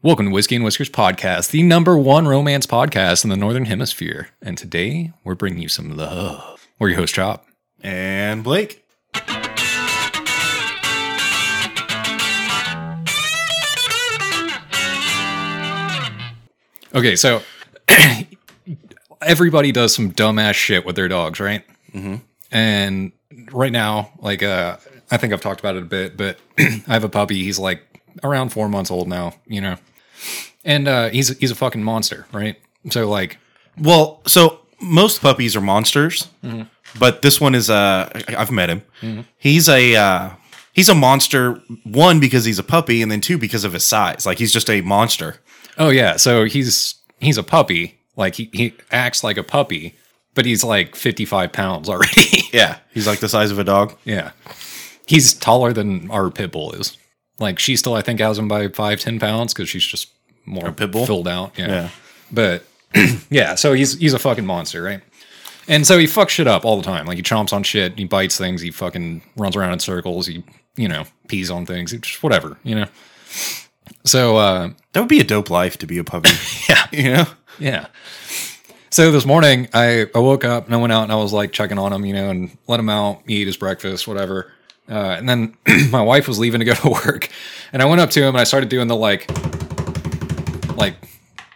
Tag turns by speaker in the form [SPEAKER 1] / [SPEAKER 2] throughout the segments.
[SPEAKER 1] Welcome to Whiskey and Whiskers Podcast, the number one romance podcast in the Northern Hemisphere. And today we're bringing you some love. We're your host, Chop.
[SPEAKER 2] And Blake.
[SPEAKER 1] Okay, so everybody does some dumbass shit with their dogs, right? Mm-hmm. And right now, like, uh, I think I've talked about it a bit, but I have a puppy. He's like around four months old now, you know, and uh, he's he's a fucking monster, right? So like,
[SPEAKER 2] Well, so most puppies are monsters, but this one is uh I've met him. He's a uh he's a monster one because he's a puppy and then two because of his size. Like he's just a monster.
[SPEAKER 1] oh yeah, so he's he's a puppy. Like he he acts like a puppy, but he's like fifty five pounds already.
[SPEAKER 2] Yeah, he's like the size of a dog.
[SPEAKER 1] Yeah. He's taller than our pit bull is. Like she still I think has him by five, ten pounds because she's just more filled out. Yeah.
[SPEAKER 2] Yeah.
[SPEAKER 1] But yeah, so he's he's a fucking monster, right? And so he fucks shit up all the time. Like he chomps on shit, he bites things, he fucking runs around in circles, he you know, pees on things, he just whatever, you know. So uh
[SPEAKER 2] That would be a dope life to be a puppy.
[SPEAKER 1] yeah.
[SPEAKER 2] you know?
[SPEAKER 1] Yeah. So this morning, I, I woke up and I went out and I was like checking on him, you know, and let him out, eat his breakfast, whatever. Uh, and then my wife was leaving to go to work, and I went up to him and I started doing the like, like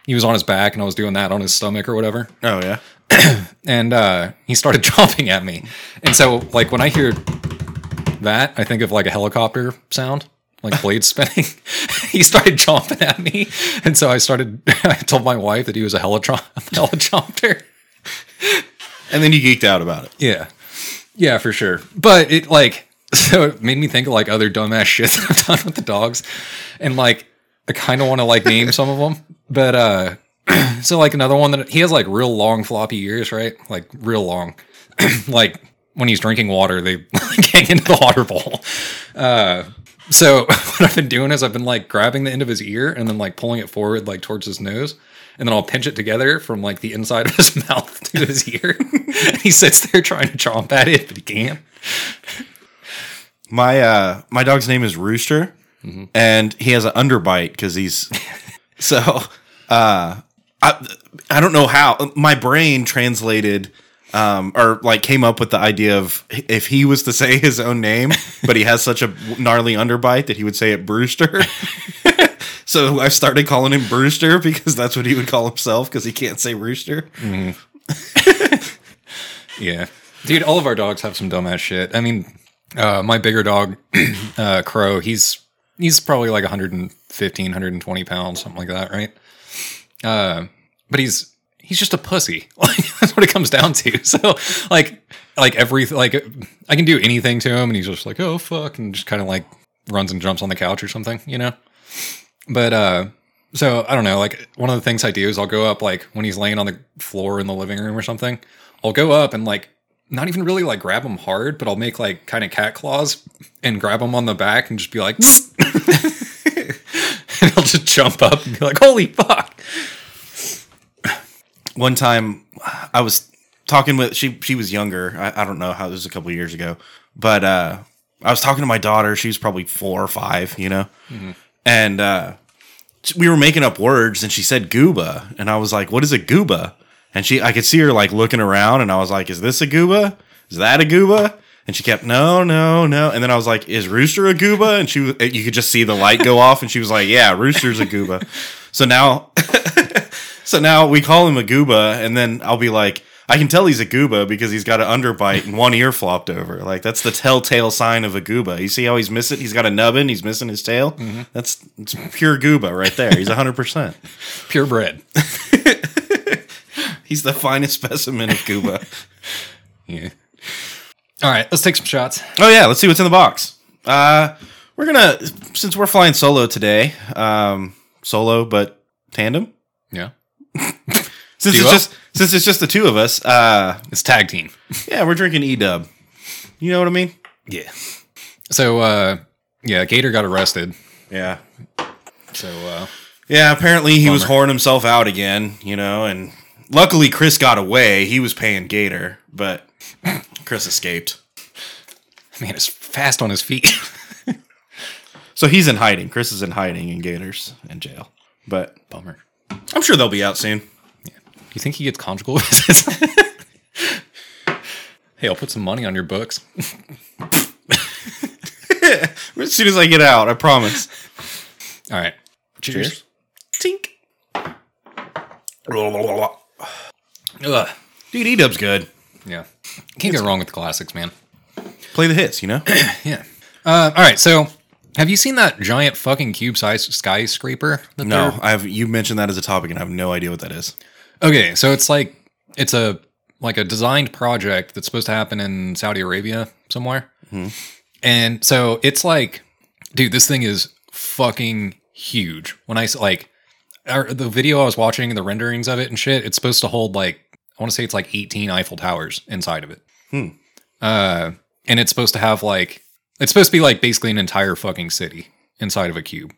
[SPEAKER 1] he was on his back and I was doing that on his stomach or whatever,
[SPEAKER 2] Oh yeah.
[SPEAKER 1] and uh, he started chomping at me. And so like when I hear that, I think of like a helicopter sound. Like blades spinning, he started chomping at me, and so I started. I told my wife that he was a helitron, helichopter.
[SPEAKER 2] And then you geeked out about it.
[SPEAKER 1] Yeah. Yeah, for sure. But it like so it made me think of like other dumbass shit that I've done with the dogs. And like I kind of want to like name some of them. But uh so like another one that he has like real long floppy ears, right? Like real long. like when he's drinking water, they like hang into the water bowl. Uh so what I've been doing is I've been like grabbing the end of his ear and then like pulling it forward like towards his nose. And then I'll pinch it together from like the inside of his mouth to his ear. he sits there trying to chomp at it, but he can't.
[SPEAKER 2] My uh my dog's name is Rooster, and he has an underbite because he's so uh I I don't know how my brain translated um or like came up with the idea of if he was to say his own name, but he has such a gnarly underbite that he would say it Brewster. so I started calling him Brewster because that's what he would call himself because he can't say Rooster.
[SPEAKER 1] Yeah. Dude, all of our dogs have some dumbass shit. I mean, uh, my bigger dog, uh, Crow, he's he's probably like 115, 120 pounds, something like that, right? Uh, but he's he's just a pussy. Like that's what it comes down to. So like like every like I can do anything to him and he's just like, oh fuck, and just kind of like runs and jumps on the couch or something, you know? But uh so I don't know, like one of the things I do is I'll go up like when he's laying on the floor in the living room or something, I'll go up and like not even really like grab them hard, but I'll make like kind of cat claws and grab them on the back and just be like and he'll just jump up and be like, holy fuck.
[SPEAKER 2] one time I was talking with she she was younger. I, I don't know how this was a couple years ago, but uh, I was talking to my daughter. She was probably four or five, you know, and uh, we were making up words, and she said gooba, and I was like, "What is a gooba?" And she, I could see her like looking around, and I was like, "Is this a gooba? Is that a gooba?" And she kept, "No, no, no." And then I was like, "Is rooster a gooba?" And she, uh, you could just see the light go off, and she was like, "Yeah, rooster's a gooba." So now so now we call him a gooba, and then I'll be like, I can tell he's a gooba because he's got an underbite and one ear flopped over. Like that's the telltale sign of a gooba. You see how he's missing? He's got a nubbin. He's missing his tail. Mm-hmm. That's it's pure gooba right there. He's hundred percent.
[SPEAKER 1] Purebred.
[SPEAKER 2] He's the finest specimen of gooba.
[SPEAKER 1] Yeah. All right, let's take some shots.
[SPEAKER 2] oh yeah, let's see what's in the box. Uh, we're gonna since we're flying solo today, um, solo but tandem.
[SPEAKER 1] Yeah.
[SPEAKER 2] Since
[SPEAKER 1] Duo?
[SPEAKER 2] it's just since it's just the two of us, uh,
[SPEAKER 1] It's tag team.
[SPEAKER 2] yeah, we're drinking E Dub. You know what I mean?
[SPEAKER 1] Yeah. So uh yeah, Gator got arrested.
[SPEAKER 2] Yeah.
[SPEAKER 1] So uh
[SPEAKER 2] Yeah, apparently he was
[SPEAKER 1] Bummer.
[SPEAKER 2] whoring himself out again, you know, and luckily Chris got away. He was paying Gator, but Chris escaped.
[SPEAKER 1] man is fast on his feet.
[SPEAKER 2] So he's in hiding. Chris is in hiding in Gators in jail. but
[SPEAKER 1] Bummer.
[SPEAKER 2] I'm sure they'll be out soon.
[SPEAKER 1] You think he gets conjugal visits? hey, I'll put some money on your books.
[SPEAKER 2] As soon as I get out, I promise.
[SPEAKER 1] All right. Cheers.
[SPEAKER 2] Tink.
[SPEAKER 1] Ugh.
[SPEAKER 2] Dude, E Dub's good.
[SPEAKER 1] Yeah. Can't go wrong with the classics, man.
[SPEAKER 2] Play the hits, you know?
[SPEAKER 1] Yeah. Uh, all right. So, have you seen that giant fucking cube size skyscraper? that
[SPEAKER 2] no,
[SPEAKER 1] they're-
[SPEAKER 2] I have you mentioned that as a topic and I have no idea what that is.
[SPEAKER 1] Okay. So it's like it's a like a designed project that's supposed to happen in Saudi Arabia somewhere, and so it's like, dude, this thing is fucking huge. When When I s- like or the video I was watching, the renderings of it and shit, it's supposed to hold like I want to say it's like 18 Eiffel Towers inside of it.
[SPEAKER 2] Hmm.
[SPEAKER 1] Uh, and it's supposed to have like it's supposed to be like basically an entire fucking city inside of a cube.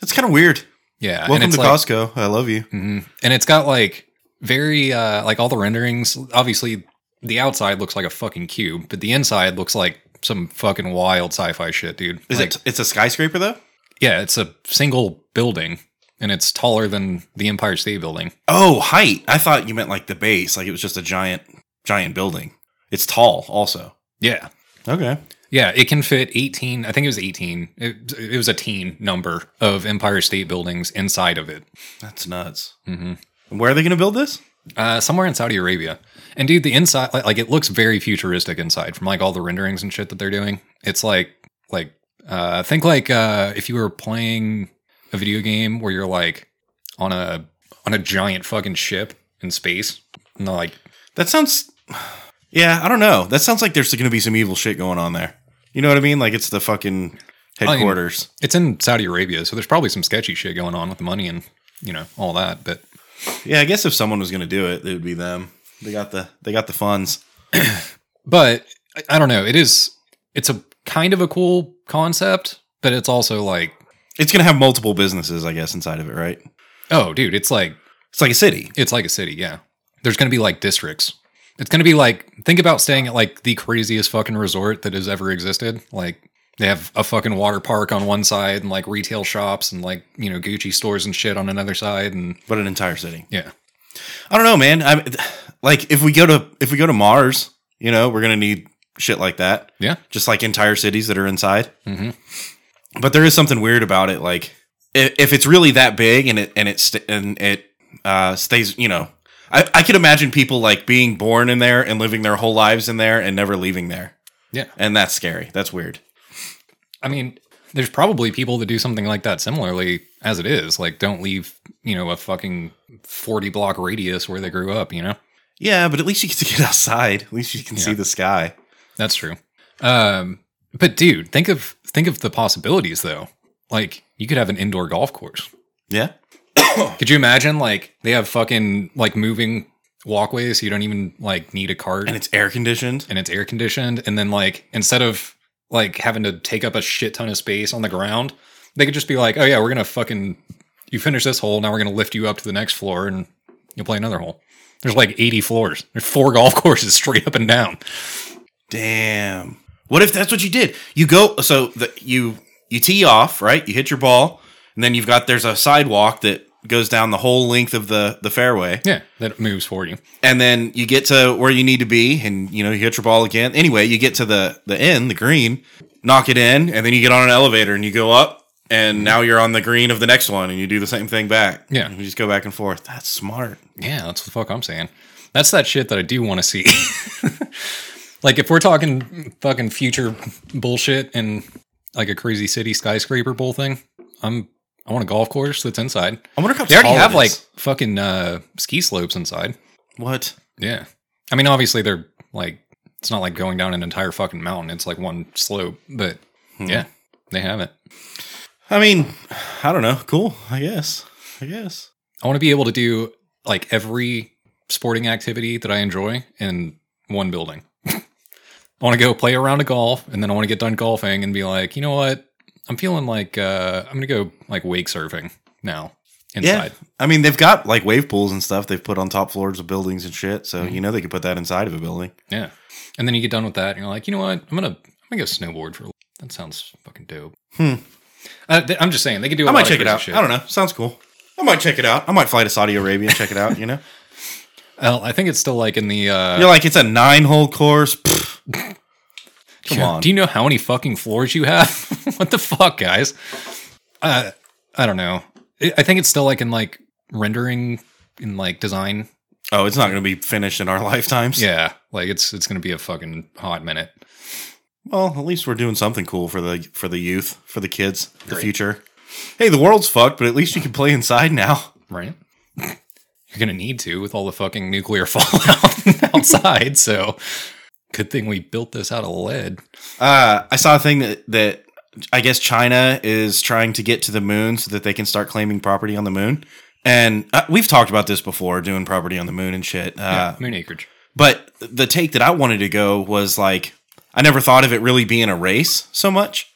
[SPEAKER 2] That's kind of weird.
[SPEAKER 1] Yeah, and
[SPEAKER 2] Welcome to
[SPEAKER 1] like,
[SPEAKER 2] Costco. I love you.
[SPEAKER 1] Mhm. and it's got like very uh like all the renderings. Obviously, the outside looks like a fucking cube, but the inside looks like some fucking wild sci-fi shit, dude.
[SPEAKER 2] Is
[SPEAKER 1] like,
[SPEAKER 2] it? It's a skyscraper though.
[SPEAKER 1] Yeah, it's a single building, and it's taller than the Empire State Building.
[SPEAKER 2] Oh, height. I thought you meant like the base, like it was just a giant, giant building. It's tall, also.
[SPEAKER 1] Yeah,
[SPEAKER 2] Okay.
[SPEAKER 1] Yeah, it can fit 18. I think it was 18. It, it was a teen number of Empire State Buildings inside of it.
[SPEAKER 2] That's nuts.
[SPEAKER 1] hmm
[SPEAKER 2] Where are they going to build this?
[SPEAKER 1] Uh, somewhere in Saudi Arabia. And dude, the inside, like, like it looks very futuristic inside from like all the renderings and shit that they're doing. It's like, like, uh, think like uh, if you were playing a video game where you're like on a on a giant fucking ship in space, and they're like,
[SPEAKER 2] That sounds. Yeah, I don't know. That sounds like there's going to be some evil shit going on there. You know what I mean? Like it's the fucking headquarters.
[SPEAKER 1] it's in Saudi Arabia, so there's probably some sketchy shit going on with the money and you know all that. But
[SPEAKER 2] yeah, I guess if someone was going to do it, it would be them. They got the they got the funds.
[SPEAKER 1] but I- I don't know. It is it's a kind of a cool concept, but it's also like,
[SPEAKER 2] It's going to have multiple businesses, I guess, inside of it, right?
[SPEAKER 1] oh, dude, it's like
[SPEAKER 2] It's like a city.
[SPEAKER 1] it's like a city. Yeah, there's gonna be like districts. It's gonna be like think about staying at like the craziest fucking resort that has ever existed. Like they have a fucking water park on one side and like retail shops and like you know Gucci stores and shit on another side and
[SPEAKER 2] but an entire city.
[SPEAKER 1] yeah.
[SPEAKER 2] I don't know, man. I like if we go to if we go to Mars, you know, we're gonna need shit like that.
[SPEAKER 1] Yeah.
[SPEAKER 2] just like entire cities that are inside.
[SPEAKER 1] hmm
[SPEAKER 2] But there is something weird about it. Like if, if it's really that big and it and it st- and it uh, stays, you know, I I could imagine people like being born in there and living their whole lives in there and never leaving there,
[SPEAKER 1] Yeah.
[SPEAKER 2] and that's scary. That's weird.
[SPEAKER 1] I mean, there's probably people that do something like that similarly as it is. Like don't leave you know a fucking forty block radius where they grew up. You know.
[SPEAKER 2] Yeah, but at least you get to get outside. At least you can see the sky.
[SPEAKER 1] That's true. Um, but dude, think of think of the possibilities though. Like you could have an indoor golf course.
[SPEAKER 2] Yeah.
[SPEAKER 1] Could you imagine like they have fucking like moving walkways so you don't even like need a cart
[SPEAKER 2] And it's air conditioned.
[SPEAKER 1] And it's air conditioned and then like instead of like having to take up a shit ton of space on the ground, they could just be like, "Oh yeah, we're going to fucking you finish this hole, now we're going to lift you up to the next floor and you'll play another hole." There's like 80 floors. There's four golf courses straight up and down.
[SPEAKER 2] Damn. What if that's what you did? You go so the, you you tee off, right? You hit your ball, and then you've got there's a sidewalk that goes down the whole length of the the fairway,
[SPEAKER 1] Yeah, that moves for you.
[SPEAKER 2] and then you get to where you need to be, and you know you hit your ball again. Anyway, you get to the the end, the green, knock it in, and then you get on an elevator and you go up, and now you're on the green of the next one, and you do the same thing back.
[SPEAKER 1] Yeah.
[SPEAKER 2] you just go back and forth. That's smart.
[SPEAKER 1] Yeah, that's what the fuck I'm saying. That's that shit that I do want to see. like if we're talking fucking future bullshit and like a crazy city skyscraper bull thing, I'm I want a golf course that's inside.
[SPEAKER 2] I wonder how
[SPEAKER 1] They already have like fucking uh ski slopes inside.
[SPEAKER 2] what?
[SPEAKER 1] Yeah. I mean obviously they're like it's not like going down an entire fucking mountain. It's like one slope, but
[SPEAKER 2] Hmm.
[SPEAKER 1] yeah, they have it.
[SPEAKER 2] I mean, I don't know. Cool. I guess. I guess.
[SPEAKER 1] I want to be able to do like every sporting activity that I enjoy in one building. I want to go play a round of golf and then I want to get done golfing and be like, you know what? I'm feeling like uh, I'm going to go like wake surfing now inside.
[SPEAKER 2] Yeah. I mean, they've got like wave pools and stuff they've put on top floors of buildings and shit. So,
[SPEAKER 1] Mm-hmm.
[SPEAKER 2] you know, they could put that inside of a building.
[SPEAKER 1] Yeah. And then you get done with that and you're like, you know what? I'm going to I'm going to go snowboard for a That sounds fucking dope.
[SPEAKER 2] Hmm.
[SPEAKER 1] Uh, th- I'm just saying they could do. I
[SPEAKER 2] I might check it out. I don't know. Sounds cool. I might check it out. I might fly to Saudi Arabia and check it out. You know,
[SPEAKER 1] Well, I think it's still like in the. Uh,
[SPEAKER 2] you're like it's a nine hole course. Come
[SPEAKER 1] Yeah,
[SPEAKER 2] on.
[SPEAKER 1] Do you know how many fucking floors you have? what the fuck, guys? Uh, I don't know. I think it's still like in like rendering in like design.
[SPEAKER 2] oh, it's not going to be finished in our lifetimes.
[SPEAKER 1] Yeah, like it's it's gonna be a fucking hot minute.
[SPEAKER 2] Well, at least we're doing something cool for the for the youth, for the kids, the future. Hey, the world's fucked, but at least you can play inside now.
[SPEAKER 1] right? You're gonna need to with all the fucking nuclear fallout outside. So, good thing we built this out of lead.
[SPEAKER 2] Uh, I saw a thing that that I guess China is trying to get to the moon so that they can start claiming property on the moon. And uh, we've talked about this before, doing property on the moon and shit. Uh,
[SPEAKER 1] Yeah, moon acreage.
[SPEAKER 2] But the take that I wanted to go was like I never thought of it really being a race so much.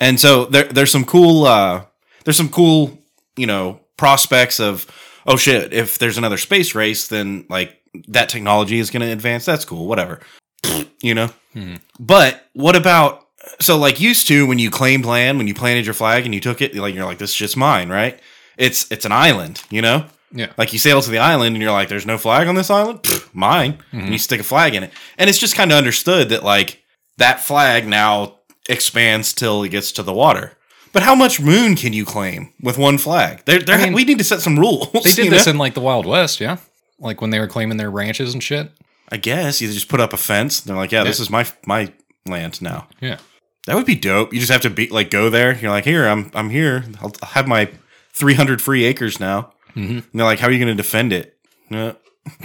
[SPEAKER 2] And so there there's some cool uh there's some cool, you know, prospects of oh shit, if there's another space race then like that technology is going to advance. That's cool, whatever. You know? Hmm. But what about so like used to when you claimed land, when you planted your flag and you took it, like you're like this is just mine, right? It's it's an island, you know?
[SPEAKER 1] Yeah,
[SPEAKER 2] Like you sail to the island and you're like, there's no flag on this island? Pfft, mine. And mm-hmm. you stick a flag in it. And it's just kind of understood that like that flag now expands till it gets to the water. But how much moon can you claim with one flag? There, there,
[SPEAKER 1] I mean,
[SPEAKER 2] we need to set some rules.
[SPEAKER 1] they did this
[SPEAKER 2] know?
[SPEAKER 1] in like the Wild West. Yeah, like when they were claiming their ranches and shit.
[SPEAKER 2] I guess you just put up a fence. They're like, yeah, this is my my land now.
[SPEAKER 1] Yeah,
[SPEAKER 2] That would be dope. You just have to be like go there. You're like, here, I'm I'm here. I'll I'll have my 300 free acres now.
[SPEAKER 1] Mhm.
[SPEAKER 2] And they're like, how are you going to defend it? Uh,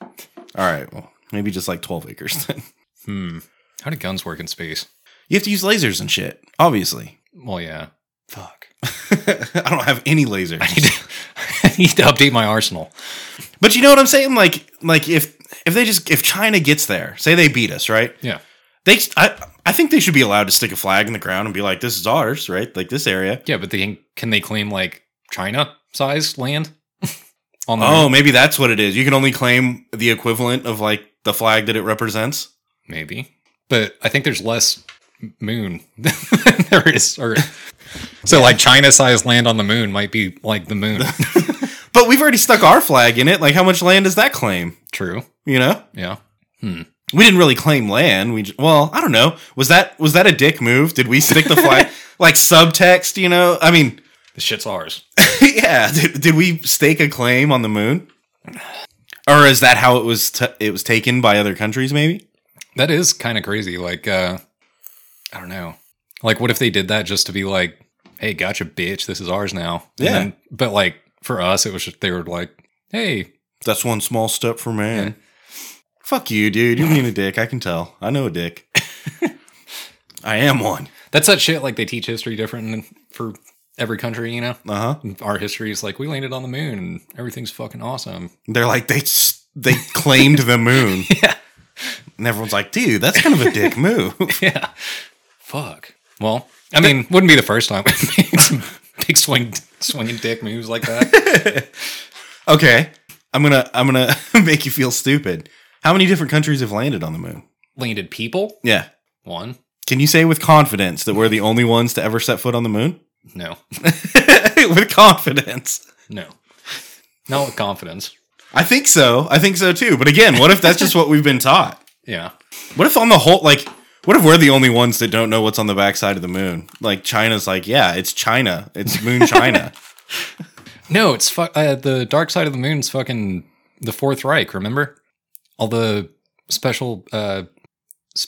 [SPEAKER 2] all right, well, maybe just like 12 acres then.
[SPEAKER 1] hmm. How do guns work in space?
[SPEAKER 2] You have to use lasers and shit. Obviously,
[SPEAKER 1] Well, yeah. Fuck.
[SPEAKER 2] I don't have any lasers.
[SPEAKER 1] I need to, I need to update my arsenal.
[SPEAKER 2] But you know what I'm saying? Like, like if if they just if China gets there, say they beat us, right?
[SPEAKER 1] Yeah.
[SPEAKER 2] They, I, I think they should be allowed to stick a flag in the ground and be like, "This is ours," right? Like this area.
[SPEAKER 1] Yeah, but they can, can they claim like China sized land? On the
[SPEAKER 2] Oh,
[SPEAKER 1] moon?
[SPEAKER 2] maybe that's what it is. You can only claim the equivalent of like the flag that it represents.
[SPEAKER 1] maybe. But I think there's less moon there is Earth. So like China sized land on the moon might be like the moon.
[SPEAKER 2] But we've already stuck our flag in it. Like, how much land does that claim?
[SPEAKER 1] True.
[SPEAKER 2] You know,
[SPEAKER 1] Yeah.
[SPEAKER 2] we didn't really claim land. We j- well, I don't know. Was that was that a dick move? Did we stick the flag like subtext? You know, I mean,
[SPEAKER 1] the shit's ours.
[SPEAKER 2] yeah. Did, did we stake a claim on the moon? Or is that how it was? T- it was taken by other countries, maybe.
[SPEAKER 1] That is kind of crazy. Like, uh, I don't know. Like, what if they did that just to be like, hey, gotcha, bitch, this is ours now. And
[SPEAKER 2] Yeah.
[SPEAKER 1] then- but like, for us, it was just, they were like, hey,
[SPEAKER 2] That's one small step for man. Fuck you, dude. You're being a dick. I can tell. I know a dick. I am one.
[SPEAKER 1] that's that shit. Like, they teach history different for every country, you know?
[SPEAKER 2] Uh huh.
[SPEAKER 1] Our history is like, we landed on the moon and everything's fucking awesome.
[SPEAKER 2] They're like they they claimed the moon,
[SPEAKER 1] Yeah.
[SPEAKER 2] and everyone's like, dude, that's kind of a dick move.
[SPEAKER 1] Yeah. Fuck. Well, I mean, wouldn't be the first time we made some big swing, swinging dick moves like that.
[SPEAKER 2] okay, I'm gonna I'm gonna make you feel stupid. How many different countries have landed on the moon?
[SPEAKER 1] landed people?
[SPEAKER 2] Yeah.
[SPEAKER 1] One.
[SPEAKER 2] Can you say with confidence that we're the only ones to ever set foot on the moon?
[SPEAKER 1] No.
[SPEAKER 2] with confidence.
[SPEAKER 1] No. Not with confidence.
[SPEAKER 2] I think so. I think so too. But again, what if that's just what we've been taught?
[SPEAKER 1] Yeah.
[SPEAKER 2] What if on the whole, like, what if we're the only ones that don't know what's on the backside of the moon? Like, China's like, yeah, it's China. It's moon China.
[SPEAKER 1] No, it's fu- uh, the dark side of the moon's fucking the Fourth Reich. Remember all the special, uh, s-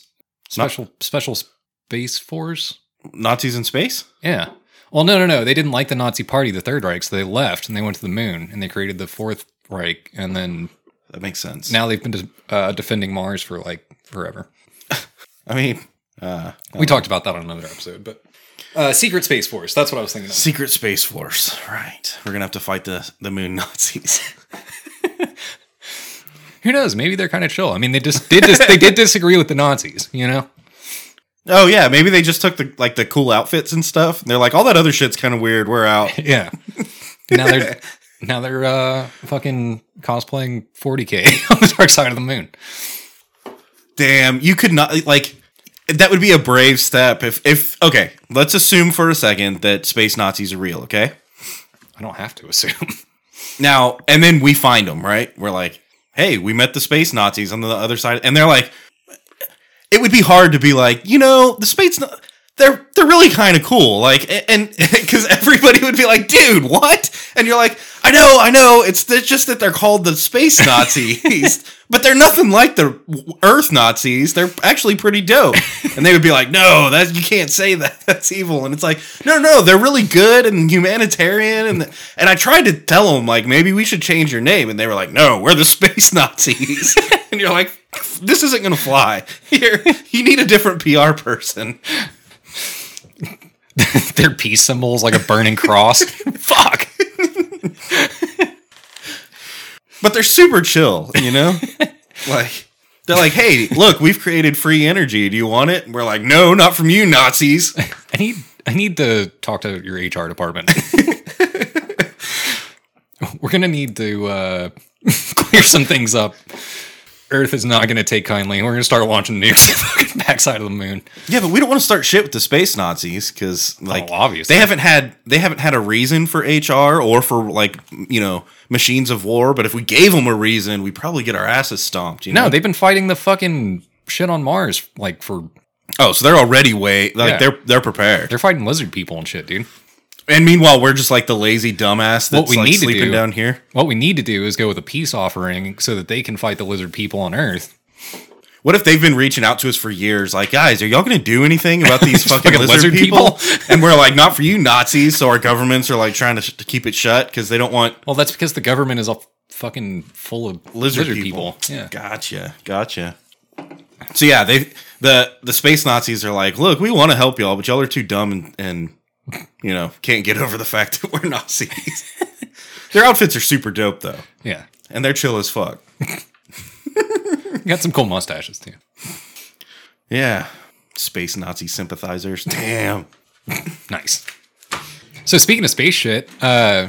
[SPEAKER 1] special, special space force.
[SPEAKER 2] Nazis in space?
[SPEAKER 1] Yeah. Well, no, no, no. They didn't like the Nazi Party, the Third Reich, so they left and they went to the moon and they created the Fourth Reich, and then
[SPEAKER 2] That makes sense.
[SPEAKER 1] now they've been de- uh, defending Mars for like forever.
[SPEAKER 2] I mean, uh,
[SPEAKER 1] We talked about that on another episode, but uh, Secret Space Force. That's what I was thinking of.
[SPEAKER 2] Secret Space Force. Right. We're gonna have to fight the the moon Nazis.
[SPEAKER 1] Who knows? Maybe they're kind of chill. I mean, they just did dis- they did disagree with the Nazis. You know.
[SPEAKER 2] oh yeah, maybe they just took the like the cool outfits and stuff. And they're like, all that other shit's kind of weird. We're out.
[SPEAKER 1] Yeah. Now they're now they're uh fucking cosplaying 40k on the dark side of the moon.
[SPEAKER 2] Damn, you could not like. That would be a brave step if if okay. Let's assume for a second that space Nazis are real. Okay.
[SPEAKER 1] I don't have to assume.
[SPEAKER 2] Now, and then we find them, right? We're like, hey, we met the space Nazis on the other side. And they're like, it would be hard to be like, you know, the space, they're, they're really kind of cool. Like, and because everybody would be like, dude, what? And you're like, I know, I know. It's, it's just that they're called the space Nazis, but they're nothing like the Earth Nazis. They're actually pretty dope. And they would be like, no, that you can't say that. That's evil. And it's like, no, no, they're really good and humanitarian. And and I tried to tell them like maybe we should change your name, and they were like, no, we're the space Nazis. and you're like, this isn't gonna fly. Here, you need a different PR person.
[SPEAKER 1] Their peace symbols like a burning cross. Fuck.
[SPEAKER 2] But they're super chill, you know? like they're like, hey, look, we've created free energy. Do you want it? And we're like, no, not from you, Nazis.
[SPEAKER 1] I need I need to talk to your HR department. We're gonna need to uh, clear some things up. Earth is not gonna take kindly. We're gonna start launching nukes at the fucking backside of the moon.
[SPEAKER 2] Yeah, but we don't want to start shit with the space Nazis because, oh, like,
[SPEAKER 1] Oh, obviously.
[SPEAKER 2] they haven't had they haven't had a reason for HR or for like you know machines of war. But if we gave them a reason, we probably get our asses stomped. You know?
[SPEAKER 1] No, they've been fighting the fucking shit on Mars like for
[SPEAKER 2] oh, so they're already way like
[SPEAKER 1] Yeah.
[SPEAKER 2] they're they're prepared.
[SPEAKER 1] they're fighting lizard people and shit, dude.
[SPEAKER 2] And meanwhile, we're just like the lazy dumbass that's
[SPEAKER 1] What we
[SPEAKER 2] like
[SPEAKER 1] need to
[SPEAKER 2] sleeping
[SPEAKER 1] do-
[SPEAKER 2] down here.
[SPEAKER 1] What we need to do is go with a peace offering so that they can fight the lizard people on Earth.
[SPEAKER 2] What if they've been reaching out to us for years? Like, guys, are y'all going to do anything about these fucking,
[SPEAKER 1] Fucking
[SPEAKER 2] lizard,
[SPEAKER 1] lizard
[SPEAKER 2] people?
[SPEAKER 1] people?
[SPEAKER 2] and we're like, not for you, Nazis. So our governments are like trying to, sh- to keep it shut because they don't want
[SPEAKER 1] Well, that's because the government is all fucking full of
[SPEAKER 2] lizard,
[SPEAKER 1] lizard,
[SPEAKER 2] people.
[SPEAKER 1] people. Yeah.
[SPEAKER 2] Gotcha. Gotcha. So yeah, they the the space Nazis are like, look, we want to help y'all, but y'all are too dumb and, and you know can't get over the fact that we're Nazis. Their outfits are super dope though,
[SPEAKER 1] Yeah.
[SPEAKER 2] and they're chill as fuck.
[SPEAKER 1] Got some cool mustaches too.
[SPEAKER 2] Yeah, space Nazi sympathizers. Damn.
[SPEAKER 1] Nice. So speaking of space shit, uh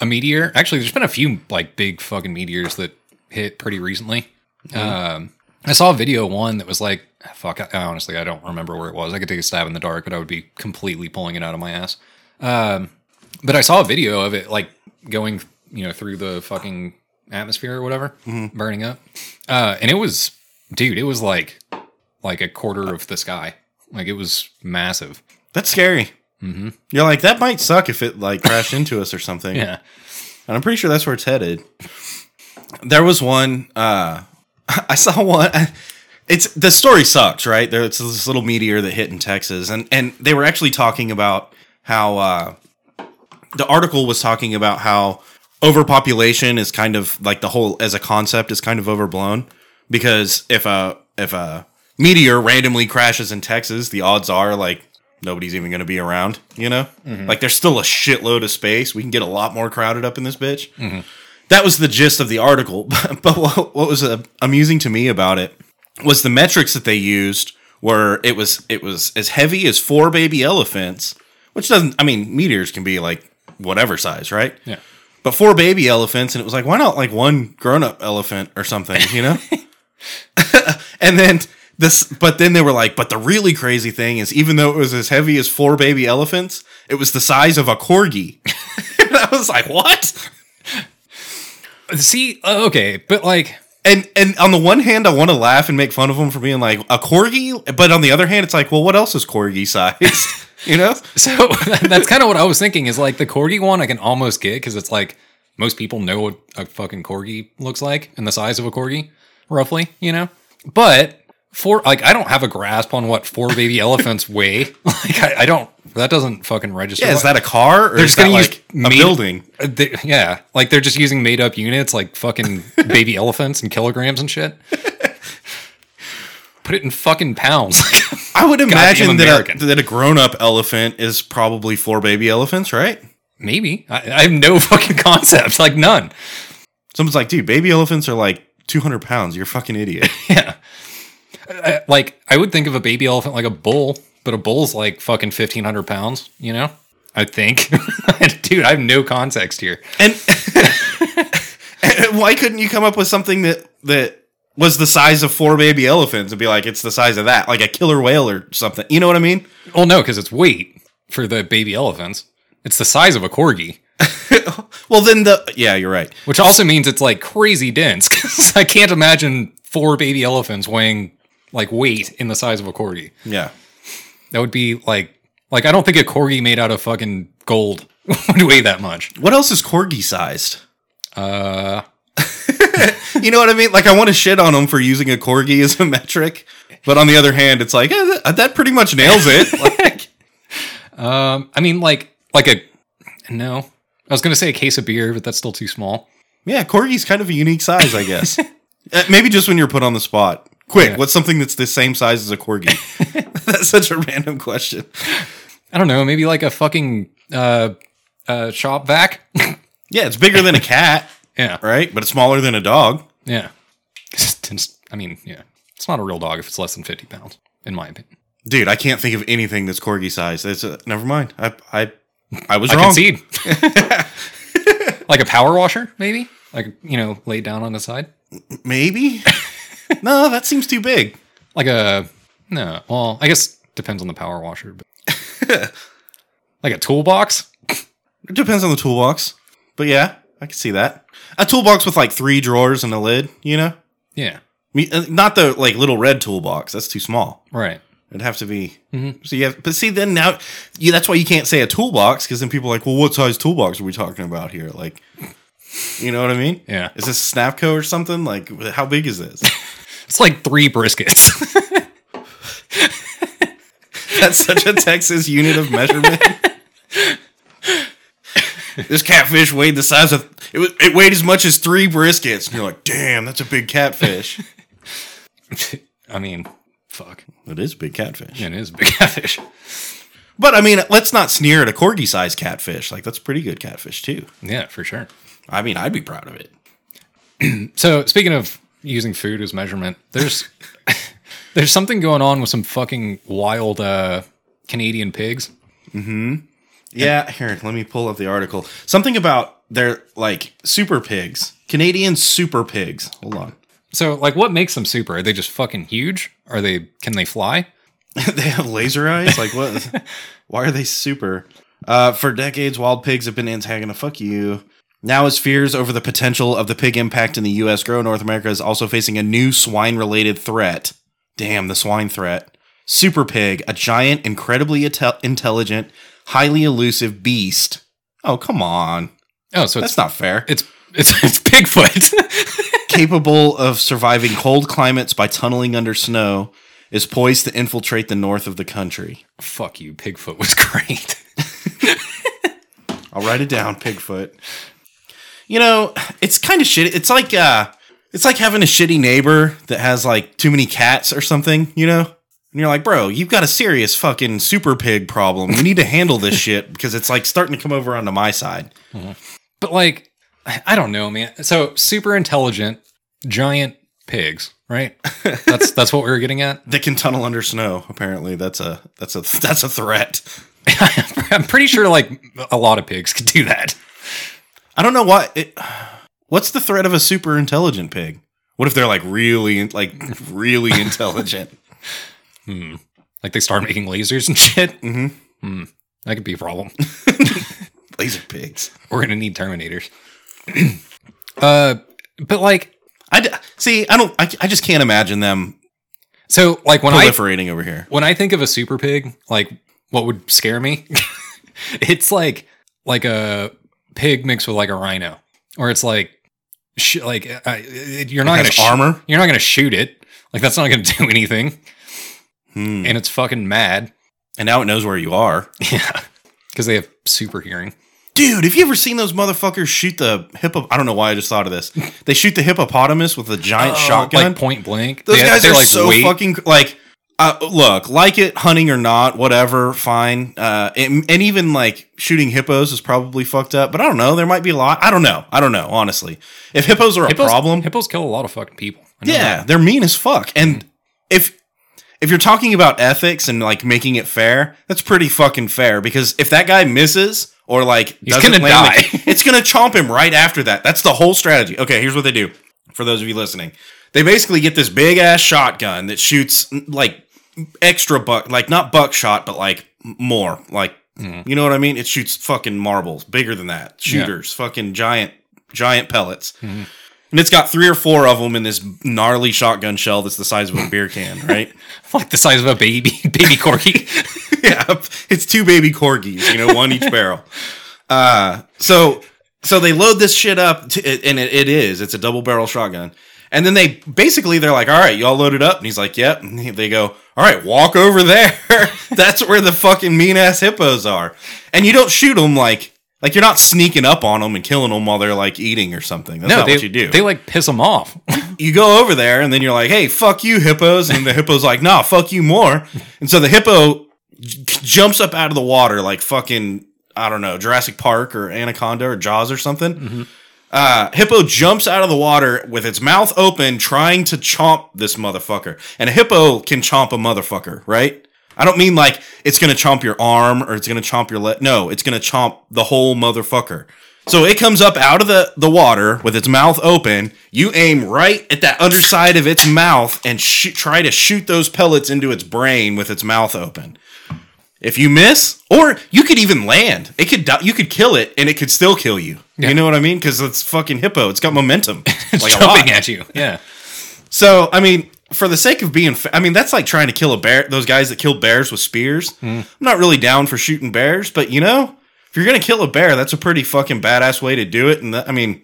[SPEAKER 1] a meteor. Actually, there's been a few like big fucking meteors that hit pretty recently. Um I saw a video one that was like fuck I, honestly I don't remember where it was. I could take a stab in the dark, but I would be completely pulling it out of my ass. Um but I saw a video of it like going, you know, through the fucking atmosphere or whatever, burning up. Uh and it was dude, it was like like a quarter of the sky. Like it was massive.
[SPEAKER 2] That's scary. Mm-hmm. You're like that might suck if it like crashed into us or something.
[SPEAKER 1] Yeah.
[SPEAKER 2] and I'm pretty sure that's where it's headed. There was one. uh I saw one. It's the story sucks, right? There, it's this little meteor that hit in Texas, and and they were actually talking about how uh, the article was talking about how overpopulation is kind of like the whole as a concept is kind of overblown because if a if a meteor randomly crashes in Texas, the odds are like nobody's even going to be around. You know, like there's still a shitload of space. We can get a lot more crowded up in this bitch. That was the gist of the article. but what, what was uh, amusing to me about it was the metrics that they used were it was it was as heavy as four baby elephants, which doesn't. I mean, meteors can be like whatever size, right?
[SPEAKER 1] Yeah.
[SPEAKER 2] But four baby elephants, and it was like, why not like one grown up elephant or something, you know? and then this, but then they were like, but the really crazy thing is, even though it was as heavy as four baby elephants, it was the size of a corgi. and I was like, what?
[SPEAKER 1] See, uh, okay, but like,
[SPEAKER 2] And and on the one hand, I want to laugh and make fun of them for being like a corgi, but on the other hand, it's like, well, what else is corgi size? you know?
[SPEAKER 1] so that's kind of what I was thinking is like the corgi one I can almost get because it's like most people know what a fucking corgi looks like and the size of a corgi, roughly, you know? But for like, I don't have a grasp on what four baby elephants weigh. Like, I, I don't, that doesn't fucking register.
[SPEAKER 2] Yeah, is that a car or
[SPEAKER 1] They're
[SPEAKER 2] is
[SPEAKER 1] just gonna use
[SPEAKER 2] like a
[SPEAKER 1] made-
[SPEAKER 2] building?
[SPEAKER 1] Uh, they- yeah, like they're just using made up units like fucking baby elephants and kilograms and shit. Put it in fucking pounds.
[SPEAKER 2] I would imagine that a, that a grown up elephant is probably four baby elephants, right?
[SPEAKER 1] Maybe. I, I have no fucking concept. Like none.
[SPEAKER 2] Someone's like, dude, baby elephants are like 200 pounds. You're a fucking idiot.
[SPEAKER 1] Yeah. I, like I would think of a baby elephant like a bull, but a bull's like fucking fifteen hundred pounds. You know, I think. Dude, I have no context here.
[SPEAKER 2] and, and why couldn't you come up with something that that was the size of four baby elephants and be like, it's the size of that, like a killer whale or something? You know what I mean?
[SPEAKER 1] Well, no, because it's weight for the baby elephants. It's the size of a corgi.
[SPEAKER 2] well, then the yeah, you're right.
[SPEAKER 1] which also means it's like crazy dense. 'cause I can't imagine four baby elephants weighing like weight in the size of a corgi.
[SPEAKER 2] Yeah.
[SPEAKER 1] That would be like like I don't think a corgi made out of fucking gold would weigh that much.
[SPEAKER 2] What else is corgi sized?
[SPEAKER 1] Uh,
[SPEAKER 2] You know what I mean? Like, I want to shit on them for using a corgi as a metric, but on the other hand, it's like eh, that, that pretty much nails it. Like,
[SPEAKER 1] um, I mean like like a no. I was gonna say a case of beer, but that's still too small.
[SPEAKER 2] yeah, corgi's kind of a unique size, I guess. Uh, Maybe just when you're put on the spot. Quick,
[SPEAKER 1] Yeah.
[SPEAKER 2] what's something that's the same size as a corgi? that's such a random question.
[SPEAKER 1] I don't know, maybe like a fucking uh uh shop vac.
[SPEAKER 2] Yeah, it's bigger than a cat,
[SPEAKER 1] yeah.
[SPEAKER 2] right? But it's smaller than a dog.
[SPEAKER 1] Yeah. I mean, yeah. It's not a real dog if it's less than 50 pounds, in my opinion.
[SPEAKER 2] Dude, I can't think of anything that's corgi size. It's a, never mind. I I I was
[SPEAKER 1] I
[SPEAKER 2] wrong.
[SPEAKER 1] concede. like a power washer, maybe? Like, you know, laid down on the side?
[SPEAKER 2] Maybe. no, that seems too big.
[SPEAKER 1] Like a, no, well, I guess depends on the power washer, but like a toolbox?
[SPEAKER 2] It depends on the toolbox. But yeah, I can see that. A toolbox with like three drawers and a lid, you know?
[SPEAKER 1] Yeah,
[SPEAKER 2] Me- uh, Not the like little red toolbox. That's too small.
[SPEAKER 1] right.
[SPEAKER 2] It'd have to be. So you have, but see, then now, you, that's why you can't say a toolbox because then people are like, well, what size toolbox are we talking about here? Like, you know what I mean?
[SPEAKER 1] Yeah.
[SPEAKER 2] Is this Snapco or something? Like, how big is this?
[SPEAKER 1] It's like three briskets.
[SPEAKER 2] That's such a Texas unit of measurement. this catfish weighed the size of it. Was, it weighed as much as three briskets, and you're like, "Damn, that's a big catfish."
[SPEAKER 1] I mean, fuck.
[SPEAKER 2] it is a big catfish.
[SPEAKER 1] Yeah, it is a big catfish.
[SPEAKER 2] But I mean, let's not sneer at a corgi-sized catfish. Like that's a pretty good catfish too.
[SPEAKER 1] Yeah, for sure.
[SPEAKER 2] I mean, I'd be proud of it.
[SPEAKER 1] So speaking of using food as measurement, there's there's something going on with some fucking wild uh, Canadian pigs.
[SPEAKER 2] Yeah, here, let me pull up the article. Something about they're like super pigs, Canadian super pigs. Hold on.
[SPEAKER 1] So like, what makes them super? Are they just fucking huge? Are they? Can they fly?
[SPEAKER 2] they have laser eyes. Like what? Why are they super? Uh, for decades, wild pigs have been antagonized. Fuck you. Now, as fears over the potential of the pig impact in the U.S. grow, North America is also facing a new swine-related threat. Damn, the swine threat. Super pig, a giant, incredibly inte- intelligent, highly elusive beast. Oh, come on.
[SPEAKER 1] Oh, so
[SPEAKER 2] That's
[SPEAKER 1] it's
[SPEAKER 2] not fair.
[SPEAKER 1] it's it's it's Bigfoot.
[SPEAKER 2] capable of surviving cold climates by tunneling under snow, is poised to infiltrate the north of the country.
[SPEAKER 1] Fuck you, Pigfoot was great.
[SPEAKER 2] I'll write it down, Pigfoot. You know, it's kind of shit. It's like uh it's like having a shitty neighbor that has like too many cats or something, you know? And you're like, bro, you've got a serious fucking super pig problem. You need to handle this shit because it's like starting to come over onto my side. Mm-hmm.
[SPEAKER 1] But like, I I don't know, man. So super intelligent, giant pigs, right? That's that's what we were getting at.
[SPEAKER 2] They can tunnel under snow. Apparently, that's a that's a that's a threat.
[SPEAKER 1] I'm pretty sure like a lot of pigs could do that.
[SPEAKER 2] I don't know why. It, what's the threat of a super intelligent pig? What if they're like really, like really intelligent?
[SPEAKER 1] Like they start making lasers and shit. Mm-hmm. That could be a problem.
[SPEAKER 2] Laser pigs.
[SPEAKER 1] We're gonna need Terminators. uh, but like,
[SPEAKER 2] I d- see. I don't. I, I just can't imagine them
[SPEAKER 1] so like when I
[SPEAKER 2] proliferating over here.
[SPEAKER 1] when I think of a super pig, like what would scare me? it's like like a pig mixed with like a rhino, or it's like sh- like uh, you're not gonna sh-
[SPEAKER 2] armor?
[SPEAKER 1] You're not gonna shoot it. Like that's not gonna do anything,
[SPEAKER 2] Hmm.
[SPEAKER 1] and it's fucking mad.
[SPEAKER 2] And now it knows where you are,
[SPEAKER 1] Yeah, because they have super hearing.
[SPEAKER 2] dude. Have you ever seen those motherfuckers shoot the hippo? I don't know why I just thought of this. They shoot the hippopotamus with a giant shotgun.
[SPEAKER 1] Oh, like point blank.
[SPEAKER 2] Those
[SPEAKER 1] They-
[SPEAKER 2] guys are
[SPEAKER 1] like
[SPEAKER 2] so
[SPEAKER 1] weight-
[SPEAKER 2] fucking like. Uh, look, like it, hunting or not, whatever, fine. Uh, and, and even like shooting hippos is probably fucked up. But I don't know. There might be a lot. I don't know. I don't know. Honestly, if hippos are a problem,
[SPEAKER 1] Hippos kill a lot of fucking people.
[SPEAKER 2] Yeah,
[SPEAKER 1] that.
[SPEAKER 2] they're mean as fuck. And if if you're talking about ethics and like making it fair, that's pretty fucking fair. Because if that guy misses or like
[SPEAKER 1] He's
[SPEAKER 2] doesn't
[SPEAKER 1] gonna
[SPEAKER 2] the-
[SPEAKER 1] die.
[SPEAKER 2] it's gonna chomp him right after that. That's the whole strategy. Okay, here's what they do. For those of you listening, they basically get this big ass shotgun that shoots like extra buck, like not buckshot, but like more, like You know what I mean? It shoots fucking marbles, bigger than that. Shooters, fucking giant, giant pellets. And it's got three or four of them in this gnarly shotgun shell that's the size of a beer can, right?
[SPEAKER 1] Like the size of a baby baby corgi.
[SPEAKER 2] yeah, it's two baby corgis, you know, one each barrel. Uh, so so they load this shit up, to, and it, it is it's a double barrel shotgun. And then they basically they're like, "All right, y'all load it up," and he's like, "Yep." And they go, "All right, walk over there. That's where the fucking mean ass hippos are." And you don't shoot them like like you're not sneaking up on them and killing them while they're like eating or something. That's
[SPEAKER 1] No,
[SPEAKER 2] not
[SPEAKER 1] they,
[SPEAKER 2] what you do
[SPEAKER 1] they like piss them off.
[SPEAKER 2] you go over there and then you're like, hey, fuck you, hippos. And the hippo's like, nah, fuck you more. And so the hippo j- jumps up out of the water like fucking, I don't know, Jurassic Park or Anaconda or Jaws or something. Mm-hmm. Uh, hippo jumps out of the water with its mouth open, trying to chomp this motherfucker. And a hippo can chomp a motherfucker, right? I don't mean like it's gonna chomp your arm or it's gonna chomp your leg. No, it's gonna chomp the whole motherfucker. So it comes up out of the, the water with its mouth open. You aim right at that underside of its mouth and shoot, try to shoot those pellets into its brain with its mouth open. If you miss, or you could even land, it could die, you could kill it and it could still kill you.
[SPEAKER 1] Yeah.
[SPEAKER 2] You know what I mean? Because it's fucking hippo. It's got momentum.
[SPEAKER 1] It's
[SPEAKER 2] like
[SPEAKER 1] jumping at you. Yeah.
[SPEAKER 2] So I mean, for the sake of being, fa- I mean, that's like trying to kill a bear. Those guys that kill bears with spears. Mm. I'm not really down for shooting bears, but you know, if you're gonna kill a bear, that's a pretty fucking badass way to do it. And that, I mean,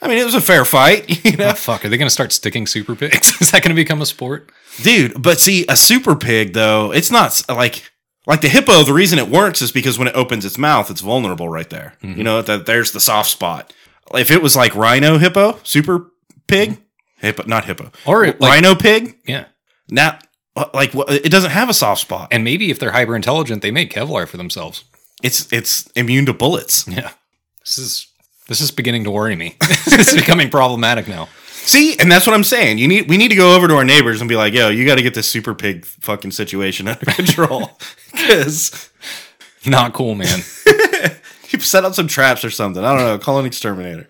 [SPEAKER 2] I mean, it was a fair fight, you know,
[SPEAKER 1] Oh, fuck. Are they going to start sticking super pigs? Is that going to become a sport?
[SPEAKER 2] dude. But see, a super pig though, it's not like. Like the hippo, the reason it works is because when it opens its mouth, it's vulnerable right there. Mm-hmm. You know, that there's the soft spot. If it was like rhino hippo, super pig, mm-hmm. hippo, not hippo,
[SPEAKER 1] Or like-
[SPEAKER 2] rhino pig,
[SPEAKER 1] Yeah.
[SPEAKER 2] Now, uh, like, it doesn't have a soft spot.
[SPEAKER 1] And maybe if they're hyper intelligent, they make Kevlar for themselves.
[SPEAKER 2] It's it's immune to bullets.
[SPEAKER 1] Yeah. This is this is beginning to worry me. it's becoming problematic now.
[SPEAKER 2] See, and that's what I'm saying. You need we need to go over to our neighbors and be like, "Yo, you got to get this super pig fucking situation under control." Because
[SPEAKER 1] Not cool, man.
[SPEAKER 2] you set up some traps or something. I don't know. Call an exterminator.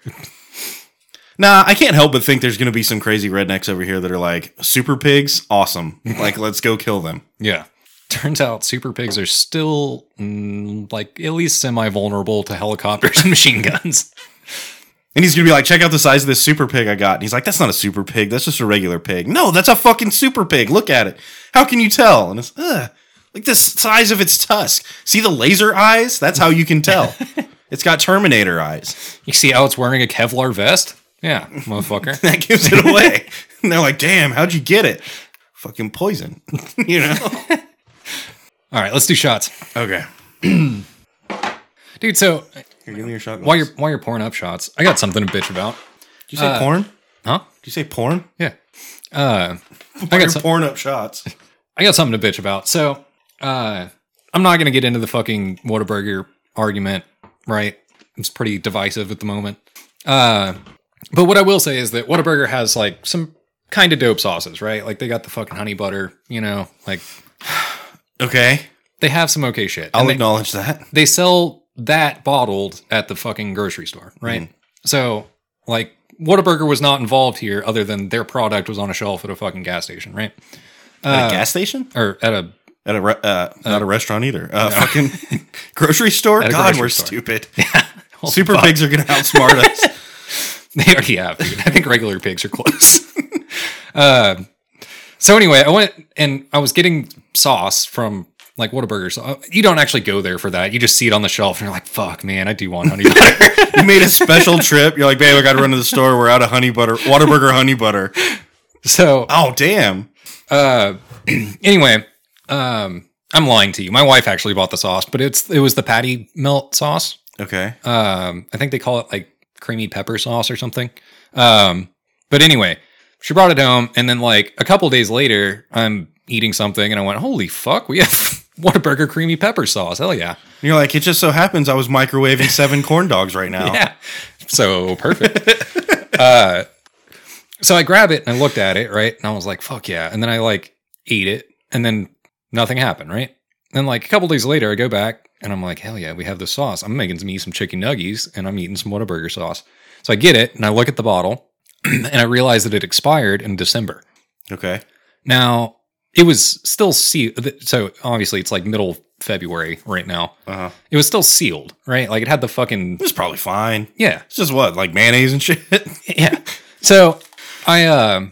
[SPEAKER 2] Nah, I can't help but think there's going to be some crazy rednecks over here that are like, super pigs, awesome. Like, let's go kill them.
[SPEAKER 1] Yeah. Turns out super pigs are still mm, like at least semi vulnerable to helicopters and machine guns.
[SPEAKER 2] And he's gonna be like, check out the size of this super pig I got. And he's like, that's not a super pig. That's just a regular pig. No, that's a fucking super pig. Look at it. How can you tell? And it's, ugh, like the size of its tusk. See the laser eyes? That's how you can tell. it's got Terminator eyes.
[SPEAKER 1] You see how it's wearing a Kevlar vest? Yeah, motherfucker.
[SPEAKER 2] That gives it away. and they're like, damn, how'd you get it? Fucking poison. you know?
[SPEAKER 1] All right, let's do shots.
[SPEAKER 2] Okay.
[SPEAKER 1] Dude, so
[SPEAKER 2] Here, give me your shot.
[SPEAKER 1] while you're while you're pouring up shots, I got something to bitch about.
[SPEAKER 2] Did you say porn?
[SPEAKER 1] Huh?
[SPEAKER 2] Did you say porn?
[SPEAKER 1] Yeah. Uh I got some,
[SPEAKER 2] pouring up shots.
[SPEAKER 1] I got something to bitch about. So, uh I'm not going to get into the fucking Whataburger argument, right? It's pretty divisive at the moment. Uh but what I will say is that Whataburger has like some kind of dope sauces, right? Like they got the fucking honey butter, you know, like
[SPEAKER 2] Okay.
[SPEAKER 1] they have some okay shit.
[SPEAKER 2] I'll
[SPEAKER 1] And they,
[SPEAKER 2] acknowledge that.
[SPEAKER 1] they sell that bottled at the fucking grocery store, right? So, like, Whataburger was not involved here other than their product was on a shelf at a fucking gas station, right?
[SPEAKER 2] At a gas station?
[SPEAKER 1] Or at a
[SPEAKER 2] At a re- uh, not a restaurant either. Uh, fucking grocery store. God,
[SPEAKER 1] grocery
[SPEAKER 2] we're
[SPEAKER 1] store.
[SPEAKER 2] stupid. Super pigs are gonna outsmart us.
[SPEAKER 1] They already have, dude. I think regular pigs are close. uh, so anyway, I went and I was getting sauce from like Whataburger. So uh, you don't actually go there for that. You just see it on the shelf and you're like, "Fuck, man, I do want honey butter."
[SPEAKER 2] You made a special trip. You're like, babe, I got to run to the store. We're out of honey butter, Whataburger honey butter.
[SPEAKER 1] so
[SPEAKER 2] Oh, damn.
[SPEAKER 1] uh, anyway, um, I'm lying to you. My wife actually bought the sauce, but it's it was the patty melt sauce.
[SPEAKER 2] Okay.
[SPEAKER 1] Um, I think they call it like creamy pepper sauce or something. Um, but anyway, she brought it home, and then like a couple days later, I'm eating something, and I went, "Holy fuck, we have Whataburger creamy pepper sauce! Hell yeah,
[SPEAKER 2] And you're like, it just so happens I was microwaving seven corn dogs right now.
[SPEAKER 1] yeah, so perfect." uh, so I grab it and I looked at it right, and I was like, "Fuck yeah!" And then I like ate it, and then nothing happened, right? Then like a couple days later, I go back and I'm like, hell yeah, we have the sauce. I'm making me some chicken nuggies and I'm eating some Whataburger sauce. So I get it and I look at the bottle and I realize that it expired in December.
[SPEAKER 2] Okay.
[SPEAKER 1] Now it was still sealed. so obviously it's like middle February right now.
[SPEAKER 2] Uh-huh.
[SPEAKER 1] It was still sealed, right? Like it had the fucking
[SPEAKER 2] It's probably fine.
[SPEAKER 1] yeah,
[SPEAKER 2] It's just what, like mayonnaise and shit?
[SPEAKER 1] yeah. So I uh,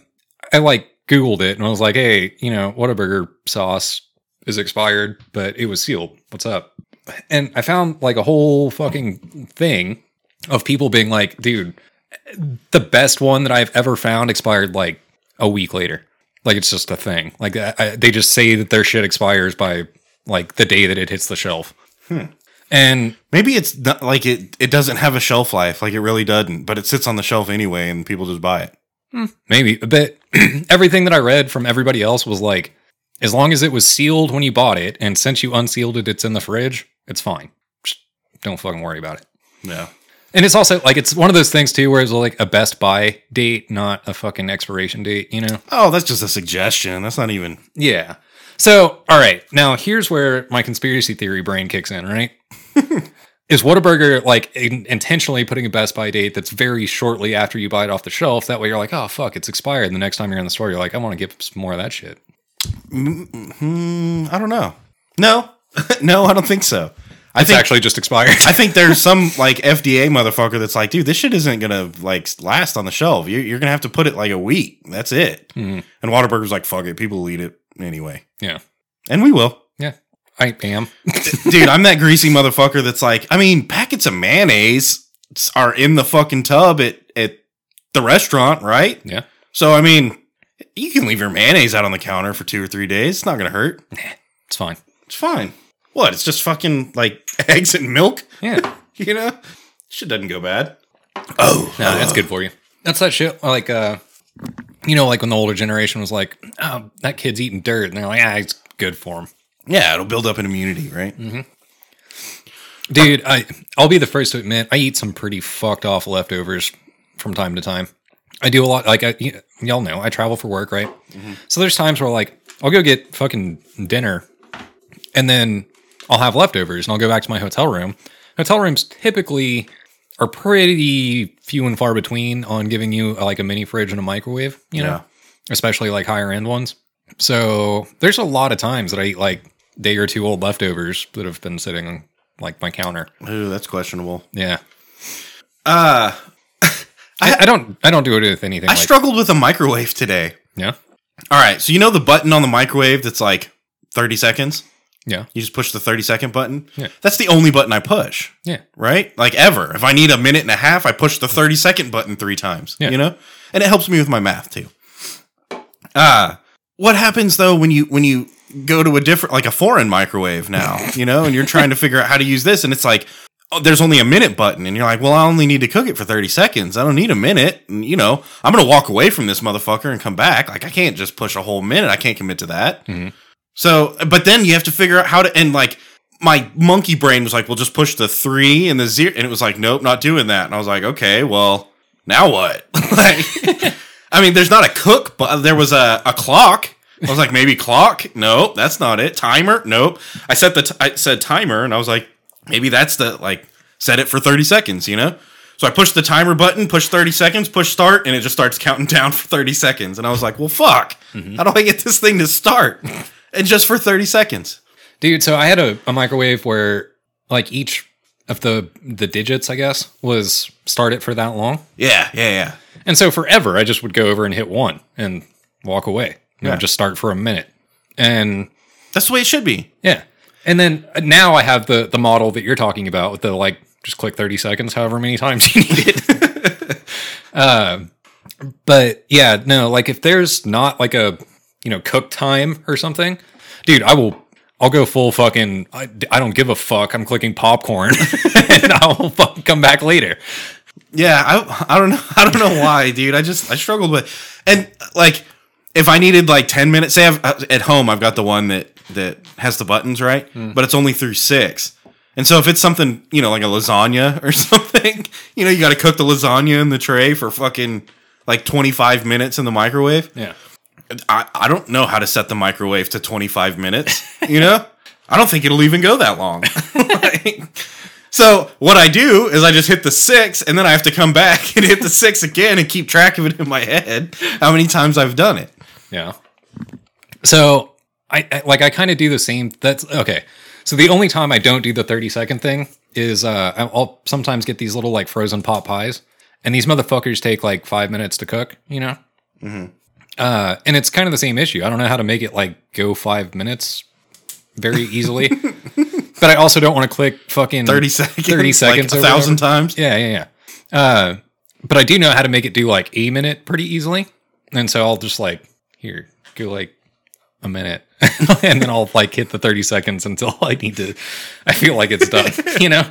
[SPEAKER 1] I like Googled it and I was like, hey, you know, Whataburger sauce is expired, but it was sealed. What's up? And I found like a whole fucking thing of people being like, dude, the best one that I've ever found expired like a week later. Like it's just a thing. Like I, I- they just say that their shit expires by like the day that it hits the shelf. Hmm. And
[SPEAKER 2] Maybe it's not like it, it doesn't have a shelf life, like it really doesn't, but it sits on the shelf anyway and people just buy it. Hmm.
[SPEAKER 1] Maybe, but everything that I read from everybody else was like, as long as it was sealed when you bought it, and since you unsealed it, it's in the fridge, it's fine. Just don't fucking worry about it.
[SPEAKER 2] Yeah.
[SPEAKER 1] And it's also like it's one of those things too, where it's like a best buy date, not a fucking expiration date. You know?
[SPEAKER 2] Oh, that's just a suggestion. That's not even.
[SPEAKER 1] Yeah. So, all right, now here's where my conspiracy theory brain kicks in. Right? Is Whataburger like in- intentionally putting a best buy date that's very shortly after you buy it off the shelf? That way, you're like, oh fuck, it's expired. And the next time you're in the store, you're like, I want to get some more of that shit.
[SPEAKER 2] Hmm, I don't know. No, no, I don't think so. I
[SPEAKER 1] It's
[SPEAKER 2] think
[SPEAKER 1] actually just expired.
[SPEAKER 2] I think there's some like FDA motherfucker that's like, dude, this shit isn't gonna like last on the shelf. You're, you're gonna have to put it like a week. That's it.
[SPEAKER 1] Mhm.
[SPEAKER 2] And Whataburger's like, fuck it, people will eat it anyway,
[SPEAKER 1] yeah.
[SPEAKER 2] and we will.
[SPEAKER 1] Yeah. I am.
[SPEAKER 2] dude, I'm that greasy motherfucker that's like, I mean, packets of mayonnaise are in the fucking tub at at the restaurant, right?
[SPEAKER 1] Yeah.
[SPEAKER 2] So I mean, you can leave your mayonnaise out on the counter for two or three days. It's not gonna hurt.
[SPEAKER 1] It's fine.
[SPEAKER 2] It's fine. What? It's just fucking like eggs and milk.
[SPEAKER 1] Yeah.
[SPEAKER 2] You know, shit doesn't go bad. Oh,
[SPEAKER 1] No, that's good for you. That's that shit. Like, uh, you know, like when the older generation was like, "Oh, that kid's eating dirt," and they're like, "Ah, it's good for him."
[SPEAKER 2] yeah. It'll build up an immunity, right? Mm-hmm.
[SPEAKER 1] Dude, I I'll be the first to admit I eat some pretty fucked off leftovers from time to time. I do a lot. Like, I, y- y'all know, I travel for work, right? So there's times where like I'll go get fucking dinner, and then I'll have leftovers, and I'll go back to my hotel room. Hotel rooms typically are pretty few and far between on giving you uh, like a mini fridge and a microwave. You know,
[SPEAKER 2] Yeah.
[SPEAKER 1] especially like higher end ones. So there's a lot of times that I eat like day or two old leftovers that have been sitting on like my counter.
[SPEAKER 2] Ooh, that's questionable.
[SPEAKER 1] Yeah.
[SPEAKER 2] Uh,
[SPEAKER 1] I, I don't I don't do it with anything
[SPEAKER 2] I
[SPEAKER 1] like
[SPEAKER 2] struggled with a microwave today.
[SPEAKER 1] Yeah.
[SPEAKER 2] All right, so you know the button on the microwave that's like 30 seconds?
[SPEAKER 1] Yeah.
[SPEAKER 2] You just push the 30 second button?
[SPEAKER 1] Yeah.
[SPEAKER 2] That's the only button I push,
[SPEAKER 1] Yeah.
[SPEAKER 2] right? Like ever. If I need a minute and a half, I push the 30 second button three times,
[SPEAKER 1] Yeah.
[SPEAKER 2] you know? And it helps me with my math too. Uh, what happens though when you when you go to a different like a foreign microwave now, you know, and you're trying to figure out how to use this and it's like oh, there's only a minute button and you're like, "Well, I only need to cook it for 30 seconds. I don't need a minute." And you know, I'm going to walk away from this motherfucker and come back. Like I can't just push a whole minute. I can't commit to that.
[SPEAKER 1] Mhm.
[SPEAKER 2] So, but then you have to figure out how to and like my monkey brain was like, "Well, just push the 3 and the 0." And it was like, "Nope, not doing that." And I was like, "Okay, well, now what?" like I mean, there's not a cook, but there was a, a clock. I was like, maybe clock? Nope, that's not it. Timer? Nope. I set the t- I said timer, and I was like, maybe that's the like set it for 30 seconds, you know? So I pushed the timer button, push 30 seconds, push start, and it just starts counting down for 30 seconds. And I was like, well, fuck. Mm-hmm. How do I get this thing to start? and just for 30 seconds.
[SPEAKER 1] Dude, so I had a, a microwave where like each of the the digits, I guess, was started for that long.
[SPEAKER 2] Yeah, yeah, yeah.
[SPEAKER 1] And so forever I just would go over and hit one and walk away. You know,
[SPEAKER 2] Yeah.
[SPEAKER 1] just start for a minute. And
[SPEAKER 2] That's the way it should be.
[SPEAKER 1] yeah. And then uh, now I have the the model that you're talking about with the like just click 30 seconds however many times you need it. um but yeah, no, like if there's not like a you know cook time or something, dude, I will I'll go full fucking I, I don't give a fuck. I'm clicking popcorn and I'll fucking come back later.
[SPEAKER 2] Yeah, I I don't know I don't know why, dude. I just I struggled with and like if I needed like 10 minutes, say I've, uh, at home I've got the one that that has the buttons, right? But it's only through 6. And so if it's something, you know, like a lasagna or something, you know, you got to cook the lasagna in the tray for fucking like 25 minutes in the microwave.
[SPEAKER 1] Yeah.
[SPEAKER 2] I, I don't know how to set the microwave to 25 minutes, you know? I don't think it'll even go that long. Like, so what I do is I just hit the six and then I have to come back and hit the six again and keep track of it in my head how many times I've done it.
[SPEAKER 1] Yeah. So I, I like I kind of do the same. That's okay. So the only time I don't do the 30 second thing is uh, I'll sometimes get these little like frozen pot pies, and these motherfuckers take like five minutes to cook, you know? Uh, and it's kind of the same issue. I don't know how to make it like go five minutes very easily. but I also don't want to click fucking
[SPEAKER 2] 30 seconds.
[SPEAKER 1] 30 seconds
[SPEAKER 2] Like a thousand
[SPEAKER 1] whatever.
[SPEAKER 2] times.
[SPEAKER 1] Yeah, yeah, yeah. Uh, but I do know how to make it do like a minute pretty easily. And so I'll just like, here, go like a minute. and then I'll like hit the 30 seconds until I need to, I feel like it's done, you know?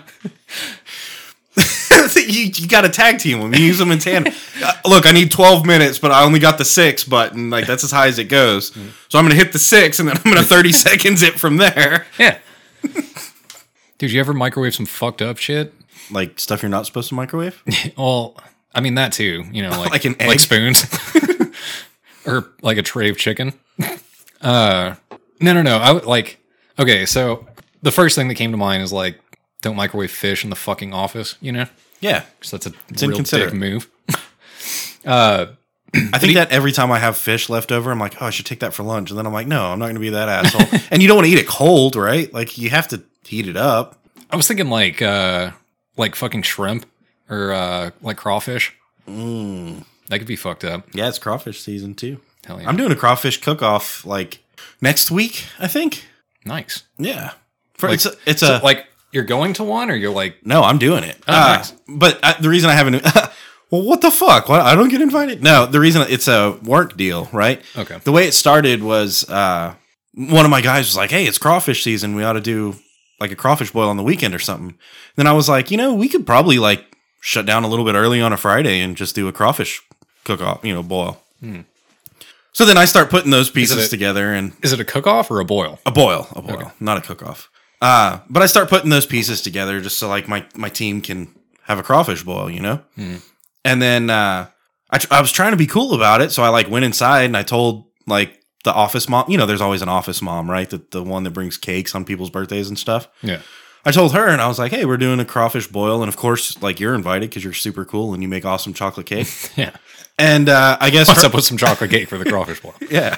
[SPEAKER 2] You, you got to tag team them. You use them in tandem. Uh, Look, I need 12 minutes, but I only got the six button. Like, that's as high as it goes. So I'm going to hit the six and then I'm going to 30 seconds it from there.
[SPEAKER 1] Yeah. Dude, you ever microwave some fucked up shit?
[SPEAKER 2] Like, stuff you're not supposed to microwave?
[SPEAKER 1] Well, I mean that too, you know, like
[SPEAKER 2] Like an
[SPEAKER 1] like spoons or like a tray of chicken. Uh, no, no, no. I would like okay. So the first thing that came to mind is like don't microwave fish in the fucking office, you know,
[SPEAKER 2] Yeah.
[SPEAKER 1] because that's a real
[SPEAKER 2] inconsiderate.
[SPEAKER 1] dick move.
[SPEAKER 2] I think that every time I have fish left over, I'm like, oh, I should take that for lunch. And then I'm like, no, I'm not going to be that asshole. and you don't want to eat it cold, right? Like, you have to heat it up.
[SPEAKER 1] I was thinking like uh like fucking shrimp or uh like crawfish.
[SPEAKER 2] Mm.
[SPEAKER 1] That could be fucked up.
[SPEAKER 2] Yeah, it's crawfish season too.
[SPEAKER 1] Hell yeah.
[SPEAKER 2] I'm doing a crawfish cook off like next week, I think.
[SPEAKER 1] nice.
[SPEAKER 2] Yeah. For,
[SPEAKER 1] Like-
[SPEAKER 2] it's a, it's
[SPEAKER 1] So,
[SPEAKER 2] a
[SPEAKER 1] like you're going to one or you're like
[SPEAKER 2] no, I'm doing it.
[SPEAKER 1] Oh,
[SPEAKER 2] Uh,
[SPEAKER 1] nice.
[SPEAKER 2] But I, the reason I haven't, well, what the fuck? Why I don't get invited? No, the reason it's a work deal, right?
[SPEAKER 1] Okay.
[SPEAKER 2] The way it started was uh, one of my guys was like, "Hey, it's crawfish season. We ought to do like a crawfish boil on the weekend or something." Then I was like, you know, we could probably like shut down a little bit early on a Friday and just do a crawfish cook off, you know, boil. So then I start putting those pieces
[SPEAKER 1] Hmm. it-
[SPEAKER 2] together and
[SPEAKER 1] is it a cook off or a boil?
[SPEAKER 2] a boil, a boil, not a cook off. Uh, but I start putting those pieces together just so like my my team can have a crawfish boil, you know. And then uh, I tr- I was trying to be cool about it, so I like went inside and I told like the office mom. You know, there's always an office mom, right? The the one that brings cakes on people's birthdays and stuff.
[SPEAKER 1] Yeah.
[SPEAKER 2] I told her and I was like, hey, we're doing a crawfish boil, and of course, like you're invited because you're super cool and you make awesome chocolate cake.
[SPEAKER 1] Yeah.
[SPEAKER 2] and uh, I guess
[SPEAKER 1] What's
[SPEAKER 2] her-
[SPEAKER 1] up with some chocolate cake for the crawfish boil?
[SPEAKER 2] yeah.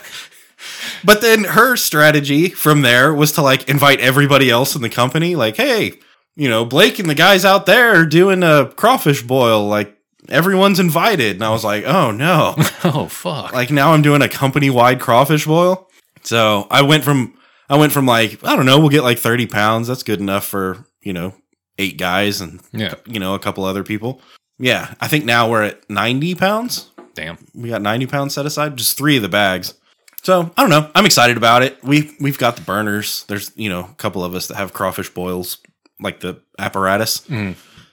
[SPEAKER 2] But then her strategy from there was to like invite everybody else in the company, like, hey, you know, Blake and the guys out there are doing a crawfish boil. Like, everyone's invited. And I was like, oh no.
[SPEAKER 1] Oh fuck.
[SPEAKER 2] like, now I'm doing a company wide crawfish boil. So I went from, I went from like, I don't know, we'll get like 30 pounds. That's good enough for, you know, eight guys and,
[SPEAKER 1] Yeah.
[SPEAKER 2] you know, a couple other people. Yeah. I think now we're at 90 pounds
[SPEAKER 1] Damn.
[SPEAKER 2] we got 90 pounds set aside just three of the bags so i don't know i'm excited about it we we've got the burners there's you know a couple of us that have crawfish boils like the apparatus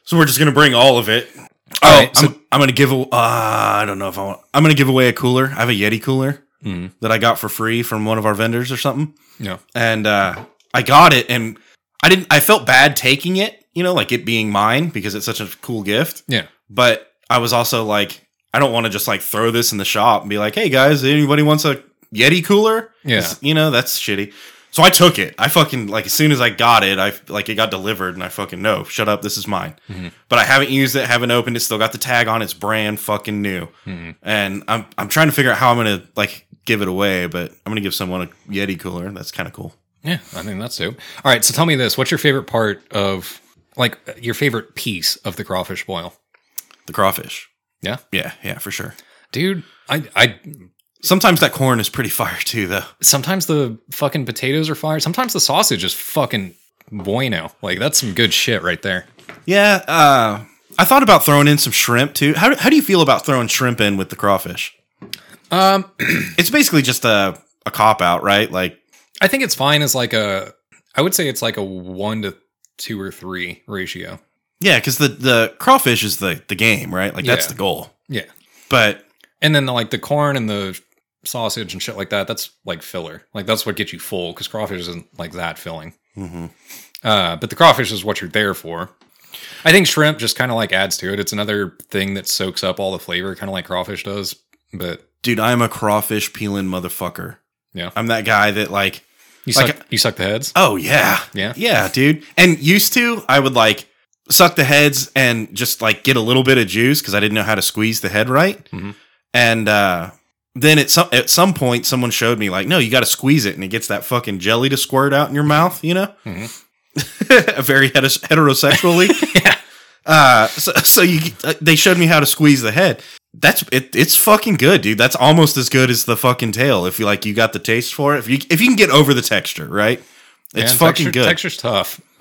[SPEAKER 2] so we're just gonna bring all of it oh
[SPEAKER 1] right,
[SPEAKER 2] I'm, I'm gonna give a, uh, i don't know if i want i'm gonna give away a cooler i have a yeti cooler that i got for free from one of our vendors or something
[SPEAKER 1] Yeah.
[SPEAKER 2] and uh, I got it, and I didn't. I felt bad taking it, you know, like it being mine because it's such a cool gift.
[SPEAKER 1] Yeah.
[SPEAKER 2] But I was also like, I don't want to just like throw this in the shop and be like, "Hey guys, anybody wants a Yeti cooler?"
[SPEAKER 1] Yeah.
[SPEAKER 2] you know, that's shitty. So I took it. I fucking like as soon as I got it, I like it got delivered, and I fucking no, shut up, this is mine. Mm-hmm. But I haven't used it, haven't opened it. Still got the tag on. It's brand fucking new, mm-hmm. and I'm I'm trying to figure out how I'm gonna like give it away. But I'm gonna give someone a Yeti cooler. That's kind of cool.
[SPEAKER 1] Yeah. I think that's dope. All right. So tell me this: What's your favorite part of, like, your favorite piece of the crawfish boil?
[SPEAKER 2] The crawfish.
[SPEAKER 1] Yeah,
[SPEAKER 2] Yeah, yeah, for sure.
[SPEAKER 1] dude. I, I
[SPEAKER 2] Sometimes that corn is pretty fire too, though.
[SPEAKER 1] sometimes the fucking potatoes are fire. Sometimes the sausage is fucking bueno. Like that's some good shit right there.
[SPEAKER 2] Yeah, uh, I thought about throwing in some shrimp too. How, how do you feel about throwing shrimp in with the crawfish?
[SPEAKER 1] Um,
[SPEAKER 2] It's basically just a, a cop out, right? Like,
[SPEAKER 1] I think it's fine as like a. I would say it's like a one to two or three ratio.
[SPEAKER 2] yeah, because the, the crawfish is the, the game, right? Like, that's
[SPEAKER 1] Yeah.
[SPEAKER 2] the goal.
[SPEAKER 1] Yeah,
[SPEAKER 2] But
[SPEAKER 1] and then the, like the corn and the sausage and shit like that. That's like filler. Like that's what gets you full because crawfish isn't like that filling. Uh, but the crawfish is what you're there for. I think shrimp just kind of like adds to it. It's another thing that soaks up all the flavor, kind of like crawfish does. But
[SPEAKER 2] dude, I'm a crawfish peeling motherfucker.
[SPEAKER 1] yeah,
[SPEAKER 2] I'm that guy that, like,
[SPEAKER 1] you
[SPEAKER 2] Like
[SPEAKER 1] suck. you suck the heads.
[SPEAKER 2] oh, yeah.
[SPEAKER 1] Yeah.
[SPEAKER 2] Yeah, dude. And used to, I would like suck the heads and just like get a little bit of juice because I didn't know how to squeeze the head right.
[SPEAKER 1] Mhm.
[SPEAKER 2] And uh, then at some at some point someone showed me like no you got to squeeze it and it gets that fucking jelly to squirt out in your mouth you know? Very heteros- heterosexually.
[SPEAKER 1] Yeah.
[SPEAKER 2] uh so, so you uh, they showed me how to squeeze the head. That's it, it's fucking good dude. That's almost as good as the fucking tail if you like you got the taste for it. If you if you can get over the texture right? It's
[SPEAKER 1] Yeah,
[SPEAKER 2] fucking
[SPEAKER 1] texture,
[SPEAKER 2] good.
[SPEAKER 1] Texture's tough.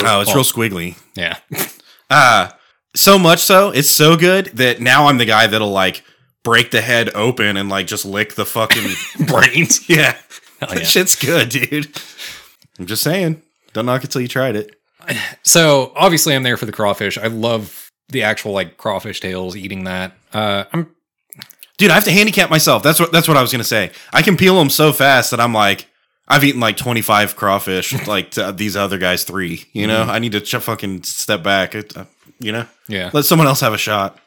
[SPEAKER 2] Oh it's real squiggly.
[SPEAKER 1] Yeah.
[SPEAKER 2] uh so much so it's so good that now i'm the guy that'll like break the head open and like just lick the fucking
[SPEAKER 1] Brains.
[SPEAKER 2] yeah
[SPEAKER 1] Hell
[SPEAKER 2] that
[SPEAKER 1] yeah.
[SPEAKER 2] shit's good dude i'm just saying don't knock it till you tried it
[SPEAKER 1] So obviously, I'm there for the crawfish. I love the actual like crawfish tails. Eating that. Uh, I'm
[SPEAKER 2] dude i have to handicap myself that's what that's what i was gonna say i can peel them so fast that i'm like i've eaten like 25 crawfish like to these other guys three you know i need to ch- fucking step back it, uh, you know
[SPEAKER 1] yeah.
[SPEAKER 2] let someone else have a shot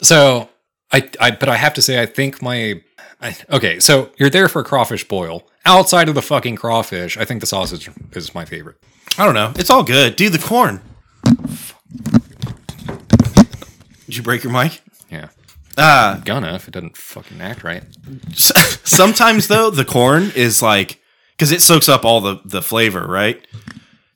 [SPEAKER 1] So I, I, but I have to say, I think my. I, okay, so you're there for a crawfish boil. Outside of the fucking crawfish, I think the sausage is my favorite.
[SPEAKER 2] i don't know it's all good dude the corn did you break your mic
[SPEAKER 1] Yeah.
[SPEAKER 2] uh
[SPEAKER 1] Gonna if it doesn't fucking act right.
[SPEAKER 2] Sometimes though the corn is like because it soaks up all the the flavor right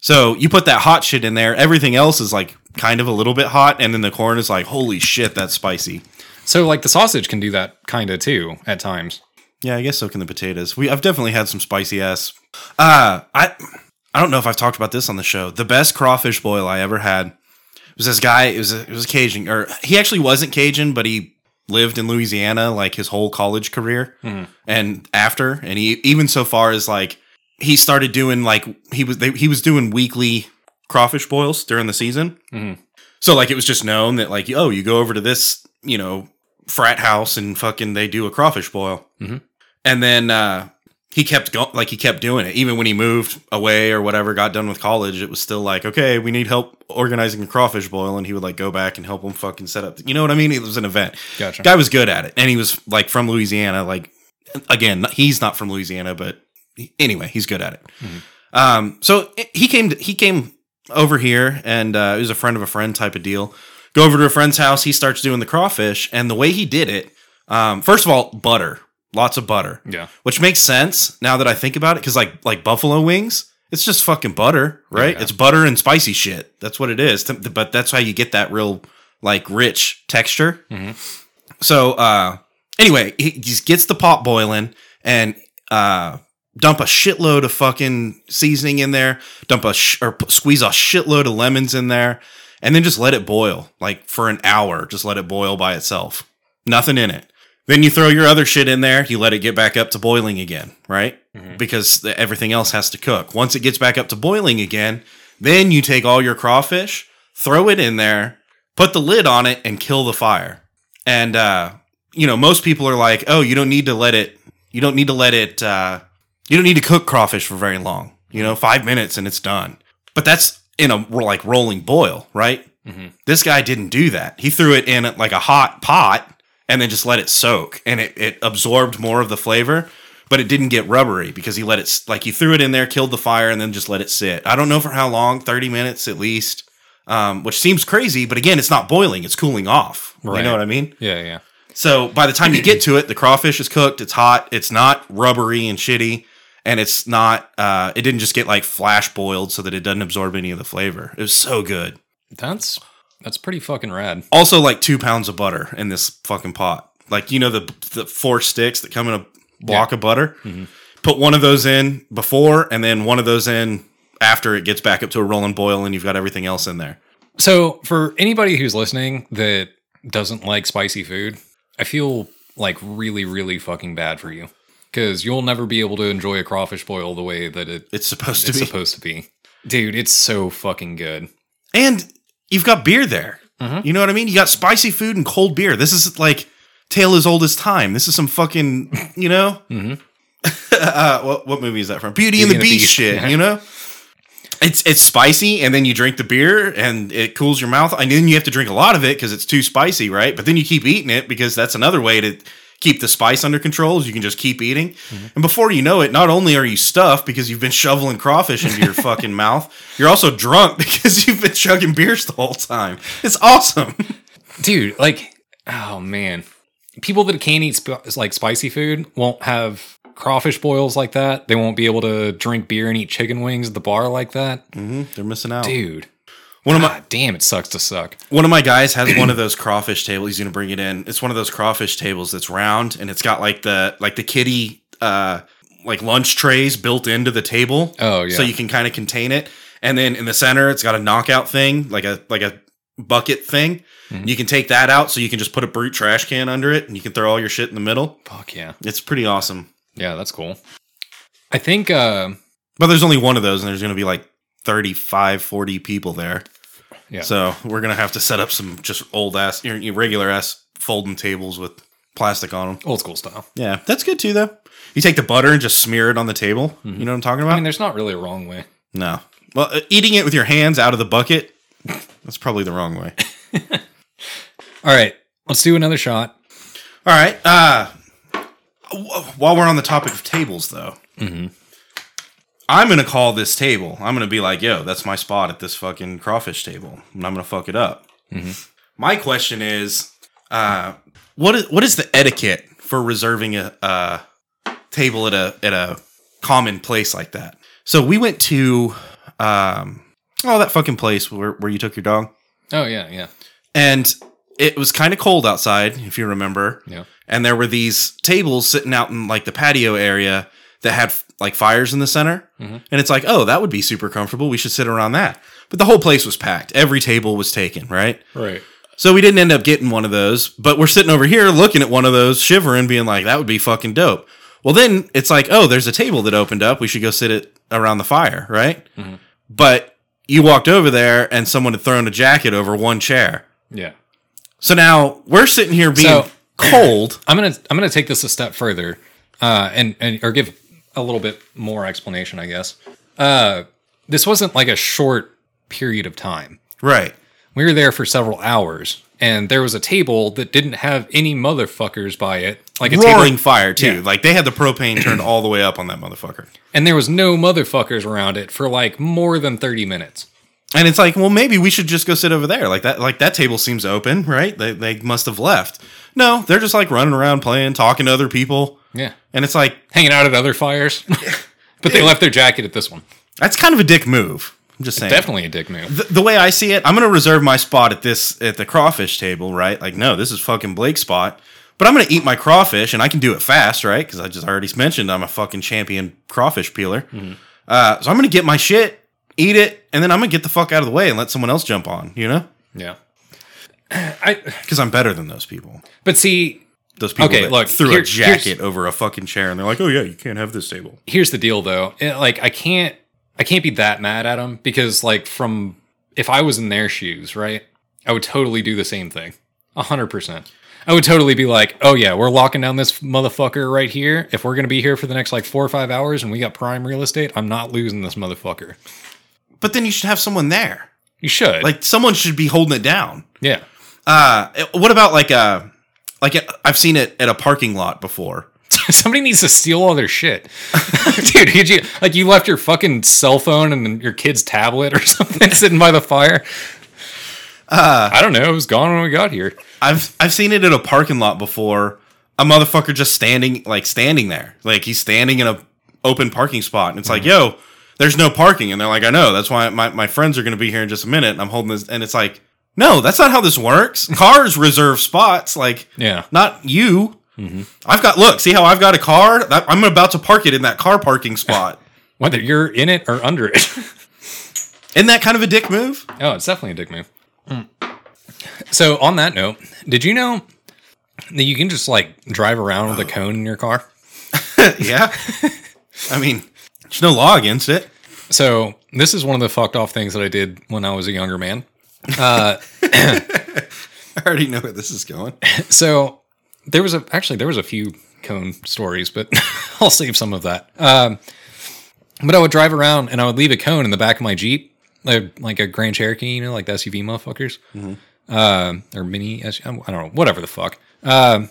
[SPEAKER 2] so you put that hot shit in there everything else is like kind of a little bit hot and then the corn is like holy shit that's spicy
[SPEAKER 1] So like the sausage can do that kind of too at times.
[SPEAKER 2] yeah i guess so can the potatoes. We i've definitely had some spicy ass uh i i don't know if i've talked about this on the show. The best crawfish boil i ever had was this guy it was a, it was a cajun or he actually wasn't cajun but he lived in louisiana like his whole college career. And after and he even so far as like he started doing like he was they, he was doing weekly crawfish boils during the season.
[SPEAKER 1] Mhm.
[SPEAKER 2] so like it was just known that like oh you go over to this you know frat house and fucking they do a crawfish boil.
[SPEAKER 1] Mhm.
[SPEAKER 2] and then uh he kept going like he kept doing it. Even when he moved away or whatever got done with college it was still like okay we need help organizing a crawfish boil. And he would like go back and help him fucking set up you know what i mean? It was an event.
[SPEAKER 1] Gotcha.
[SPEAKER 2] guy was good at it. And he was like from louisiana like again he's not from louisiana but anyway he's good at it. Um so he came to, he came over here and uh, it was a friend of a friend type of deal go over to a friend's house he starts doing the crawfish and the way he did it um first of all butter lots of butter.
[SPEAKER 1] Yeah.
[SPEAKER 2] which makes sense now that i think about it because like like buffalo wings it's just fucking butter right?
[SPEAKER 1] Yeah.
[SPEAKER 2] it's butter and spicy shit. That's what it is. But that's how you get that real like rich texture. So uh anyway he just gets the pot boiling and uh dump a shitload of fucking seasoning in there dump a sh- or p- squeeze a shitload of lemons in there and then just let it boil like for an hour. Just let it boil by itself. Nothing in it. Then you throw your other shit in there. You let it get back up to boiling again right? Because the, everything else has to cook. Once it gets back up to boiling again then you take all your crawfish throw it in there put the lid on it and kill the fire. And uh you know most people are like oh you don't need to let it you don't need to let it uh you don't need to cook crawfish for very long. You know five minutes and it's done. But that's in a like rolling boil right this guy didn't do that he threw it in like a hot pot and then just let it soak and it, it absorbed more of the flavor but it didn't get rubbery because he let it like he threw it in there killed the fire and then just let it sit i don't know for how long 30 minutes at least um, which seems crazy but again it's not boiling it's cooling off you know what i mean
[SPEAKER 1] Yeah. Yeah.
[SPEAKER 2] so by the time you get to it, the crawfish is cooked. It's hot. It's not rubbery and shitty, and it's not. Uh, it didn't just get like flash boiled so that it doesn't absorb any of the flavor. It was so good.
[SPEAKER 1] That's that's pretty fucking rad.
[SPEAKER 2] Also, like two pounds of butter in this fucking pot. Like you know the the four sticks that come in a block of butter. Put one of those in before, and then one of those in after it gets back up to a rolling boil, and you've got everything else in there.
[SPEAKER 1] So, for anybody who's listening that doesn't like spicy food, I feel like really, really fucking bad for you because you'll never be able to enjoy a crawfish boil the way that it,
[SPEAKER 2] It's supposed to
[SPEAKER 1] it's
[SPEAKER 2] be.
[SPEAKER 1] supposed to be. Dude, it's so fucking good.
[SPEAKER 2] And you've got beer there. You know what I mean? You got spicy food and cold beer. This is like tale as old as time. This is some fucking, you know?
[SPEAKER 1] Mhm.
[SPEAKER 2] uh, what, what movie is that from? Beauty, and the, Beast, shit,
[SPEAKER 1] yeah.
[SPEAKER 2] you know? It's it's spicy, and then you drink the beer, and it cools your mouth. And then you have to drink a lot of it because it's too spicy, right? But then you keep eating it because that's another way to keep the spice under control. You can just keep eating, and before you know it, not only are you stuffed because you've been shoveling crawfish into your fucking mouth, you're also drunk because you've been chugging beers the whole time. It's awesome.
[SPEAKER 1] Dude, like, oh man. people that can't eat sp- like spicy food won't have crawfish boils like that. They won't be able to drink beer and eat chicken wings at the bar like that.
[SPEAKER 2] Mm-hmm. They're missing out.
[SPEAKER 1] Dude,
[SPEAKER 2] One of my
[SPEAKER 1] God damn, it sucks to suck.
[SPEAKER 2] one of my guys has one of those crawfish tables. He's gonna bring it in. It's one of those crawfish tables that's round and it's got like the like the kitty uh like lunch trays built into the table.
[SPEAKER 1] Oh, yeah.
[SPEAKER 2] So you can kind of contain it. And then in the center, it's got a knockout thing, like a like a bucket thing.
[SPEAKER 1] Mm-hmm.
[SPEAKER 2] You can take that out, so you can just put a brute trash can under it, and you can throw all your shit in the middle.
[SPEAKER 1] Fuck yeah.
[SPEAKER 2] It's pretty awesome.
[SPEAKER 1] Yeah, that's cool. I think uh
[SPEAKER 2] But there's only one of those, and there's going to be like 35, 40 people there.
[SPEAKER 1] Yeah.
[SPEAKER 2] So we're going to have to set up some just old ass, regular ass folding tables with plastic on them.
[SPEAKER 1] old school style.
[SPEAKER 2] Yeah, that's good too, though. You take the butter and just smear it on the table. You know what I'm talking about?
[SPEAKER 1] I mean, there's not really a wrong way.
[SPEAKER 2] no. Well, uh, eating it with your hands out of the bucket, that's probably the wrong way.
[SPEAKER 1] All right, let's do another shot.
[SPEAKER 2] All right. Uh, w- while we're on the topic of tables, though, I'm gonna call this table. I'm gonna be like, "Yo, that's my spot at this fucking crawfish table," and I'm gonna fuck it up. My question is, uh, what is what is the etiquette for reserving a, a table at a at a common place like that? So we went to, um, oh, that fucking place where where you took your dog,
[SPEAKER 1] Oh yeah, yeah,
[SPEAKER 2] and it was kind of cold outside, if you remember
[SPEAKER 1] yeah.
[SPEAKER 2] and there were these tables sitting out in like the patio area that had like fires in the center. And it's like oh that would be super comfortable. We should sit around that. But the whole place was packed. Every table was taken right?
[SPEAKER 1] Right.
[SPEAKER 2] so we didn't end up getting one of those but we're sitting over here looking at one of those shivering being like that would be fucking dope. Well then it's like oh there's a table that opened up. We should go sit it around the fire right? But you walked over there and someone had thrown a jacket over one chair.
[SPEAKER 1] Yeah.
[SPEAKER 2] so now we're sitting here being
[SPEAKER 1] So-
[SPEAKER 2] cold.
[SPEAKER 1] I'm gonna I'm gonna take this a step further, uh, and and or give a little bit more explanation, I guess. Uh, this wasn't like a short period of time.
[SPEAKER 2] right
[SPEAKER 1] We were there for several hours, and there was a table that didn't have any motherfuckers by it, like a
[SPEAKER 2] roaring
[SPEAKER 1] table,
[SPEAKER 2] fire too.
[SPEAKER 1] Yeah.
[SPEAKER 2] Like they had the propane turned all the way up on that motherfucker.
[SPEAKER 1] and there was no motherfuckers around it for like more than thirty minutes.
[SPEAKER 2] And it's like, well, maybe we should just go sit over there. Like that, like that table seems open, right? They they must have left. No, they're just like running around playing, talking to other people,
[SPEAKER 1] Yeah,
[SPEAKER 2] and it's like
[SPEAKER 1] hanging out at other fires, but they left their jacket at this one.
[SPEAKER 2] that's kind of a dick move. I'm just saying.
[SPEAKER 1] Definitely a dick move.
[SPEAKER 2] The, the way I see it, I'm gonna reserve my spot at this at the crawfish table, right? Like, no, this is fucking Blake's spot. But I'm gonna eat my crawfish, and I can do it fast, right? Because I just already mentioned I'm a fucking champion crawfish peeler. Uh, so I'm gonna get my shit, eat it, and then I'm gonna get the fuck out of the way and let someone else jump on. You know?
[SPEAKER 1] Yeah. I
[SPEAKER 2] Because I'm better than those people.
[SPEAKER 1] but see
[SPEAKER 2] Those people
[SPEAKER 1] Okay, look,
[SPEAKER 2] threw
[SPEAKER 1] here-
[SPEAKER 2] a jacket over a fucking chair, and they're like, "Oh yeah, you can't have this table."
[SPEAKER 1] here's the deal though. It- like i can't i can't be that mad at them because like from if i was in their shoes right i would totally do the same thing. A hundred percent. I would totally be like oh yeah we're locking down this motherfucker right here. If we're gonna be here for the next like four or five hours and we got prime real estate i'm not losing this motherfucker.
[SPEAKER 2] But then you should have someone there.
[SPEAKER 1] you should. Like
[SPEAKER 2] Like someone should be holding it down.
[SPEAKER 1] yeah.
[SPEAKER 2] Uh, eh, what about like a like I've seen it at a parking lot before.
[SPEAKER 1] somebody needs to steal all their shit. Dude you like you left your fucking cell phone and your kid's tablet or something sitting by the fire? Uh, i don't know. It was gone when we got here.
[SPEAKER 2] I've I've seen it at a parking lot before. A motherfucker just standing like standing there, like he's standing in a open parking spot, and it's like, yo, there's no parking, and they're like, I know, that's why my my friends are gonna be here in just a minute, and I'm holding this, and it's like, no, that's not how this works. Cars reserve spots, like,
[SPEAKER 1] Yeah.
[SPEAKER 2] not you. Mm-hmm. I've got look, see how I've got a car? I'm about to park it in that car parking spot.
[SPEAKER 1] Whether you're in it or under it.
[SPEAKER 2] Isn't that kind of a dick move?
[SPEAKER 1] oh, it's definitely a dick move. So, on that note, did you know that you can just like drive around with a cone in your car?
[SPEAKER 2] yeah. I mean, there's no law against it.
[SPEAKER 1] So, this is one of the fucked off things that I did when I was a younger man.
[SPEAKER 2] I already know where this is going.
[SPEAKER 1] So, there was a actually there was a few cone stories, but I'll save some of that. Um, but I would drive around and I would leave a cone in the back of my Jeep, like, like a Grand Cherokee, you know, like the SUV motherfuckers, um, or mini SUV, I don't know, whatever the fuck. Um,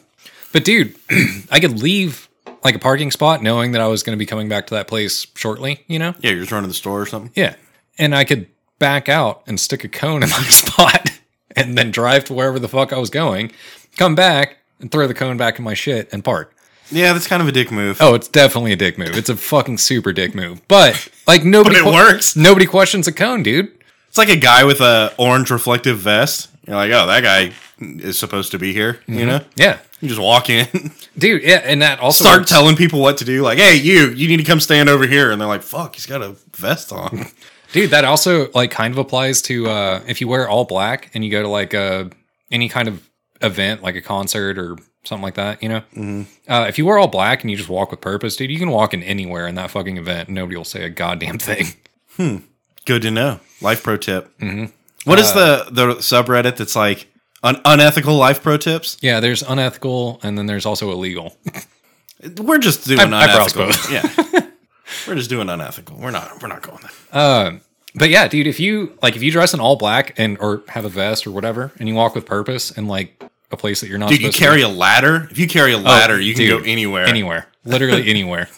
[SPEAKER 1] but dude, I could leave like a parking spot knowing that I was going to be coming back to that place shortly, you know?
[SPEAKER 2] Yeah, you're just running to the store or something.
[SPEAKER 1] Yeah. And I could back out and stick a cone in my spot and then drive to wherever the fuck I was going, come back, and throw the cone back in my shit and park.
[SPEAKER 2] Yeah, that's kind of a dick move.
[SPEAKER 1] Oh, it's definitely a dick move. It's a fucking super dick move. But like nobody,
[SPEAKER 2] But it works.
[SPEAKER 1] Nobody questions a cone, dude.
[SPEAKER 2] It's like a guy with a orange reflective vest. You're like, oh, that guy is supposed to be here. You mm-hmm. know,
[SPEAKER 1] Yeah,
[SPEAKER 2] you just walk in,
[SPEAKER 1] dude. Yeah, and that also
[SPEAKER 2] start
[SPEAKER 1] works-
[SPEAKER 2] telling people what to do. Like, hey, you, you need to come stand over here, and they're like, fuck, he's got a vest on.
[SPEAKER 1] Dude. That also like kind of applies to uh, if you wear all black and you go to like a any kind of event, like a concert or something like that. You know, mm-hmm. uh, if you wear all black and you just walk with purpose, dude, you can walk in anywhere in that fucking event. and Nobody will say a goddamn thing. Hmm.
[SPEAKER 2] Good to know. Life pro tip. Mm-hmm. What is the the subreddit that's like un- unethical life pro tips?
[SPEAKER 1] Yeah, there's unethical, and then there's also illegal.
[SPEAKER 2] We're just doing
[SPEAKER 1] I- I
[SPEAKER 2] unethical. yeah, we're just doing unethical. We're not. We're not going there.
[SPEAKER 1] Um, but yeah, dude, if you like, if you dress in all black and or have a vest or whatever, and you walk with purpose in like a place that you're not,
[SPEAKER 2] Dude, you carry
[SPEAKER 1] to
[SPEAKER 2] a ladder. If you carry a ladder,
[SPEAKER 1] Oh,
[SPEAKER 2] you can
[SPEAKER 1] dude,
[SPEAKER 2] go anywhere.
[SPEAKER 1] anywhere, literally anywhere.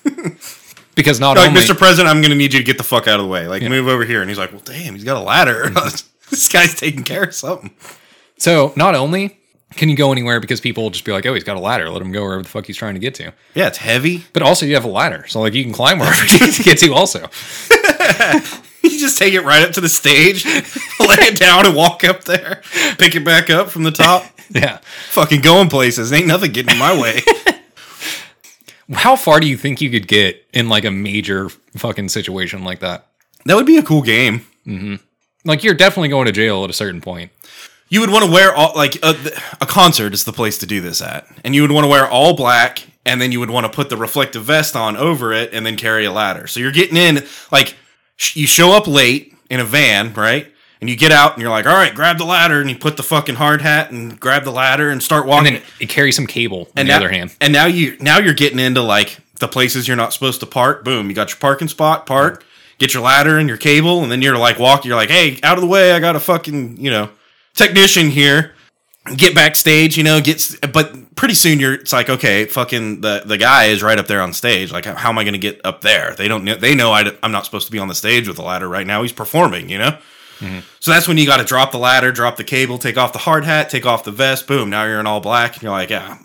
[SPEAKER 1] because not
[SPEAKER 2] Like,
[SPEAKER 1] only,
[SPEAKER 2] Mr. President, I'm going to need you to get the fuck out of the way. Like, move over here. And he's like, well, damn, he's got a ladder. this guy's taking care of something.
[SPEAKER 1] so not only can you go anywhere because people will just be like, oh, he's got a ladder, let him go wherever the fuck he's trying to get to.
[SPEAKER 2] Yeah, it's heavy.
[SPEAKER 1] But also, you have a ladder, so like you can climb wherever you need to get to. Also,
[SPEAKER 2] You just take it right up to the stage, lay it down, and walk up there, pick it back up from the top.
[SPEAKER 1] yeah.
[SPEAKER 2] Fucking going places. Ain't nothing getting in my way.
[SPEAKER 1] How far do you think you could get in like a major fucking situation like that?
[SPEAKER 2] that would be a cool game. Mm-hmm.
[SPEAKER 1] Like you're definitely going to jail at a certain point.
[SPEAKER 2] You would want to wear all like a, a concert is the place to do this at, and you would want to wear all black, and then you would want to put the reflective vest on over it, and then carry a ladder. So you're getting in like sh- you show up late in a van, right? And you get out, and you're like, "All right, grab the ladder," and you put the fucking hard hat and grab the ladder and start walking.
[SPEAKER 1] And then it carries some cable on
[SPEAKER 2] and
[SPEAKER 1] the
[SPEAKER 2] now,
[SPEAKER 1] other hand.
[SPEAKER 2] and now you now you're getting into like the places you're not supposed to park. Boom, you got your parking spot, park, get your ladder and your cable, and then you're like walking. You're like, hey, out of the way! I got a fucking you know technician here. Get backstage, you know, gets but pretty soon you're it's like okay, fucking the the guy is right up there on stage. Like, how, how am I going to get up there? They don't know. They know I, am not supposed to be on the stage with the ladder right now. He's performing, you know. Mm-hmm. So that's when you got to drop the ladder, drop the cable, take off the hard hat, take off the vest. Boom! Now you're in all black, and you're like, yeah,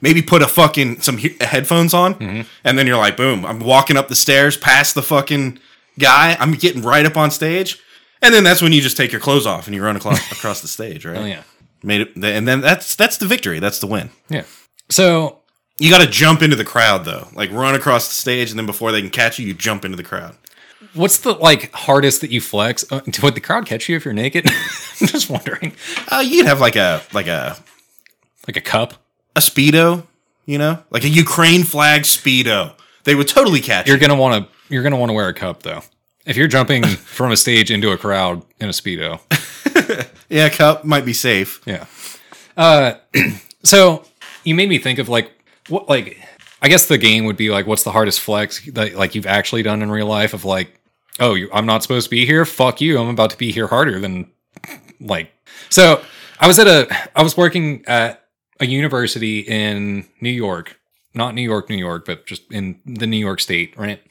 [SPEAKER 2] maybe put a fucking some he- headphones on, mm-hmm. and then you're like, boom! I'm walking up the stairs past the fucking guy. I'm getting right up on stage, and then that's when you just take your clothes off and you run across across the stage, right?
[SPEAKER 1] Oh yeah,
[SPEAKER 2] Made it, and then that's that's the victory. That's the win.
[SPEAKER 1] yeah. So
[SPEAKER 2] You got to jump into the crowd though, like run across the stage, and then before they can catch you, you jump into the crowd.
[SPEAKER 1] what's the like hardest that you flex? Uh, would the crowd catch you if you're naked? I'm just wondering.
[SPEAKER 2] Uh, you'd have like a like a
[SPEAKER 1] Like a cup.
[SPEAKER 2] a speedo, you know, like a Ukraine flag speedo. They would totally catch
[SPEAKER 1] You're
[SPEAKER 2] you.
[SPEAKER 1] Are gonna want to. You're gonna want to wear a cup though. If you're jumping from a stage into a crowd in a speedo,
[SPEAKER 2] Yeah, cup might be safe.
[SPEAKER 1] yeah. Uh, so you made me think of like what like I guess the game would be like what's the hardest flex that like you've actually done in real life of like oh you, I'm not supposed to be here? Fuck you. I'm about to be here harder than like so I was at a I was working at a university in New York. Not New York New York but just in the New York state right?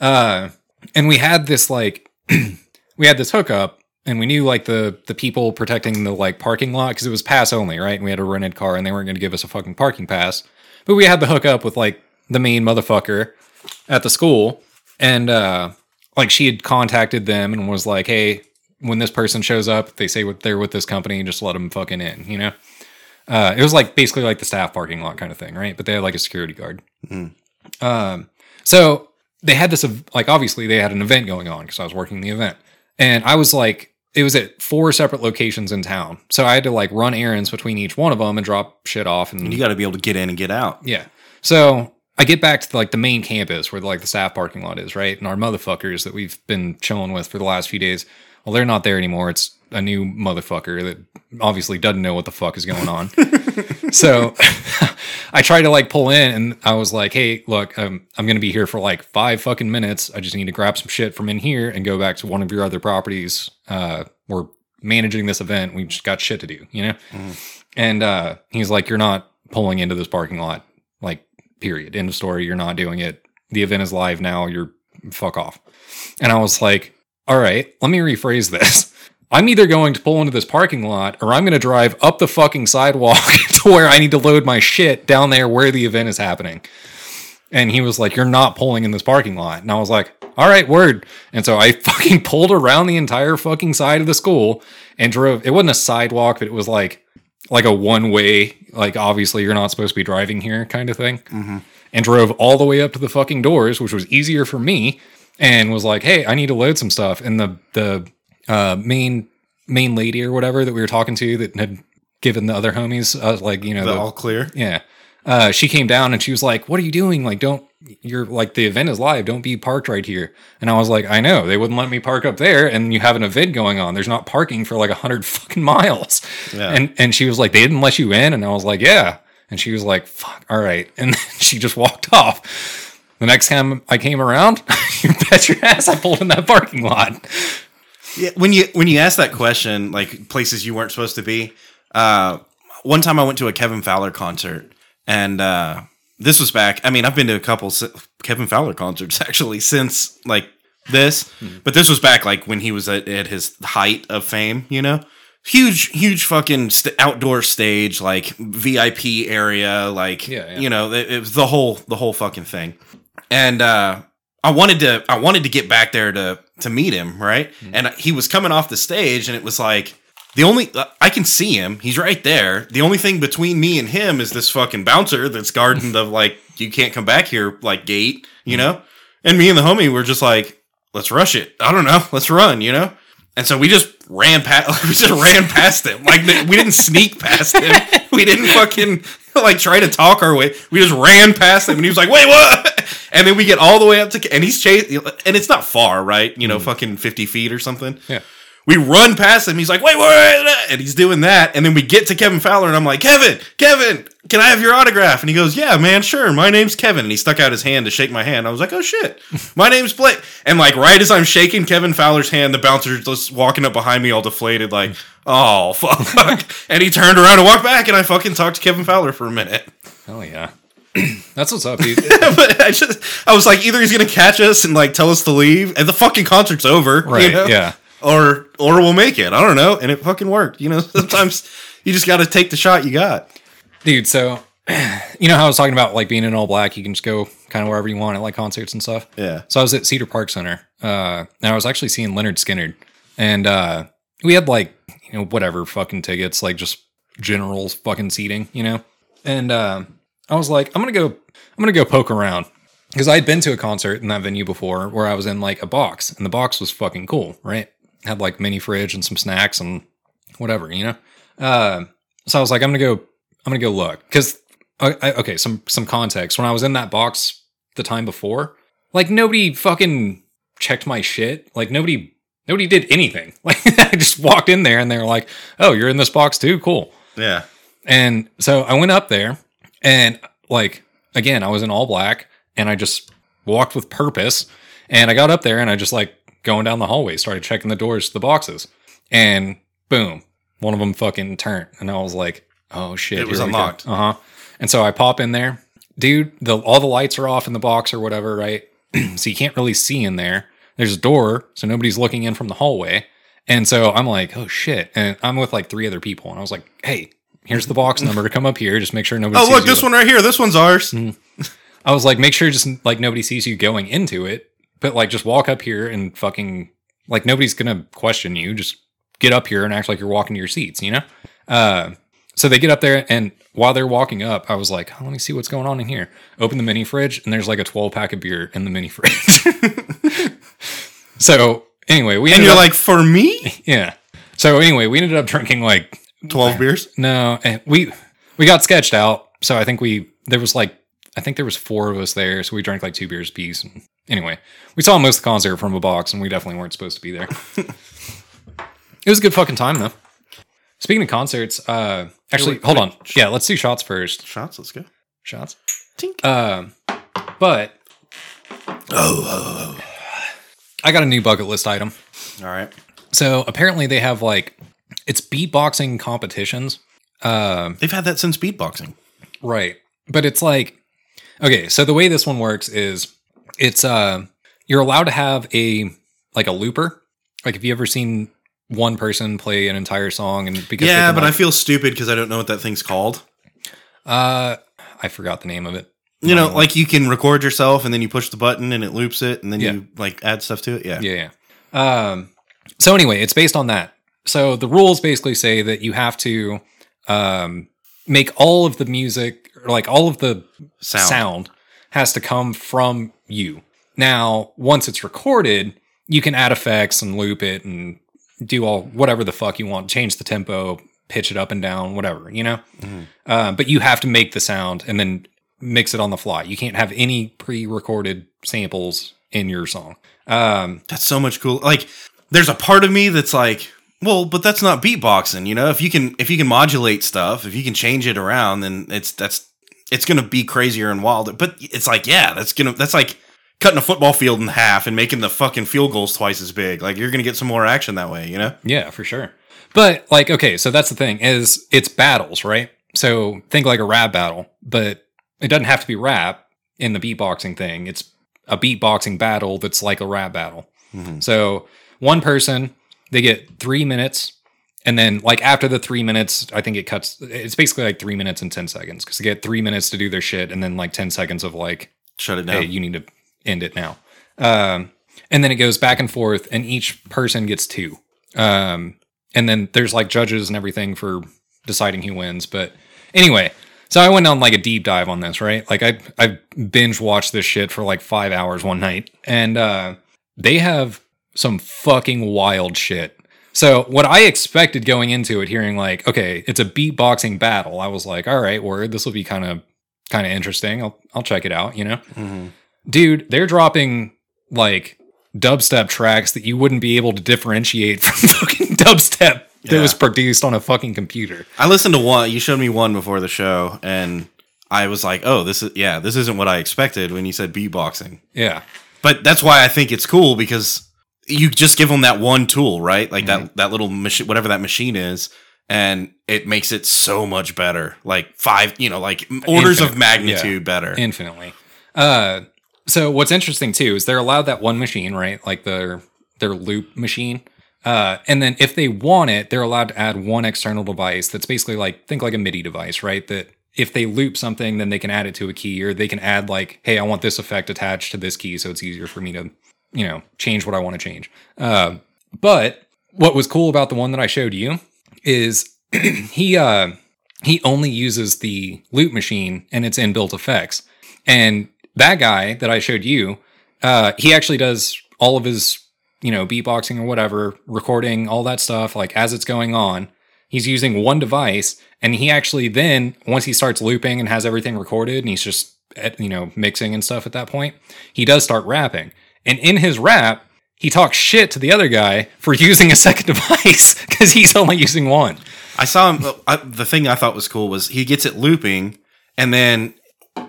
[SPEAKER 1] Uh and we had this like we had this hookup and we knew like the the people protecting the like parking lot because it was pass only right? And we had a rented car and they weren't going to give us a fucking parking pass. But we had the hookup with like the main motherfucker at the school and uh like she had contacted them and was like hey when this person shows up they say what they're with this company just let them fucking in you know? Uh it was like basically like the staff parking lot kind of thing right? But they had like a security guard. Um so they had this like obviously they had an event going on because i was working the event and i was like it was at four separate locations in town so i had to like run errands between each one of them and drop shit off and
[SPEAKER 2] You got to be able to get in and get out.
[SPEAKER 1] yeah. So I get back to like the main campus where like the staff parking lot is, right? And our motherfuckers that we've been chilling with for the last few days, well, they're not there anymore. It's a new motherfucker that obviously doesn't know what the fuck is going on. so I tried to like pull in and I was like, hey, look, um, I'm going to be here for like five fucking minutes. I just need to grab some shit from in here and go back to one of your other properties. Uh, we're managing this event. We've just got shit to do, you know? And uh, he's like, you're not pulling into this parking lot. Like, period. End of story. You're not doing it. The event is live now. You're fuck off. And I was like, all right, let me rephrase this. I'm either going to pull into this parking lot or I'm going to drive up the fucking sidewalk to where I need to load my shit down there where the event is happening. And he was like, You're not pulling in this parking lot. And I was like, All right, word. And so I fucking pulled around the entire fucking side of the school and drove. It wasn't a sidewalk, but it was like like a one way, like obviously you're not supposed to be driving here kind of thing. Mm-hmm. And drove all the way up to the fucking doors, which was easier for me. And was like, Hey, I need to load some stuff. And the the uh, main main lady or whatever that we were talking to that had given the other homies uh, like you know
[SPEAKER 2] The
[SPEAKER 1] the,
[SPEAKER 2] all clear.
[SPEAKER 1] yeah. Uh, she came down and she was like, "What are you doing? Like, don't you're like the event is live. Don't be parked right here." And I was like, "I know they wouldn't let me park up there, and you have an event going on. There's not parking for like a hundred fucking miles."
[SPEAKER 2] Yeah.
[SPEAKER 1] And and she was like, "They didn't let you in," and I was like, "Yeah." And she was like, "Fuck, all right." And then she just walked off. The next time I came around, you bet your ass I pulled in that parking lot.
[SPEAKER 2] Yeah, when you when you ask that question, like places you weren't supposed to be. Uh, one time I went to a Kevin Fowler concert, and uh, this was back. I mean, I've been to a couple si- Kevin Fowler concerts actually since like this, but this was back like when he was at, at his height of fame. You know, huge, huge fucking st- outdoor stage, like VIP area, like
[SPEAKER 1] Yeah, yeah.
[SPEAKER 2] you know, it, it was the whole the whole fucking thing, and uh, I wanted to I wanted to get back there to to meet him, right? Mm-hmm. And he was coming off the stage, and it was like the only uh, I can see him. He's right there. The only thing between me and him is this fucking bouncer that's guarding the like you can't come back here like gate, you mm-hmm. know. And me and the homie were just like, let's rush it. I don't know, let's run, you know. And so we just ran past. We just ran past him. Like we didn't sneak past him. We didn't fucking like try to talk our way. We just ran past him, and he was like, "Wait, what?" And then we get all the way up to, and he's chasing, and it's not far, right? You know, mm. fucking fifty feet or something.
[SPEAKER 1] Yeah.
[SPEAKER 2] We run past him. He's like, wait, wait, wait, and he's doing that. And then we get to Kevin Fowler, and I'm like, Kevin, Kevin, can I have your autograph? And he goes, yeah, man, sure. My name's Kevin. And he stuck out his hand to shake my hand. I was like, oh shit, my name's Blake. And like right as I'm shaking Kevin Fowler's hand, the bouncer's just walking up behind me, all deflated, like, oh fuck. and he turned around and walked back, and I fucking talked to Kevin Fowler for a minute.
[SPEAKER 1] Hell yeah. That's what's up, dude.
[SPEAKER 2] but I just, I was like, either he's gonna catch us and like tell us to leave, and the fucking concert's over,
[SPEAKER 1] Right.
[SPEAKER 2] You know?
[SPEAKER 1] Yeah.
[SPEAKER 2] Or or we'll make it. I don't know, and it fucking worked. You know, sometimes you just got to take the shot you got.
[SPEAKER 1] Dude, so you know how I was talking about like being in all black, you can just go kind of wherever you want at like concerts and stuff.
[SPEAKER 2] Yeah.
[SPEAKER 1] So I was at Cedar Park Center, uh, and I was actually seeing Lynyrd Skynyrd, and uh, we had like you know whatever fucking tickets, like just general fucking seating, you know. And uh, I was like, I'm gonna go, I'm gonna go poke around because I had been to a concert in that venue before where I was in like a box, and the box was fucking cool, right? Had like mini fridge and some snacks and whatever, you know. Uh, so I was like, I'm gonna go, I'm gonna go look because okay, some some context. When I was in that box the time before, like nobody fucking checked my shit. Like nobody nobody did anything. Like I just walked in there and they were like, "Oh, you're in this box too? Cool."
[SPEAKER 2] Yeah.
[SPEAKER 1] And so I went up there and like again, I was in all black and I just walked with purpose and I got up there and I just like going down the hallway started checking the doors to the boxes. And boom, one of them fucking turned and I was like, "Oh shit,
[SPEAKER 2] It was
[SPEAKER 1] here we go."
[SPEAKER 2] unlocked.
[SPEAKER 1] Uh-huh. And so I pop in there. Dude, the all the lights are off in the box or whatever, right? so you can't really see in there. There's a door, so nobody's looking in from the hallway. And so I'm like, oh shit. And I'm with like three other people. And I was like, hey, here's the box number to come up here. Just make sure nobody sees you.
[SPEAKER 2] Oh, look, this one right here. This one's ours.
[SPEAKER 1] I was like, make sure just like nobody sees you going into it. But like just walk up here and fucking like nobody's gonna question you. Just get up here and act like you're walking to your seats, you know? Uh so they get up there and while they're walking up, I was like, oh, let me see what's going on in here. Open the mini fridge and there's like a 12 pack of beer in the mini fridge. so anyway, we
[SPEAKER 2] And you're
[SPEAKER 1] up-
[SPEAKER 2] like, for me,
[SPEAKER 1] yeah. So anyway, we ended up drinking like
[SPEAKER 2] twelve beers.
[SPEAKER 1] no, we we got sketched out. So I think we there was like I think there was four of us there, so we drank like two beers apiece. And anyway, we saw most of the concert from a box, and we definitely weren't supposed to be there. it was a good fucking time though. Speaking of concerts, uh, actually,
[SPEAKER 2] wait,
[SPEAKER 1] hold
[SPEAKER 2] wait.
[SPEAKER 1] on. Yeah, let's do shots first.
[SPEAKER 2] Shots. Let's go.
[SPEAKER 1] Shots.
[SPEAKER 2] Tink.
[SPEAKER 1] Um, but
[SPEAKER 2] Oh,
[SPEAKER 1] I got a new bucket list item.
[SPEAKER 2] All right.
[SPEAKER 1] So apparently they have like it's beatboxing competitions. Um,
[SPEAKER 2] They've had that since beatboxing.
[SPEAKER 1] Right. But it's like okay, so the way this one works is it's uh you're allowed to have a like a looper. Like if you ever seen one person play an entire song and because they
[SPEAKER 2] Yeah,
[SPEAKER 1] can,
[SPEAKER 2] but I
[SPEAKER 1] like-
[SPEAKER 2] feel stupid because I don't know what that thing's called.
[SPEAKER 1] uh I forgot the name of it.
[SPEAKER 2] You know, like you can record yourself and then you push the button and it loops it and then
[SPEAKER 1] Yeah.
[SPEAKER 2] you like add stuff to it. Yeah.
[SPEAKER 1] Yeah, yeah. Um, so anyway, it's based on that. So the rules basically say that you have to um, make all of the music, like all of the
[SPEAKER 2] Sound.
[SPEAKER 1] sound. has to come from you. Now, once it's recorded, you can add effects and loop it and do all whatever the fuck you want, change the tempo, pitch it up and down, whatever, you know? Uh, but you have to make the sound and then mix it on the fly. You can't have any pre recorded samples in your song. Um,
[SPEAKER 2] That's so much cool. Like, there's a part of me that's like, well, but that's not beatboxing, you know. If you can, if you can modulate stuff, if you can change it around, then it's that's it's gonna be crazier and wilder. But it's like, yeah, that's gonna that's like cutting a football field in half and making the fucking field goals twice as big. Like, you're gonna get some more action that way, you know.
[SPEAKER 1] Yeah, for sure. But like, okay, so that's the thing is it's battles, right? So think like a rap battle, but it doesn't have to be rap in the beatboxing thing. It's a beatboxing battle that's like a rap battle. Mm-hmm. So one person, they get three minutes, and then like after the three minutes, I think it cuts. It's basically like three minutes and ten seconds because they get three minutes to do their shit, and then like ten seconds of like
[SPEAKER 2] Shut it down.
[SPEAKER 1] hey, you need to end it now. Um, and then it goes back and forth, and each person gets two. Um, and then there's like judges and everything for deciding who wins. But anyway, so I went on like a deep dive on this, right? Like I I binge watched this shit for like five hours one night, and uh, they have some fucking wild shit. So what I expected going into it, hearing like, okay, it's a beatboxing battle, I was like, all right, word, this will be kind of kind of interesting. I'll I'll check it out, you know
[SPEAKER 2] Mhm.
[SPEAKER 1] dude, they're dropping like dubstep tracks that you wouldn't be able to differentiate from fucking dubstep that was produced on a fucking computer.
[SPEAKER 2] I listened to one. You showed me one before the show, and I was like, oh, this is yeah, this isn't what I expected when you said beatboxing.
[SPEAKER 1] Yeah.
[SPEAKER 2] But that's why I think it's cool because you just give them that one tool, right? Like that that little machine, whatever that machine is, and it makes it so much better. Like five, you know, like orders of
[SPEAKER 1] Infinite,
[SPEAKER 2] magnitude better.
[SPEAKER 1] Infinitely. Uh so what's interesting too is they're allowed that one machine, right? Like their their loop machine. Uh, and then if they want it, they're allowed to add one external device that's basically like think like a MIDI device, right? That if they loop something, then they can add it to a key, or they can add like, hey, I want this effect attached to this key, so it's easier for me to, you know, change what I want to change. Uh, but what was cool about the one that I showed you is he uh he only uses the loop machine and its inbuilt effects. And that guy that I showed you, uh, he actually does all of his, you know, beatboxing or whatever, recording all that stuff like as it's going on. He's using one device, and he actually then once he starts looping and has everything recorded, and he's just at, you know mixing and stuff at that point, he does start rapping. And in his rap, he talks shit to the other guy for using a second device because he's only using one.
[SPEAKER 2] I saw him. I, the thing I thought was cool was he gets it looping, and then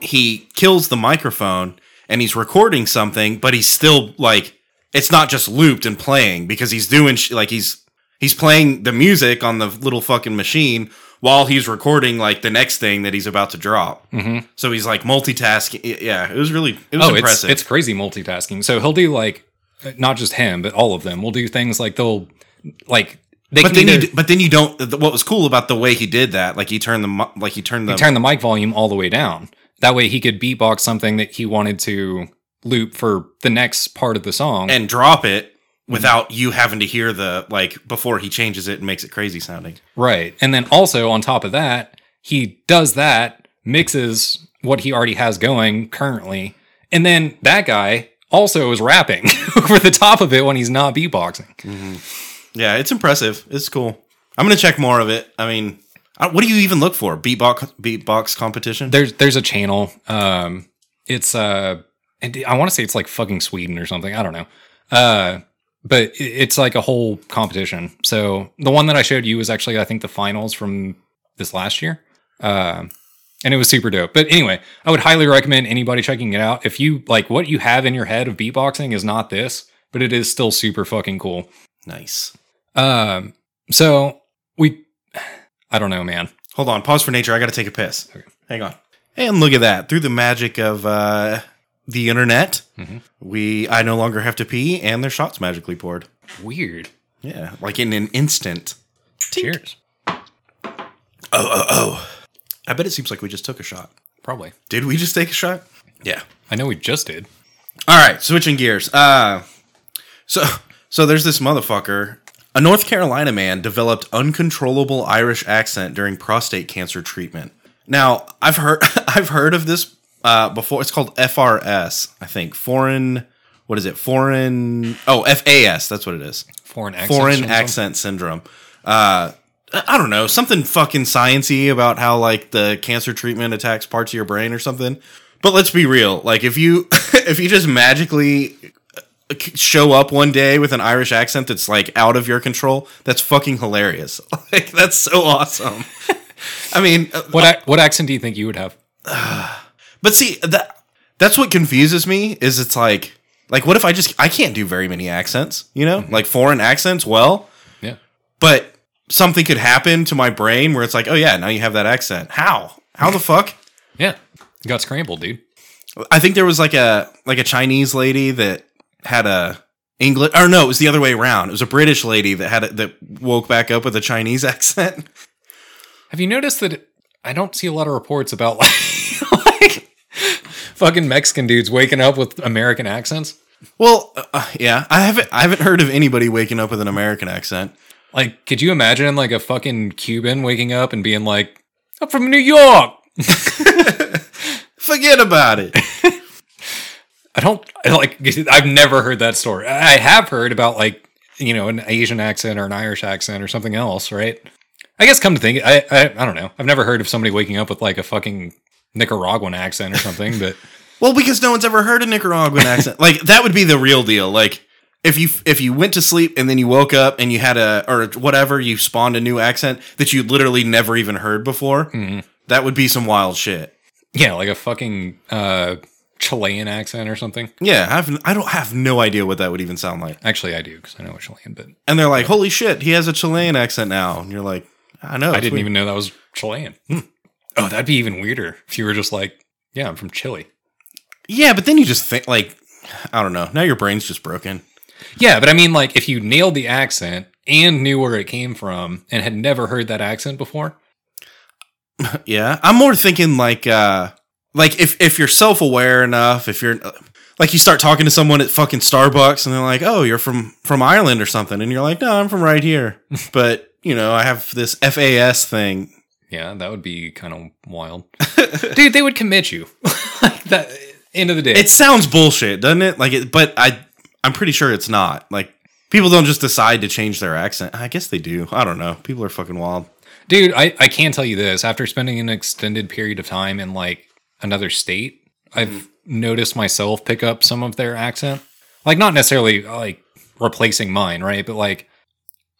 [SPEAKER 2] he kills the microphone, and he's recording something, but he's still like it's not just looped and playing because he's doing sh- like he's he's playing the music on the little fucking machine while he's recording like the next thing that he's about to drop. Mm-hmm. So he's like multitasking. Yeah, it was really it was
[SPEAKER 1] oh,
[SPEAKER 2] impressive.
[SPEAKER 1] It's, it's crazy multitasking. So he'll do like not just him, but all of them will do things like they'll like they
[SPEAKER 2] but
[SPEAKER 1] can
[SPEAKER 2] then
[SPEAKER 1] either
[SPEAKER 2] you but then you don't. What was cool about the way he did that? Like he turned the like he turned the
[SPEAKER 1] turn the mic volume all the way down. That way he could beatbox something that he wanted to loop for the next part of the song.
[SPEAKER 2] and drop it without you having to hear the like before he changes it and makes it crazy sounding.
[SPEAKER 1] right. And then also on top of that, he does that, mixes what he already has going currently, and then that guy also is rapping over the top of it when he's not beatboxing.
[SPEAKER 2] Yeah, it's impressive. It's cool. I'm gonna check more of it. I mean, I- what do you even look for? Beatbox beatbox competition?
[SPEAKER 1] there's there's a channel. Um, it's uh, and I want to say it's like fucking Sweden or something. I don't know. Uh, but it's like a whole competition. So the one that I showed you was actually I think the finals from this last year. Uh, and it was super dope. But anyway, I would highly recommend anybody checking it out. If you like what you have in your head of beatboxing is not this, but it is still super fucking cool.
[SPEAKER 2] nice.
[SPEAKER 1] Um, so we, I don't know, man.
[SPEAKER 2] Hold on, pause for nature. I got to take a piss. Okay. Hang on. And look at that. Through the magic of uh, the internet, we I no longer have to pee, and their shots magically poured.
[SPEAKER 1] Weird.
[SPEAKER 2] Yeah, like in an instant.
[SPEAKER 1] Cheers. Tink. Oh oh oh!
[SPEAKER 2] I bet it seems like we just took a shot.
[SPEAKER 1] Probably.
[SPEAKER 2] Did we just take a shot? Yeah.
[SPEAKER 1] I know we just did.
[SPEAKER 2] All right, switching gears. Uh so so there's this motherfucker. A North Carolina man developed uncontrollable Irish accent during prostate cancer treatment. Now, I've heard I've heard of this uh before. It's called FRS, I think. Foreign what is it? Foreign Oh, FAS, that's what it is.
[SPEAKER 1] Foreign accent.
[SPEAKER 2] Foreign
[SPEAKER 1] syndrome.
[SPEAKER 2] accent syndrome. Uh I don't know, something fucking sciency about how like the cancer treatment attacks parts of your brain or something. But let's be real. Like if you if you just magically uh, show up one day with an Irish accent that's like out of your control, that's fucking hilarious. Like that's so awesome. I mean, uh,
[SPEAKER 1] What ac- what accent do you think you would have?
[SPEAKER 2] but see that that's what confuses me is it's like like what if I just I can't do very many accents, you know? Mm-hmm. Like foreign accents, well,
[SPEAKER 1] Yeah.
[SPEAKER 2] but something could happen to my brain where it's like, "Oh yeah, now you have that accent." How? How the fuck?
[SPEAKER 1] Yeah. You got scrambled, dude.
[SPEAKER 2] I think there was like a like a Chinese lady that had a English or no, it was the other way around. It was a British lady that had a, that woke back up with a Chinese accent.
[SPEAKER 1] Have you noticed that I don't see a lot of reports about like fucking Mexican dudes waking up with American accents?
[SPEAKER 2] Well, uh, yeah, I haven't I haven't heard of anybody waking up with an American accent.
[SPEAKER 1] Like, could you imagine like a fucking Cuban waking up and being like, "I'm from New York."
[SPEAKER 2] Forget about it.
[SPEAKER 1] I don't like. I've never heard that story. I have heard about like you know an Asian accent or an Irish accent or something else, right? I guess come to think, I I, I don't know. I've never heard of somebody waking up with like a fucking Nicaraguan accent or something, but
[SPEAKER 2] Well, because no one's ever heard a Nicaraguan accent. Like that would be the real deal. Like if you if you went to sleep and then you woke up and you had a or whatever, you spawned a new accent that you literally never even heard before. That would be some wild shit.
[SPEAKER 1] yeah, like a fucking uh, Chilean accent or something.
[SPEAKER 2] Yeah, I've I don't have no idea what that would even sound like.
[SPEAKER 1] Actually, I do because I know a Chilean, but
[SPEAKER 2] And they're like, "Holy shit, he has a Chilean accent now." And you're like, "I know."
[SPEAKER 1] I didn't
[SPEAKER 2] weird."
[SPEAKER 1] even know that was Chilean. Hmm. Oh, that'd be even weirder if you were just like, yeah, I'm from Chile.
[SPEAKER 2] Yeah, but then you just think like, I don't know. Now your brain's just broken.
[SPEAKER 1] Yeah, but I mean, like, if you nailed the accent and knew where it came from and had never heard that accent before,
[SPEAKER 2] Yeah, I'm more thinking like uh like if if you're self-aware enough, if you're like you start talking to someone at fucking Starbucks and they're like, "Oh, you're from from Ireland or something." And you're like, "No, I'm from right here." but, you know, I have this FAS thing.
[SPEAKER 1] Yeah, that would be kind of wild. Dude, they would commit you. like that end of the day.
[SPEAKER 2] It sounds bullshit, doesn't it? Like it but I I'm pretty sure it's not. Like people don't just decide to change their accent. I guess they do. I don't know. People are fucking wild.
[SPEAKER 1] Dude, I, I can tell you this. After spending an extended period of time in like another state, I've mm-hmm. noticed myself pick up some of their accent. Like not necessarily like replacing mine, right? But like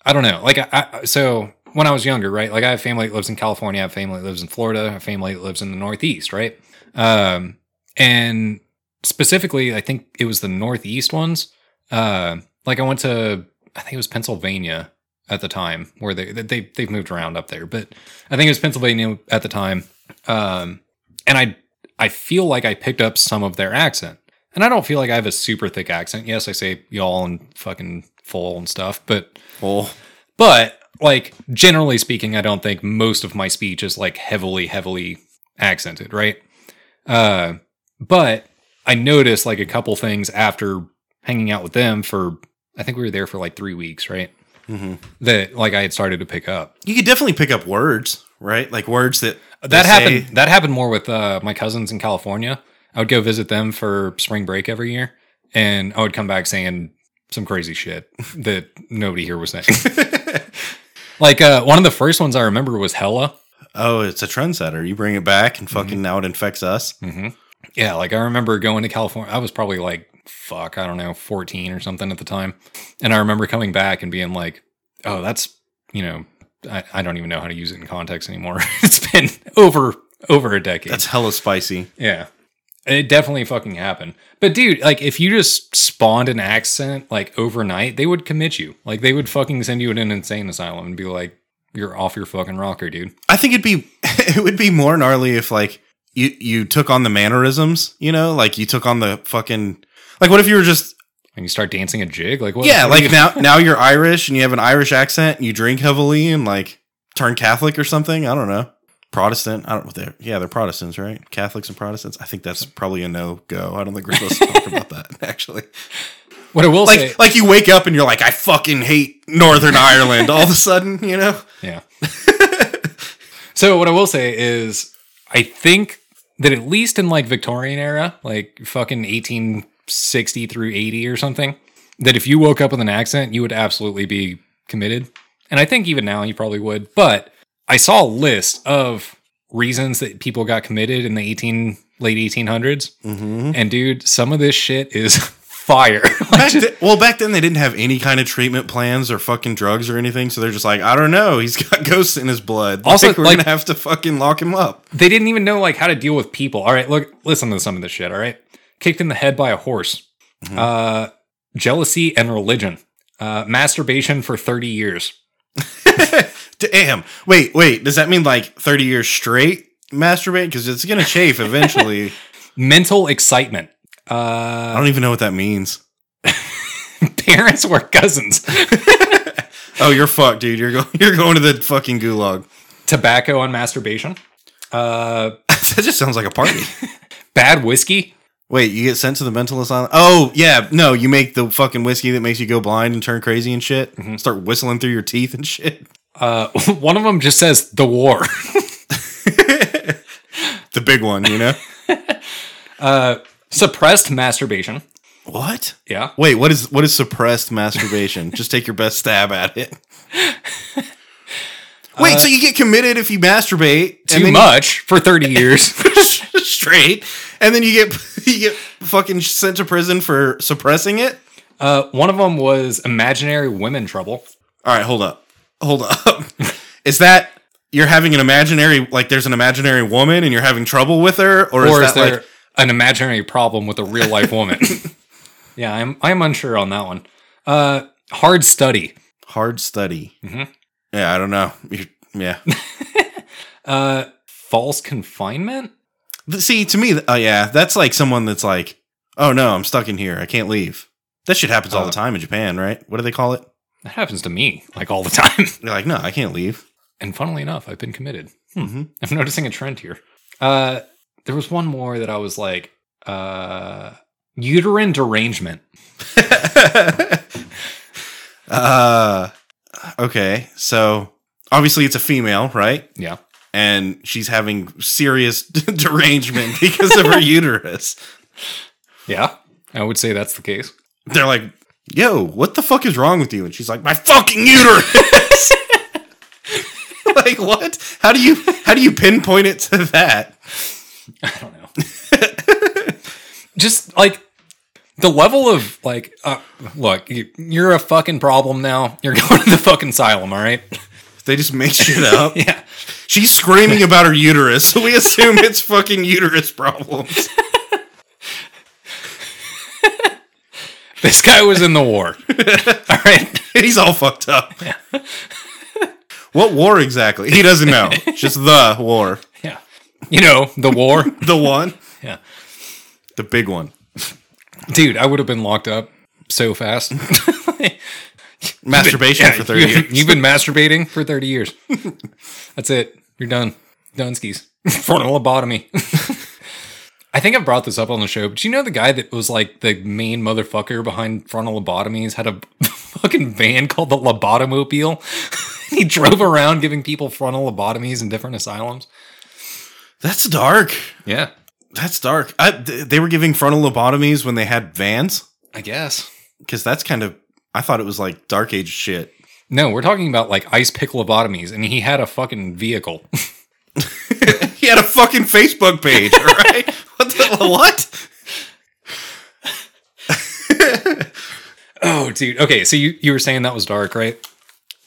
[SPEAKER 1] I don't know. Like I, I so when I was younger, right? Like I have family that lives in California, I have family that lives in Florida, I have family that lives in the Northeast, right? Um and specifically I think it was the Northeast ones. Uh like I went to I think it was Pennsylvania at the time where they they they've moved around up there, but I think it was Pennsylvania at the time. Um, and I I feel like I picked up some of their accent, and I don't feel like I have a super thick accent. Yes, I say y'all and fucking full and stuff, but
[SPEAKER 2] Well,
[SPEAKER 1] but like generally speaking, I don't think most of my speech is like heavily heavily accented, right? Uh, but I noticed like a couple things after hanging out with them for I think we were there for like three weeks, right? That like I had started to pick up.
[SPEAKER 2] you could definitely pick up words, right? Like words that
[SPEAKER 1] That happened.
[SPEAKER 2] say-
[SPEAKER 1] That happened more with uh, my cousins in California. I would go visit them for spring break every year, and I would come back saying some crazy shit that nobody here was saying. like uh, one of the first ones I remember was hella.
[SPEAKER 2] Oh, it's a trendsetter. You bring it back and
[SPEAKER 1] Mm-hmm.
[SPEAKER 2] fucking now it infects us.
[SPEAKER 1] Yeah, like I remember going to California. I was probably like fuck, I don't know, fourteen or something at the time, and I remember coming back and being like, "Oh, that's you know." I, I don't even know how to use it in context anymore. it's been over over a decade.
[SPEAKER 2] That's hella spicy.
[SPEAKER 1] Yeah. It definitely fucking happened. But dude, like if you just spawned an accent like overnight, they would commit you. Like they would fucking send you in an insane asylum and be like, You're off your fucking rocker, dude.
[SPEAKER 2] I think it'd be it would be more gnarly if like you you took on the mannerisms, you know, like you took on the fucking like what if you were just
[SPEAKER 1] And you start dancing a jig? Like what?
[SPEAKER 2] Yeah,
[SPEAKER 1] what
[SPEAKER 2] like
[SPEAKER 1] you-
[SPEAKER 2] now now you're Irish and you have an Irish accent and you drink heavily and like turn Catholic or something. I don't know. Protestant. I don't know. They're, yeah, they're Protestants, right? Catholics and Protestants. I think that's probably a no go. I don't think we're supposed to talk about that actually.
[SPEAKER 1] What I will
[SPEAKER 2] Like
[SPEAKER 1] say,
[SPEAKER 2] like you wake up and you're like, I fucking hate Northern Ireland. All of a sudden, you know.
[SPEAKER 1] yeah. so what I will say is, I think that at least in like Victorian era, like fucking 1860 through 80 or something, that if you woke up with an accent, you would absolutely be committed. And I think even now you probably would. But I saw a list of reasons that people got committed in the 18 late 1800s.
[SPEAKER 2] Mm-hmm.
[SPEAKER 1] And dude, some of this shit is fire.
[SPEAKER 2] Back then, well, back then they didn't have any kind of treatment plans or fucking drugs or anything, so they're just like, I don't know, he's got ghosts in his blood.
[SPEAKER 1] Also,
[SPEAKER 2] Like, we're
[SPEAKER 1] like-
[SPEAKER 2] gonna have to fucking lock him up.
[SPEAKER 1] they didn't even know like how to deal with people. All right, look, listen to some of this shit. All right, kicked in the head by a horse, uh, jealousy and religion, uh, masturbation for thirty years.
[SPEAKER 2] Damn. Wait, wait. Does that mean like thirty years straight masturbate? Because it's gonna chafe eventually.
[SPEAKER 1] Mental excitement. Uh, I
[SPEAKER 2] don't even know what that means.
[SPEAKER 1] parents were cousins.
[SPEAKER 2] Oh, you're fucked, dude. You're going. You're going to the fucking gulag.
[SPEAKER 1] Tobacco and masturbation. Uh,
[SPEAKER 2] that just sounds like a party.
[SPEAKER 1] bad whiskey.
[SPEAKER 2] Wait, you get sent to the mental asylum? Oh, yeah. No, you make the fucking whiskey that makes you go blind and turn crazy and shit. Start whistling through your teeth and shit.
[SPEAKER 1] Uh, one of them just says the war.
[SPEAKER 2] The big one, you know?
[SPEAKER 1] Uh, suppressed masturbation.
[SPEAKER 2] what?
[SPEAKER 1] Yeah.
[SPEAKER 2] Wait, what is what is suppressed masturbation? Just take your best stab at it. Wait, so you get committed if you masturbate
[SPEAKER 1] Too much for 30 years.
[SPEAKER 2] straight, and then you get you get fucking sent to prison for suppressing it.
[SPEAKER 1] Uh, one of them was imaginary women trouble.
[SPEAKER 2] All right, hold up, hold up. is that you're having an imaginary like there's an imaginary woman and you're having trouble with her, or,
[SPEAKER 1] or
[SPEAKER 2] is
[SPEAKER 1] is
[SPEAKER 2] that
[SPEAKER 1] there
[SPEAKER 2] like
[SPEAKER 1] an imaginary problem with a real life woman? yeah, I'm I'm unsure on that one. Uh, hard study.
[SPEAKER 2] hard study?
[SPEAKER 1] Mhm.
[SPEAKER 2] Yeah, I don't know. Yeah.
[SPEAKER 1] Uh, false confinement.
[SPEAKER 2] See, to me, oh yeah, that's like someone that's like, oh no, I'm stuck in here. I can't leave. That shit happens all
[SPEAKER 1] Uh,
[SPEAKER 2] the time in Japan, right? What do they call it?
[SPEAKER 1] That happens to me like all the time.
[SPEAKER 2] They're like, no, I can't leave.
[SPEAKER 1] and funnily enough, I've been committed. Hmm.
[SPEAKER 2] Mhm.
[SPEAKER 1] I'm noticing a trend here. Uh, there was one more that I was like, uh, uterine derangement.
[SPEAKER 2] uh, okay, so obviously it's a female, right?
[SPEAKER 1] Yeah.
[SPEAKER 2] And she's having serious derangement because of her uterus.
[SPEAKER 1] Yeah, I would say that's the case.
[SPEAKER 2] They're like, yo, what the fuck is wrong with you? And she's like, my fucking uterus. like what? How do you how do you pinpoint it to that?
[SPEAKER 1] I don't know. Just like the level of like, uh, look, you, you're a fucking problem now. You're going to the fucking asylum, all right?
[SPEAKER 2] They just make shit up.
[SPEAKER 1] yeah.
[SPEAKER 2] She's screaming about her uterus, so we assume it's fucking uterus problems.
[SPEAKER 1] This guy was in the war. all right.
[SPEAKER 2] He's all fucked up. what war exactly? He doesn't know. Just the war.
[SPEAKER 1] Yeah. You know, the war.
[SPEAKER 2] The one.
[SPEAKER 1] Yeah.
[SPEAKER 2] The big one.
[SPEAKER 1] Dude, I would have been locked up so fast.
[SPEAKER 2] Masturbation
[SPEAKER 1] Yeah,
[SPEAKER 2] for 30
[SPEAKER 1] you-
[SPEAKER 2] years.
[SPEAKER 1] You've been masturbating for 30 years. That's it. You're done. Done skis. Frontal lobotomy. I think I've brought this up on the show, but you know the guy that was like the main motherfucker behind frontal lobotomies had a fucking van called the Lobotomobile. he drove around giving people frontal lobotomies in different asylums.
[SPEAKER 2] That's dark.
[SPEAKER 1] Yeah,
[SPEAKER 2] That's dark. I, th- they were giving frontal lobotomies when they had vans
[SPEAKER 1] I guess.
[SPEAKER 2] because that's kind of. I thought it was like dark age shit.
[SPEAKER 1] No, we're talking about like ice pick lobotomies, and he had a fucking vehicle.
[SPEAKER 2] he had a fucking Facebook page, right? what? The, what?
[SPEAKER 1] Oh, dude. Okay, so you, you were saying that was dark, right?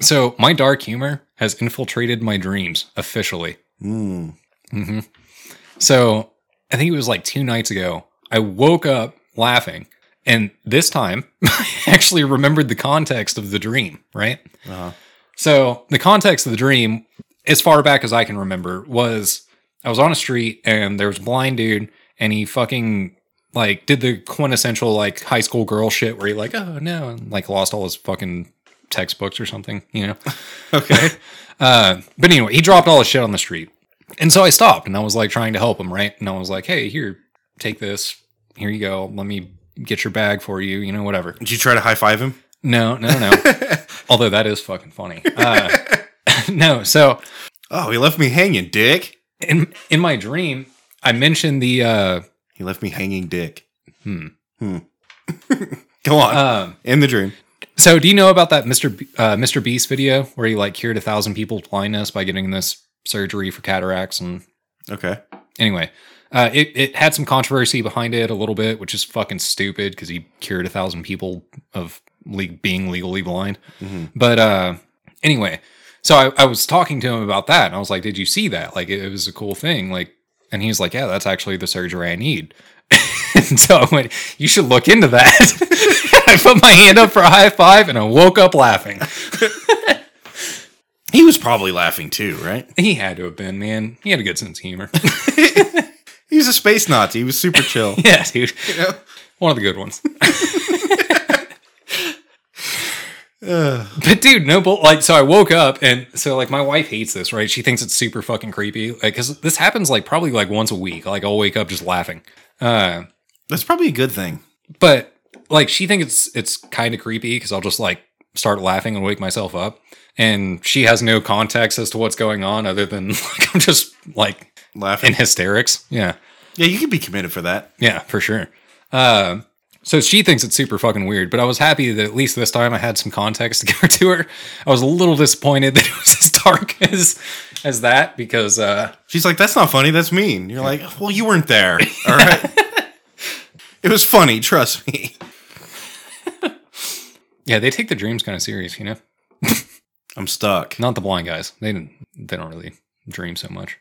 [SPEAKER 1] So my dark humor has infiltrated my dreams officially.
[SPEAKER 2] Hmm.
[SPEAKER 1] hmm So I think it was like two nights ago. I woke up laughing, and this time I actually remembered the context of the dream. Right.
[SPEAKER 2] Uh-huh.
[SPEAKER 1] So the context of the dream, as far back as I can remember, was I was on a street and there was a blind dude, and he fucking like did the quintessential like high school girl shit where he like oh no and like lost all his fucking textbooks or something, you know.
[SPEAKER 2] Okay.
[SPEAKER 1] Uh, but anyway, he dropped all his shit on the street. And so I stopped and I was like trying to help him, right? And I was like, hey, here, take this. Here you go. Let me get your bag for you, you know, whatever.
[SPEAKER 2] Did you try to high five him?
[SPEAKER 1] No, no, no. Although that is fucking funny. Uh, no, so
[SPEAKER 2] Oh, he left me hanging, dick.
[SPEAKER 1] In in my dream, I mentioned the uh
[SPEAKER 2] He left me hanging, dick.
[SPEAKER 1] hmm.
[SPEAKER 2] Hmm. Go on.
[SPEAKER 1] Um
[SPEAKER 2] In the dream.
[SPEAKER 1] so do you know about that Mr. B- uh, Mr. Beast video where he like cured a thousand people's blindness by getting this surgery for cataracts and
[SPEAKER 2] Okay.
[SPEAKER 1] anyway, uh, it it had some controversy behind it a little bit, which is fucking stupid because he cured a thousand people of le- being legally blind.
[SPEAKER 2] Mhm.
[SPEAKER 1] But uh, anyway, so I, I was talking to him about that, and I was like, "Did you see that? Like, it, it was a cool thing." Like, and he's like, "Yeah, that's actually the surgery I need." and so I went, "You should look into that." I put my hand up for a high five, and I woke up laughing.
[SPEAKER 2] He was probably laughing too, right?
[SPEAKER 1] He had to have been, man. He had a good sense of humor.
[SPEAKER 2] He was a space Nazi. He was super chill.
[SPEAKER 1] yeah, dude.
[SPEAKER 2] You know?
[SPEAKER 1] One of the good ones. But dude, no bull. Like, so I woke up and so like my wife hates this, right? She thinks it's super fucking creepy. Like, cause this happens like probably like once a week. Like, I'll wake up just laughing. Uh,
[SPEAKER 2] That's probably a good thing.
[SPEAKER 1] but like she thinks it's it's kind of creepy because I'll just like start laughing and wake myself up, and she has no context as to what's going on other than like I'm just like
[SPEAKER 2] Laughing.
[SPEAKER 1] in hysterics. Yeah.
[SPEAKER 2] yeah, you could be committed for that.
[SPEAKER 1] Yeah, for sure. Uh, so she thinks it's super fucking weird, but I was happy that at least this time I had some context to give her to her. I was a little disappointed that it was as dark as as that because uh,
[SPEAKER 2] She's like, "That's not funny. That's mean." You're like, "Well, you weren't there." All right. it was funny. Trust me.
[SPEAKER 1] yeah, they take the dreams kind of serious, you know.
[SPEAKER 2] I'm stuck.
[SPEAKER 1] Not the blind guys; they didn't they don't really dream so much.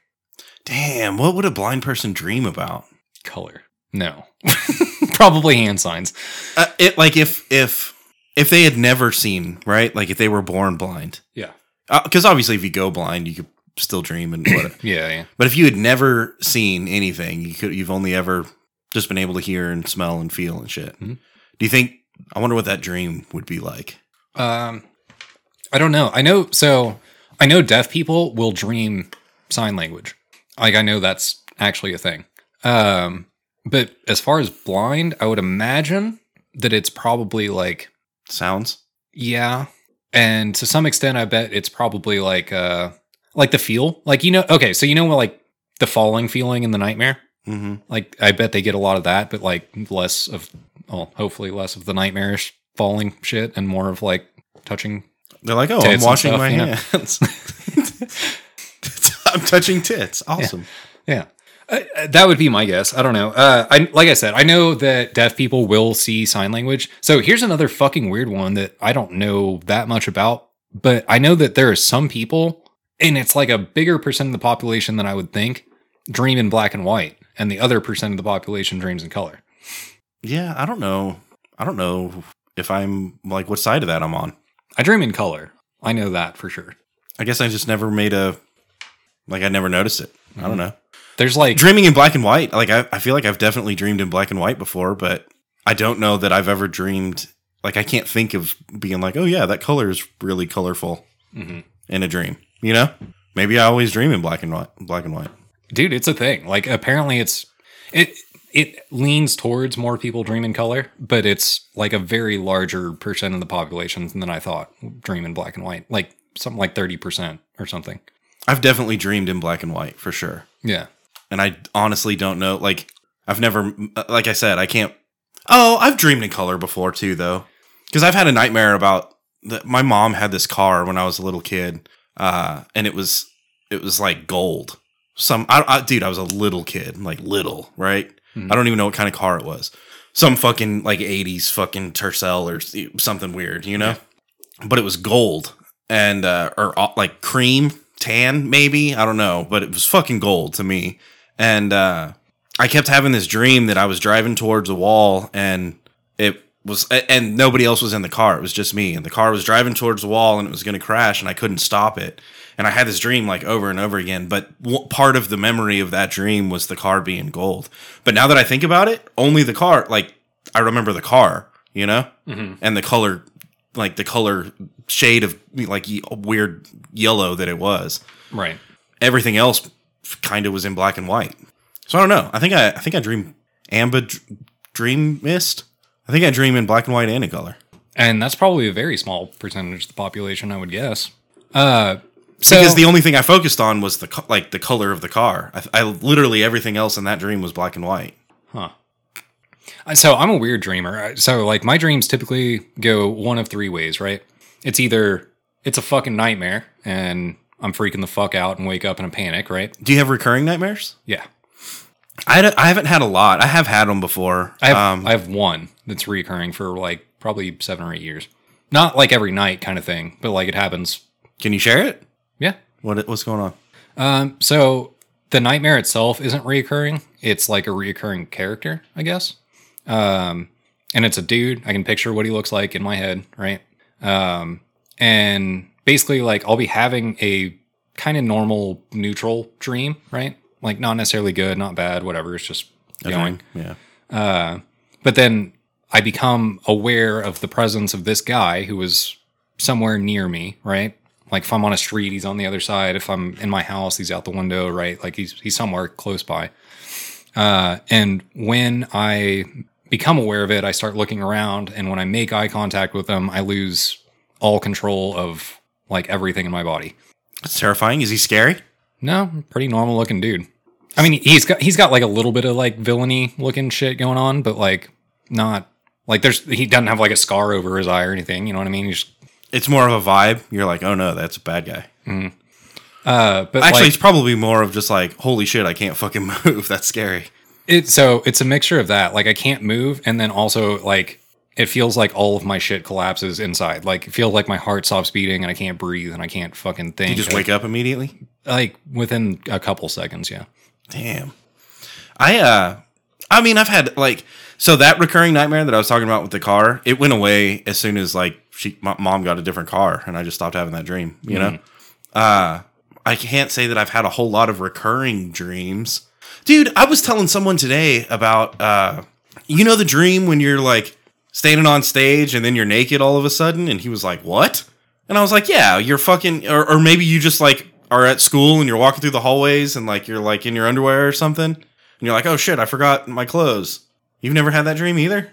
[SPEAKER 2] Damn. What would a blind person dream about?
[SPEAKER 1] Color, no, probably hand signs.
[SPEAKER 2] Uh, it like if if if they had never seen right, like if they were born blind,
[SPEAKER 1] Yeah,
[SPEAKER 2] because obviously if you go blind, you could still dream and whatever.
[SPEAKER 1] yeah, yeah.
[SPEAKER 2] but if you had never seen anything, you could you've only ever just been able to hear and smell and feel and shit.
[SPEAKER 1] Mhm.
[SPEAKER 2] Do you think? I wonder what that dream would be like.
[SPEAKER 1] Um, I don't know. I know. So I know deaf people will dream sign language. Like I know that's actually a thing. Um, but as far as blind, I would imagine that it's probably like
[SPEAKER 2] Sounds.
[SPEAKER 1] yeah, and to some extent, I bet it's probably like uh like the feel. Like you know, okay, so you know like the falling feeling in the nightmare.
[SPEAKER 2] Mm-hmm.
[SPEAKER 1] Like I bet they get a lot of that, but like less of well, hopefully less of the nightmarish falling shit and more of like touching
[SPEAKER 2] They're like, oh, I'm washing
[SPEAKER 1] stuff,
[SPEAKER 2] my
[SPEAKER 1] you know?
[SPEAKER 2] hands. I'm touching tits. Awesome.
[SPEAKER 1] Yeah. Uh, uh, that would be my guess. I don't know. Uh, I like I said, I know that deaf people will see sign language. So here's another fucking weird one that I don't know that much about, but I know that there are some people, and it's like a bigger percent of the population than I would think, dream in black and white, and the other percent of the population dreams in color.
[SPEAKER 2] Yeah, I don't know. I don't know if I'm like what side of that I'm on.
[SPEAKER 1] I dream in color. I know that for sure.
[SPEAKER 2] I guess I just never made a like I never noticed it. I don't know.
[SPEAKER 1] There's like
[SPEAKER 2] Dreaming in black and white, like I, I feel like I've definitely dreamed in black and white before, but I don't know that I've ever dreamed like I can't think of being like, oh yeah, that color is really colorful
[SPEAKER 1] Mhm.
[SPEAKER 2] in a dream. You know? Maybe I always dream in black and white black and white.
[SPEAKER 1] dude it's a thing like apparently it's it it leans towards more people dream in color but it's like a very larger percent of the population than i thought dream in black and white like something like 30% or something
[SPEAKER 2] I've definitely dreamed in black and white for sure.
[SPEAKER 1] yeah
[SPEAKER 2] and I honestly don't know. Like, I've never, like I said, I can't. Oh, I've dreamed in color before too, though, because I've had a nightmare about that. My mom had this car when I was a little kid, uh, and it was it was like gold. Some, I, I, dude, I was a little kid, like little, right?
[SPEAKER 1] Mhm.
[SPEAKER 2] I don't even know what kind of car it was. Some fucking like '80s fucking Tercel or something weird, you know. But it was gold and uh, or uh, like cream tan, maybe I don't know, but it was fucking gold to me and uh, I kept having this dream that I was driving towards a wall, and it was, and nobody else was in the car. It was just me, and the car was driving towards the wall, and it was going to crash, and I couldn't stop it. and I had this dream like over and over again. But w- part of the memory of that dream was the car being gold. But now that I think about it, only the car. Like I remember the car, you know, and the color, like the color shade of like weird yellow that it was.
[SPEAKER 1] Right.
[SPEAKER 2] Everything else kind of was in black and white. So I don't know. I think I I think I dream Amba dream mist. I think I dream in black and white and in color.
[SPEAKER 1] And that's probably a very small percentage of the population, I would guess. Uh, so
[SPEAKER 2] because the only thing I focused on was the co- like the color of the car. I, I literally everything else in that dream was black and white.
[SPEAKER 1] Huh. Uh, So I'm a weird dreamer. Uh, So like my dreams typically go one of three ways, right? It's either it's a fucking nightmare and I'm freaking the fuck out and wake up in a panic, right?
[SPEAKER 2] Do you have recurring nightmares?
[SPEAKER 1] Yeah.
[SPEAKER 2] I, I haven't had a lot. I have had them before.
[SPEAKER 1] I have
[SPEAKER 2] um,
[SPEAKER 1] I have one that's recurring for like probably seven or eight years. Not like every night kind of thing, but like it happens.
[SPEAKER 2] can you share it?
[SPEAKER 1] Yeah.
[SPEAKER 2] What what's going on?
[SPEAKER 1] Um, so the nightmare itself isn't reoccurring. It's like a reoccurring character, I guess. Um, and it's a dude. I can picture what he looks like in my head, right? Um, and basically, like I'll be having a kind of normal, neutral dream, right? Like not necessarily good, not bad, whatever. It's just going.
[SPEAKER 2] Yeah.
[SPEAKER 1] Uh, but then I become aware of the presence of this guy who was somewhere near me, right? Like if I'm on a street, he's on the other side. If I'm in my house, he's out the window, right? Like he's he's somewhere close by. Uh, and when I become aware of it, I start looking around, and when I make eye contact with them, I lose all control of like everything in my body.
[SPEAKER 2] That's terrifying. Is he scary?
[SPEAKER 1] No, pretty normal looking dude. I mean, he's got he's got like a little bit of like villainy looking shit going on, but like not like there's he doesn't have like a scar over his eye or anything. You know what I mean? He's
[SPEAKER 2] It's more of a vibe. You're like, oh no, that's a bad guy.
[SPEAKER 1] uh, but
[SPEAKER 2] Actually,
[SPEAKER 1] like,
[SPEAKER 2] it's probably more of just like, holy shit, I can't fucking move. That's scary.
[SPEAKER 1] it so it's a mixture of that. Like I can't move, and then also like it feels like all of my shit collapses inside. Like it feels like my heart stops beating and I can't breathe and I can't fucking think.
[SPEAKER 2] You just wake up immediately.
[SPEAKER 1] like within a couple seconds. Yeah.
[SPEAKER 2] Damn. I uh I mean I've had like so that recurring nightmare that I was talking about with the car, it went away as soon as like she my mom got a different car and I just stopped having that dream, you know? Uh I can't say that I've had a whole lot of recurring dreams. Dude, I was telling someone today about uh you know the dream when you're like standing on stage and then you're naked all of a sudden and he was like, "What?" And I was like, "Yeah, you're fucking or, or maybe you just like are at school and you're walking through the hallways and like you're like in your underwear or something and you're like, "Oh shit, I forgot my clothes." You've never had that dream either?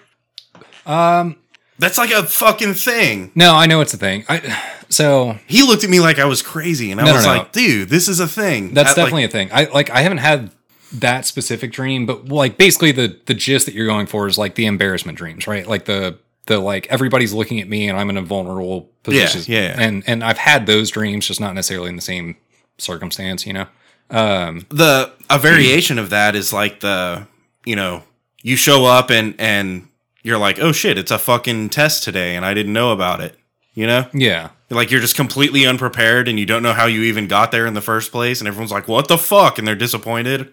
[SPEAKER 1] Um.
[SPEAKER 2] That's like a fucking thing.
[SPEAKER 1] No, I know it's a thing. I so
[SPEAKER 2] He looked at me like I was crazy and I
[SPEAKER 1] No, no,
[SPEAKER 2] was
[SPEAKER 1] no.
[SPEAKER 2] like, "Dude, this is a thing."
[SPEAKER 1] That's
[SPEAKER 2] At, like-
[SPEAKER 1] definitely a thing. I like I haven't had that specific dream, but like basically the the gist that you're going for is like the embarrassment dreams, right? Like the the like everybody's looking at me and I'm in a vulnerable position.
[SPEAKER 2] yeah, yeah.
[SPEAKER 1] And and I've had those dreams, just not necessarily in the same circumstance, you know. Um
[SPEAKER 2] the a variation of that is like the you know you show up and and you're like oh shit it's a fucking test today and i didn't know about it you know
[SPEAKER 1] yeah.
[SPEAKER 2] Like you're just completely unprepared and you don't know how you even got there in the first place and everyone's like what the fuck and they're disappointed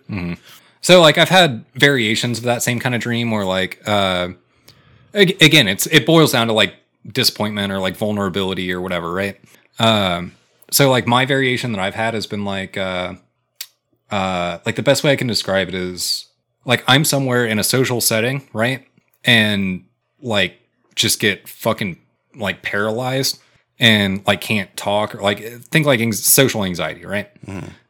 [SPEAKER 1] So like I've had variations of that same kind of dream where like uh ag- again it's it boils down to like disappointment or like vulnerability or whatever, right? Um so like my variation that I've had has been like uh uh like the best way I can describe it is like I'm somewhere in a social setting, right? And like just get fucking like paralyzed and like can't talk or like think like anx- social anxiety, right?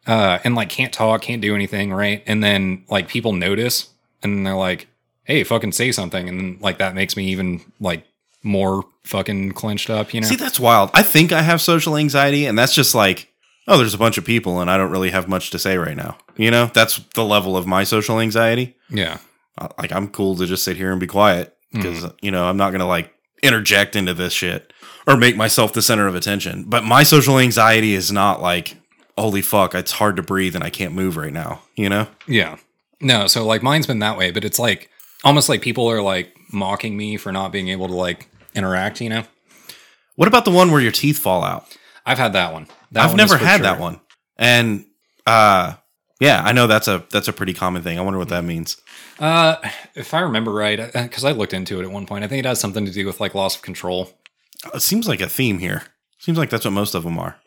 [SPEAKER 1] uh, and like can't talk, can't do anything, right? And then like people notice and they're like, "Hey, fucking say something," and then like that makes me even like more fucking clenched up, you know?
[SPEAKER 2] see that's wild. I think i have social anxiety and that's just like oh there's a bunch of people and i don't really have much to say right now you know? That's the level of my social anxiety.
[SPEAKER 1] Yeah,
[SPEAKER 2] Uh, like I'm cool to just sit here and be quiet because you know I'm not gonna like interject into this shit or make myself the center of attention. But my social anxiety is not like holy fuck, it's hard to breathe and I can't move right now. You know?
[SPEAKER 1] yeah. No, so like mine's been that way, but it's like almost like people are like mocking me for not being able to like interact, you know?
[SPEAKER 2] What about the one where your teeth fall out?
[SPEAKER 1] I've had that one. That
[SPEAKER 2] I've
[SPEAKER 1] one
[SPEAKER 2] never had
[SPEAKER 1] sure.
[SPEAKER 2] that one, and uh, yeah, I know that's a that's a pretty common thing. I wonder what that means.
[SPEAKER 1] Uh, if I remember right, because I looked into it at one point, I think it has something to do with like loss of control.
[SPEAKER 2] It seems like a theme here. Seems like that's what most of them are.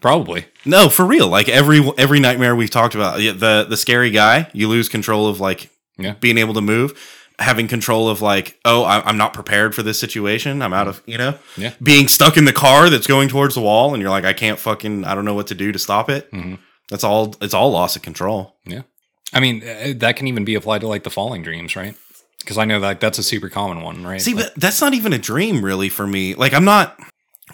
[SPEAKER 1] Probably.
[SPEAKER 2] No, for real. Like every every nightmare we've talked about, the the scary guy, you lose control of like
[SPEAKER 1] Yeah.
[SPEAKER 2] being able to move, having control of like, oh, I'm not prepared for this situation. I'm out of, you know,
[SPEAKER 1] Yeah.
[SPEAKER 2] being stuck in the car that's going towards the wall, and you're like, I can't fucking, I don't know what to do to stop it.
[SPEAKER 1] Mm-hmm.
[SPEAKER 2] That's all. It's all loss of control.
[SPEAKER 1] Yeah. I mean, uh, that can even be applied to like the falling dreams, right? Because I know that that's a super common one, right?
[SPEAKER 2] See,
[SPEAKER 1] Like-
[SPEAKER 2] but that's not even a dream, really, for me. Like, I'm not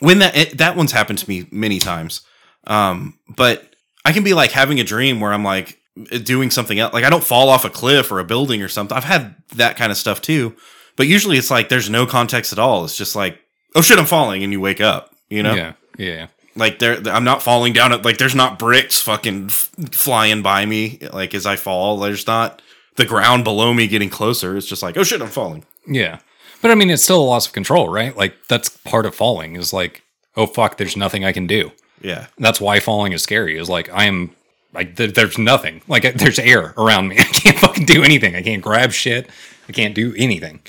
[SPEAKER 2] when that it, that one's happened to me many times. Um, but I can be like having a dream where I'm like doing something else. Like, I don't fall off a cliff or a building or something. I've had that kind of stuff too. But usually, it's like there's no context at all. It's just like, oh shit, I'm falling, and you wake up. You know,
[SPEAKER 1] yeah, yeah.
[SPEAKER 2] like there, I'm not falling down. Like, there's not bricks fucking f- flying by me. Like as I fall, there's not the ground below me getting closer. It's just like, oh shit, I'm falling.
[SPEAKER 1] Yeah. But I mean, it's still a loss of control, right? Like, that's part of falling is like, oh, fuck, there's nothing I can do.
[SPEAKER 2] Yeah.
[SPEAKER 1] That's why falling is scary, is like, I am, like, th- there's nothing. Like, there's air around me. I can't fucking do anything. I can't grab shit. I can't do anything.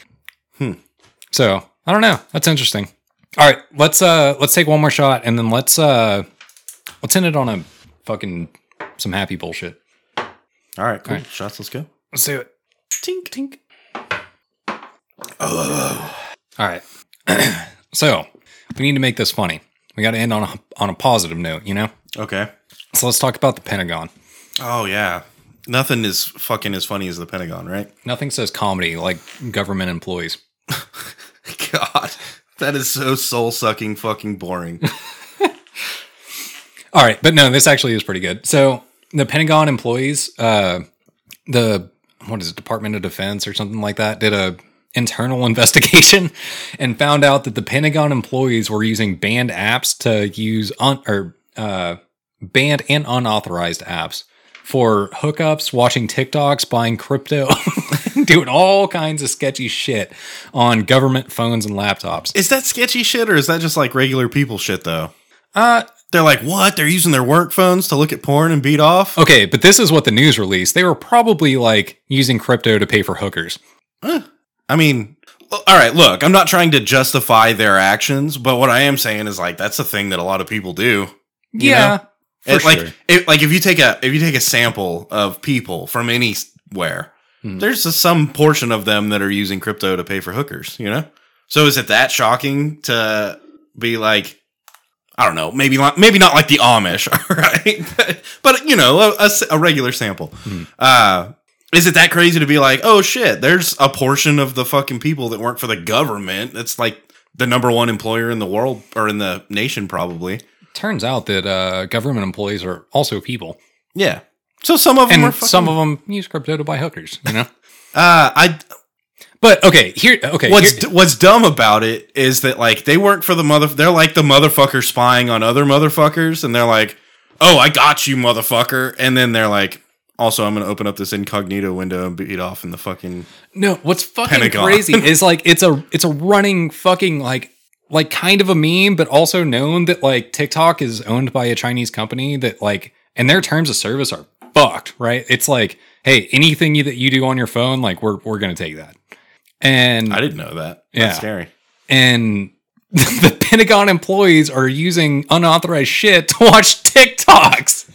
[SPEAKER 1] Hmm. So, I don't know. That's interesting. All right, let's uh let's take one more shot and then let's uh let's end it on a fucking some happy bullshit.
[SPEAKER 2] All right, cool. Shots, let's go.
[SPEAKER 1] Let's do it. Tink tink. Oh. All right. so we need to make this funny. We got to end on a on a positive note, you know.
[SPEAKER 2] Okay.
[SPEAKER 1] So let's talk about the Pentagon.
[SPEAKER 2] Oh yeah. Nothing is fucking as funny as the Pentagon, right?
[SPEAKER 1] Nothing says comedy like government employees.
[SPEAKER 2] God, that is so soul sucking, fucking boring.
[SPEAKER 1] All right, but no, this actually is pretty good. So the Pentagon employees, uh, the what is it, Department of Defense or something like that, did a internal investigation and found out that the Pentagon employees were using banned apps to use un or uh, banned and unauthorized apps for hookups, watching TikToks, buying crypto, doing all kinds of sketchy shit on government phones and laptops.
[SPEAKER 2] is that sketchy shit or is that just like regular people shit though?
[SPEAKER 1] Uh,
[SPEAKER 2] They're like, what? They're using their work phones to look at porn and beat off?
[SPEAKER 1] Okay, but this is what the news released. They were probably like using crypto to pay for hookers.
[SPEAKER 2] I mean, all right, look, I'm not trying to justify their actions, but what I am saying is like that's a thing that a lot of people do.
[SPEAKER 1] Yeah,
[SPEAKER 2] know? It- like
[SPEAKER 1] sure.
[SPEAKER 2] it, like if you take a if you take a sample of people from anywhere,
[SPEAKER 1] Hmm.
[SPEAKER 2] there's a, some portion of them that are using crypto to pay for hookers. You know, so is it that shocking to be like? I don't know, maybe not, maybe not like the Amish, right? but, but you know, a regular sample.
[SPEAKER 1] Hmm.
[SPEAKER 2] Uh, is it that crazy to be like, oh shit, there's a portion of the fucking people that work for the government that's like the number one employer in the world or in the nation, probably.
[SPEAKER 1] Turns out that uh, government employees are also people,
[SPEAKER 2] Yeah. So some of them are
[SPEAKER 1] and some of them use crypto to buy hookers. You know,
[SPEAKER 2] uh I
[SPEAKER 1] but okay, here, okay,
[SPEAKER 2] what's
[SPEAKER 1] here-
[SPEAKER 2] d- what's dumb about it is that like they work for the mother they're like the motherfucker spying on other motherfuckers and they're like, "Oh, I got you, motherfucker." And then they're like, "Also, I'm going to open up this incognito window and beat off in the fucking
[SPEAKER 1] no, what's fucking
[SPEAKER 2] Pentagon.
[SPEAKER 1] crazy is like it's a it's a running fucking like like kind of a meme, but also known that like TikTok is owned by a Chinese company that like and their terms of service are fucked, right? It's like, hey, anything you, that you do on your phone, like we're we're gonna take that. And
[SPEAKER 2] I didn't know that.
[SPEAKER 1] Yeah.
[SPEAKER 2] That's scary.
[SPEAKER 1] and the Pentagon employees are using unauthorized shit to watch TikToks.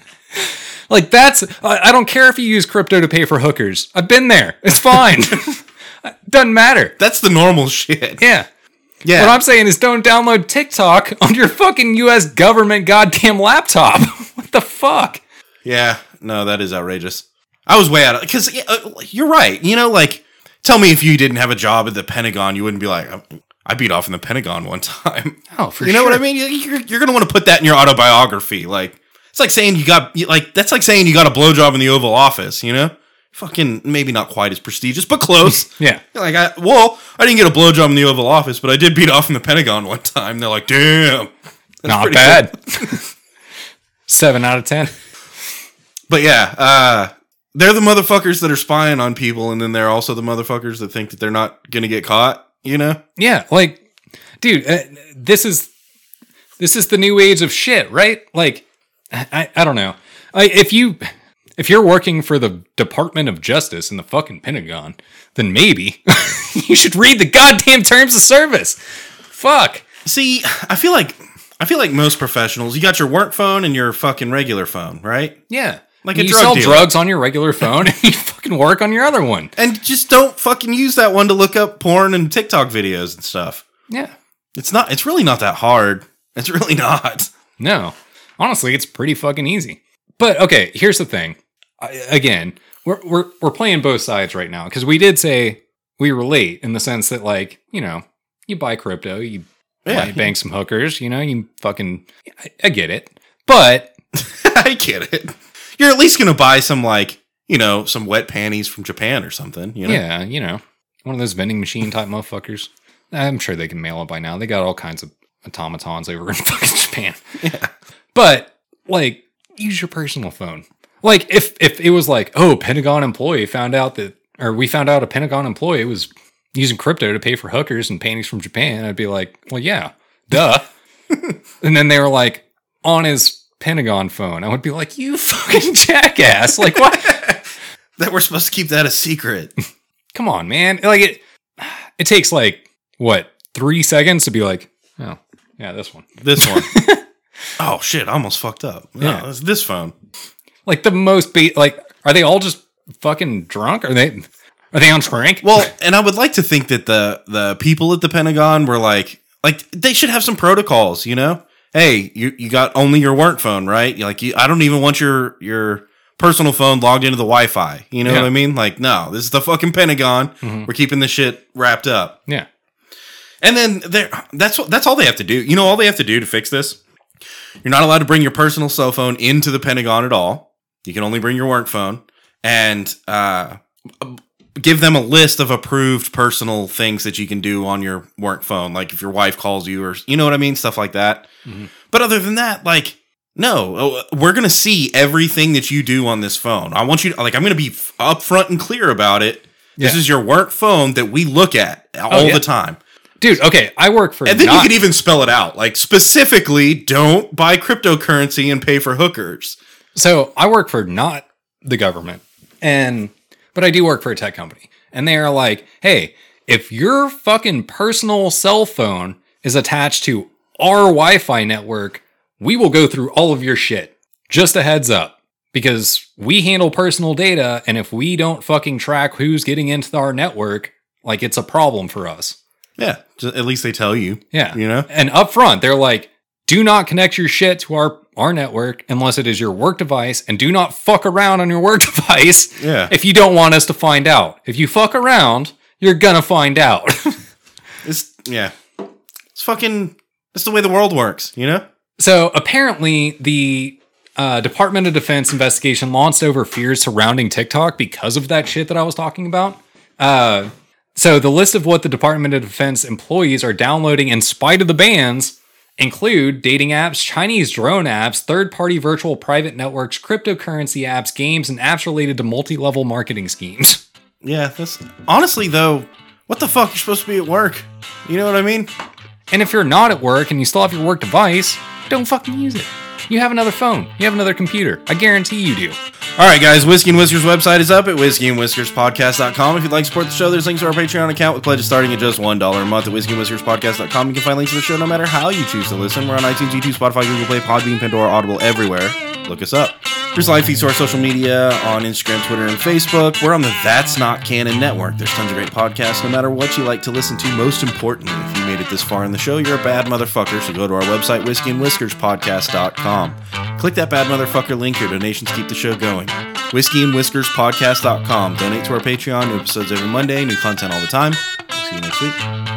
[SPEAKER 1] Like that's I don't care if you use crypto to pay for hookers. I've been there. It's fine. Doesn't matter.
[SPEAKER 2] That's the normal shit.
[SPEAKER 1] Yeah.
[SPEAKER 2] Yeah.
[SPEAKER 1] What I'm saying is don't download TikTok on your fucking US government goddamn laptop. what the fuck?
[SPEAKER 2] Yeah, no, that is outrageous. I was way out of because uh, you're right. You know, like tell me if you didn't have a job at the Pentagon, you wouldn't be like, I beat off in the Pentagon one time.
[SPEAKER 1] Oh, for sure.
[SPEAKER 2] you know what I mean? You- You're, you're gonna want to put that in your autobiography. Like it's like saying you got like that's like saying you got a blowjob in the Oval Office. You know, fucking maybe not quite as prestigious, but close.
[SPEAKER 1] Yeah.
[SPEAKER 2] Like, I, well, I didn't get a blowjob in the Oval Office, but I did beat off in the Pentagon one time. They're like, damn,
[SPEAKER 1] Not bad. Seven out of ten.
[SPEAKER 2] But yeah, uh, they're the motherfuckers that are spying on people, and then they're also the motherfuckers that think that they're not gonna get caught. You know?
[SPEAKER 1] Yeah, like, dude, uh, this is this is the new age of shit, right? Like, I I, don't know. I, if you if you're working for the Department of Justice in the fucking Pentagon, then maybe you should read the goddamn terms of service. Fuck.
[SPEAKER 2] See, I feel like I feel like most professionals, you got your work phone and your fucking regular phone, right?
[SPEAKER 1] Yeah.
[SPEAKER 2] Like
[SPEAKER 1] you
[SPEAKER 2] drug
[SPEAKER 1] sell
[SPEAKER 2] dealer.
[SPEAKER 1] drugs on your regular phone and you fucking work on your other one.
[SPEAKER 2] And just don't fucking use that one to look up porn and TikTok videos and stuff.
[SPEAKER 1] Yeah.
[SPEAKER 2] It's not. It's really not that hard. It's really not.
[SPEAKER 1] No. Honestly, it's pretty fucking easy. But okay, here's the thing. I, again, we're we're we're playing both sides right now because we did say we relate in the sense that like, you know, you buy crypto, you
[SPEAKER 2] Yeah.
[SPEAKER 1] buy, bank some hookers, you know, you fucking I, I get it. But
[SPEAKER 2] I get it. You're at least gonna buy some like you know some wet panties from Japan or something. You know.
[SPEAKER 1] yeah, you know, one of those vending machine type motherfuckers. I'm sure they can mail it by now. They got all kinds of automatons over in fucking Japan.
[SPEAKER 2] Yeah.
[SPEAKER 1] But like, use your personal phone. Like, if if it was like, oh, Pentagon employee found out that, or we found out a Pentagon employee was using crypto to pay for hookers and panties from Japan, I'd be like, well, yeah, duh. and then they were like on his Pentagon phone. I would be like, you fucking jackass! Like, what?
[SPEAKER 2] That we're supposed to keep that a secret.
[SPEAKER 1] Come on, man! Like it, it takes like what three seconds to be like, oh, yeah, this one.
[SPEAKER 2] This one. oh shit! I almost fucked up. No,
[SPEAKER 1] Yeah.
[SPEAKER 2] it's this phone.
[SPEAKER 1] Like the most be like, are they all just fucking drunk? Are they? Are they on trank?
[SPEAKER 2] Well, and I would like to think that the the people at the Pentagon were like like they should have some protocols, you know? Hey, you you got only your work phone, right? Like you, I don't even want your your personal phone logged into the Wi-Fi. You know
[SPEAKER 1] Yeah.
[SPEAKER 2] what I mean? Like, no, this is the fucking Pentagon.
[SPEAKER 1] Mhm.
[SPEAKER 2] We're keeping this shit wrapped up.
[SPEAKER 1] yeah.
[SPEAKER 2] And then there that's what that's all they have to do. You know all they have to do to fix this? You're not allowed to bring your personal cell phone into the Pentagon at all. You can only bring your work phone and uh give them a list of approved personal things that you can do on your work phone like if your wife calls you or you know what I mean, stuff like that.
[SPEAKER 1] Mhm.
[SPEAKER 2] But other than that, like no, oh, we're going to see everything that you do on this phone. I want you to like I'm going to be upfront and clear about it. This is your work phone that we look at all
[SPEAKER 1] yeah.
[SPEAKER 2] the time.
[SPEAKER 1] Dude, okay, I work for
[SPEAKER 2] And then
[SPEAKER 1] not,
[SPEAKER 2] you can even spell it out. Like specifically, don't buy cryptocurrency and pay for hookers.
[SPEAKER 1] so I work for not the government, and but I do work for a tech company, and they are like, hey, if your fucking personal cell phone is attached to our Wi-Fi network, we will go through all of your shit. Just a heads up. Because we handle personal data, and if we don't fucking track who's getting into our network, like it's a problem for us.
[SPEAKER 2] Yeah, at least they tell you.
[SPEAKER 1] Yeah.
[SPEAKER 2] You know?
[SPEAKER 1] And up front, they're like, do not connect your shit to our, our network unless it is your work device, and do not fuck around on your work device
[SPEAKER 2] Yeah.
[SPEAKER 1] if you don't want us to find out. If you fuck around, you're gonna find out.
[SPEAKER 2] It's yeah. It's fucking it's the way the world works, you know?
[SPEAKER 1] so apparently, the uh, Department of Defense investigation launched over fears surrounding TikTok because of that shit that I was talking about. Uh, so the list of what the Department of Defense employees are downloading in spite of the bans include dating apps, Chinese drone apps, third-party virtual private networks, cryptocurrency apps, games, and apps related to multi-level marketing schemes.
[SPEAKER 2] Yeah, that's honestly though, what the fuck? You're supposed to be at work. You know what I mean?
[SPEAKER 1] And if you're not at work and you still have your work device, don't fucking use it. You have another phone. You have another computer. I guarantee you do.
[SPEAKER 2] All right, guys, Whiskey and Whiskers website is up at whiskeyandwhiskerspodcast.com. If you'd like to support the show, there's links to our Patreon account with pledges starting at just $1 a month at whiskeyandwhiskerspodcast.com. You can find links to the show no matter how you choose to listen. We're on iTunes, YouTube, Spotify, Google Play, Podbean, Pandora, Audible, everywhere. Look us up. There's live feeds to our social media on Instagram, Twitter, and Facebook. We're on the That's Not Canon network. There's tons of great podcasts no matter what you like to listen to. Most importantly, if you made it this far in the show, you're a bad motherfucker, so go to our website, whiskeyandwhiskerspodcast.com. Click that bad motherfucker link. Your donations keep the show going. Whiskeyandwhiskerspodcast.com. Donate to our Patreon. New episodes every Monday. New content all the time. We'll see you next week.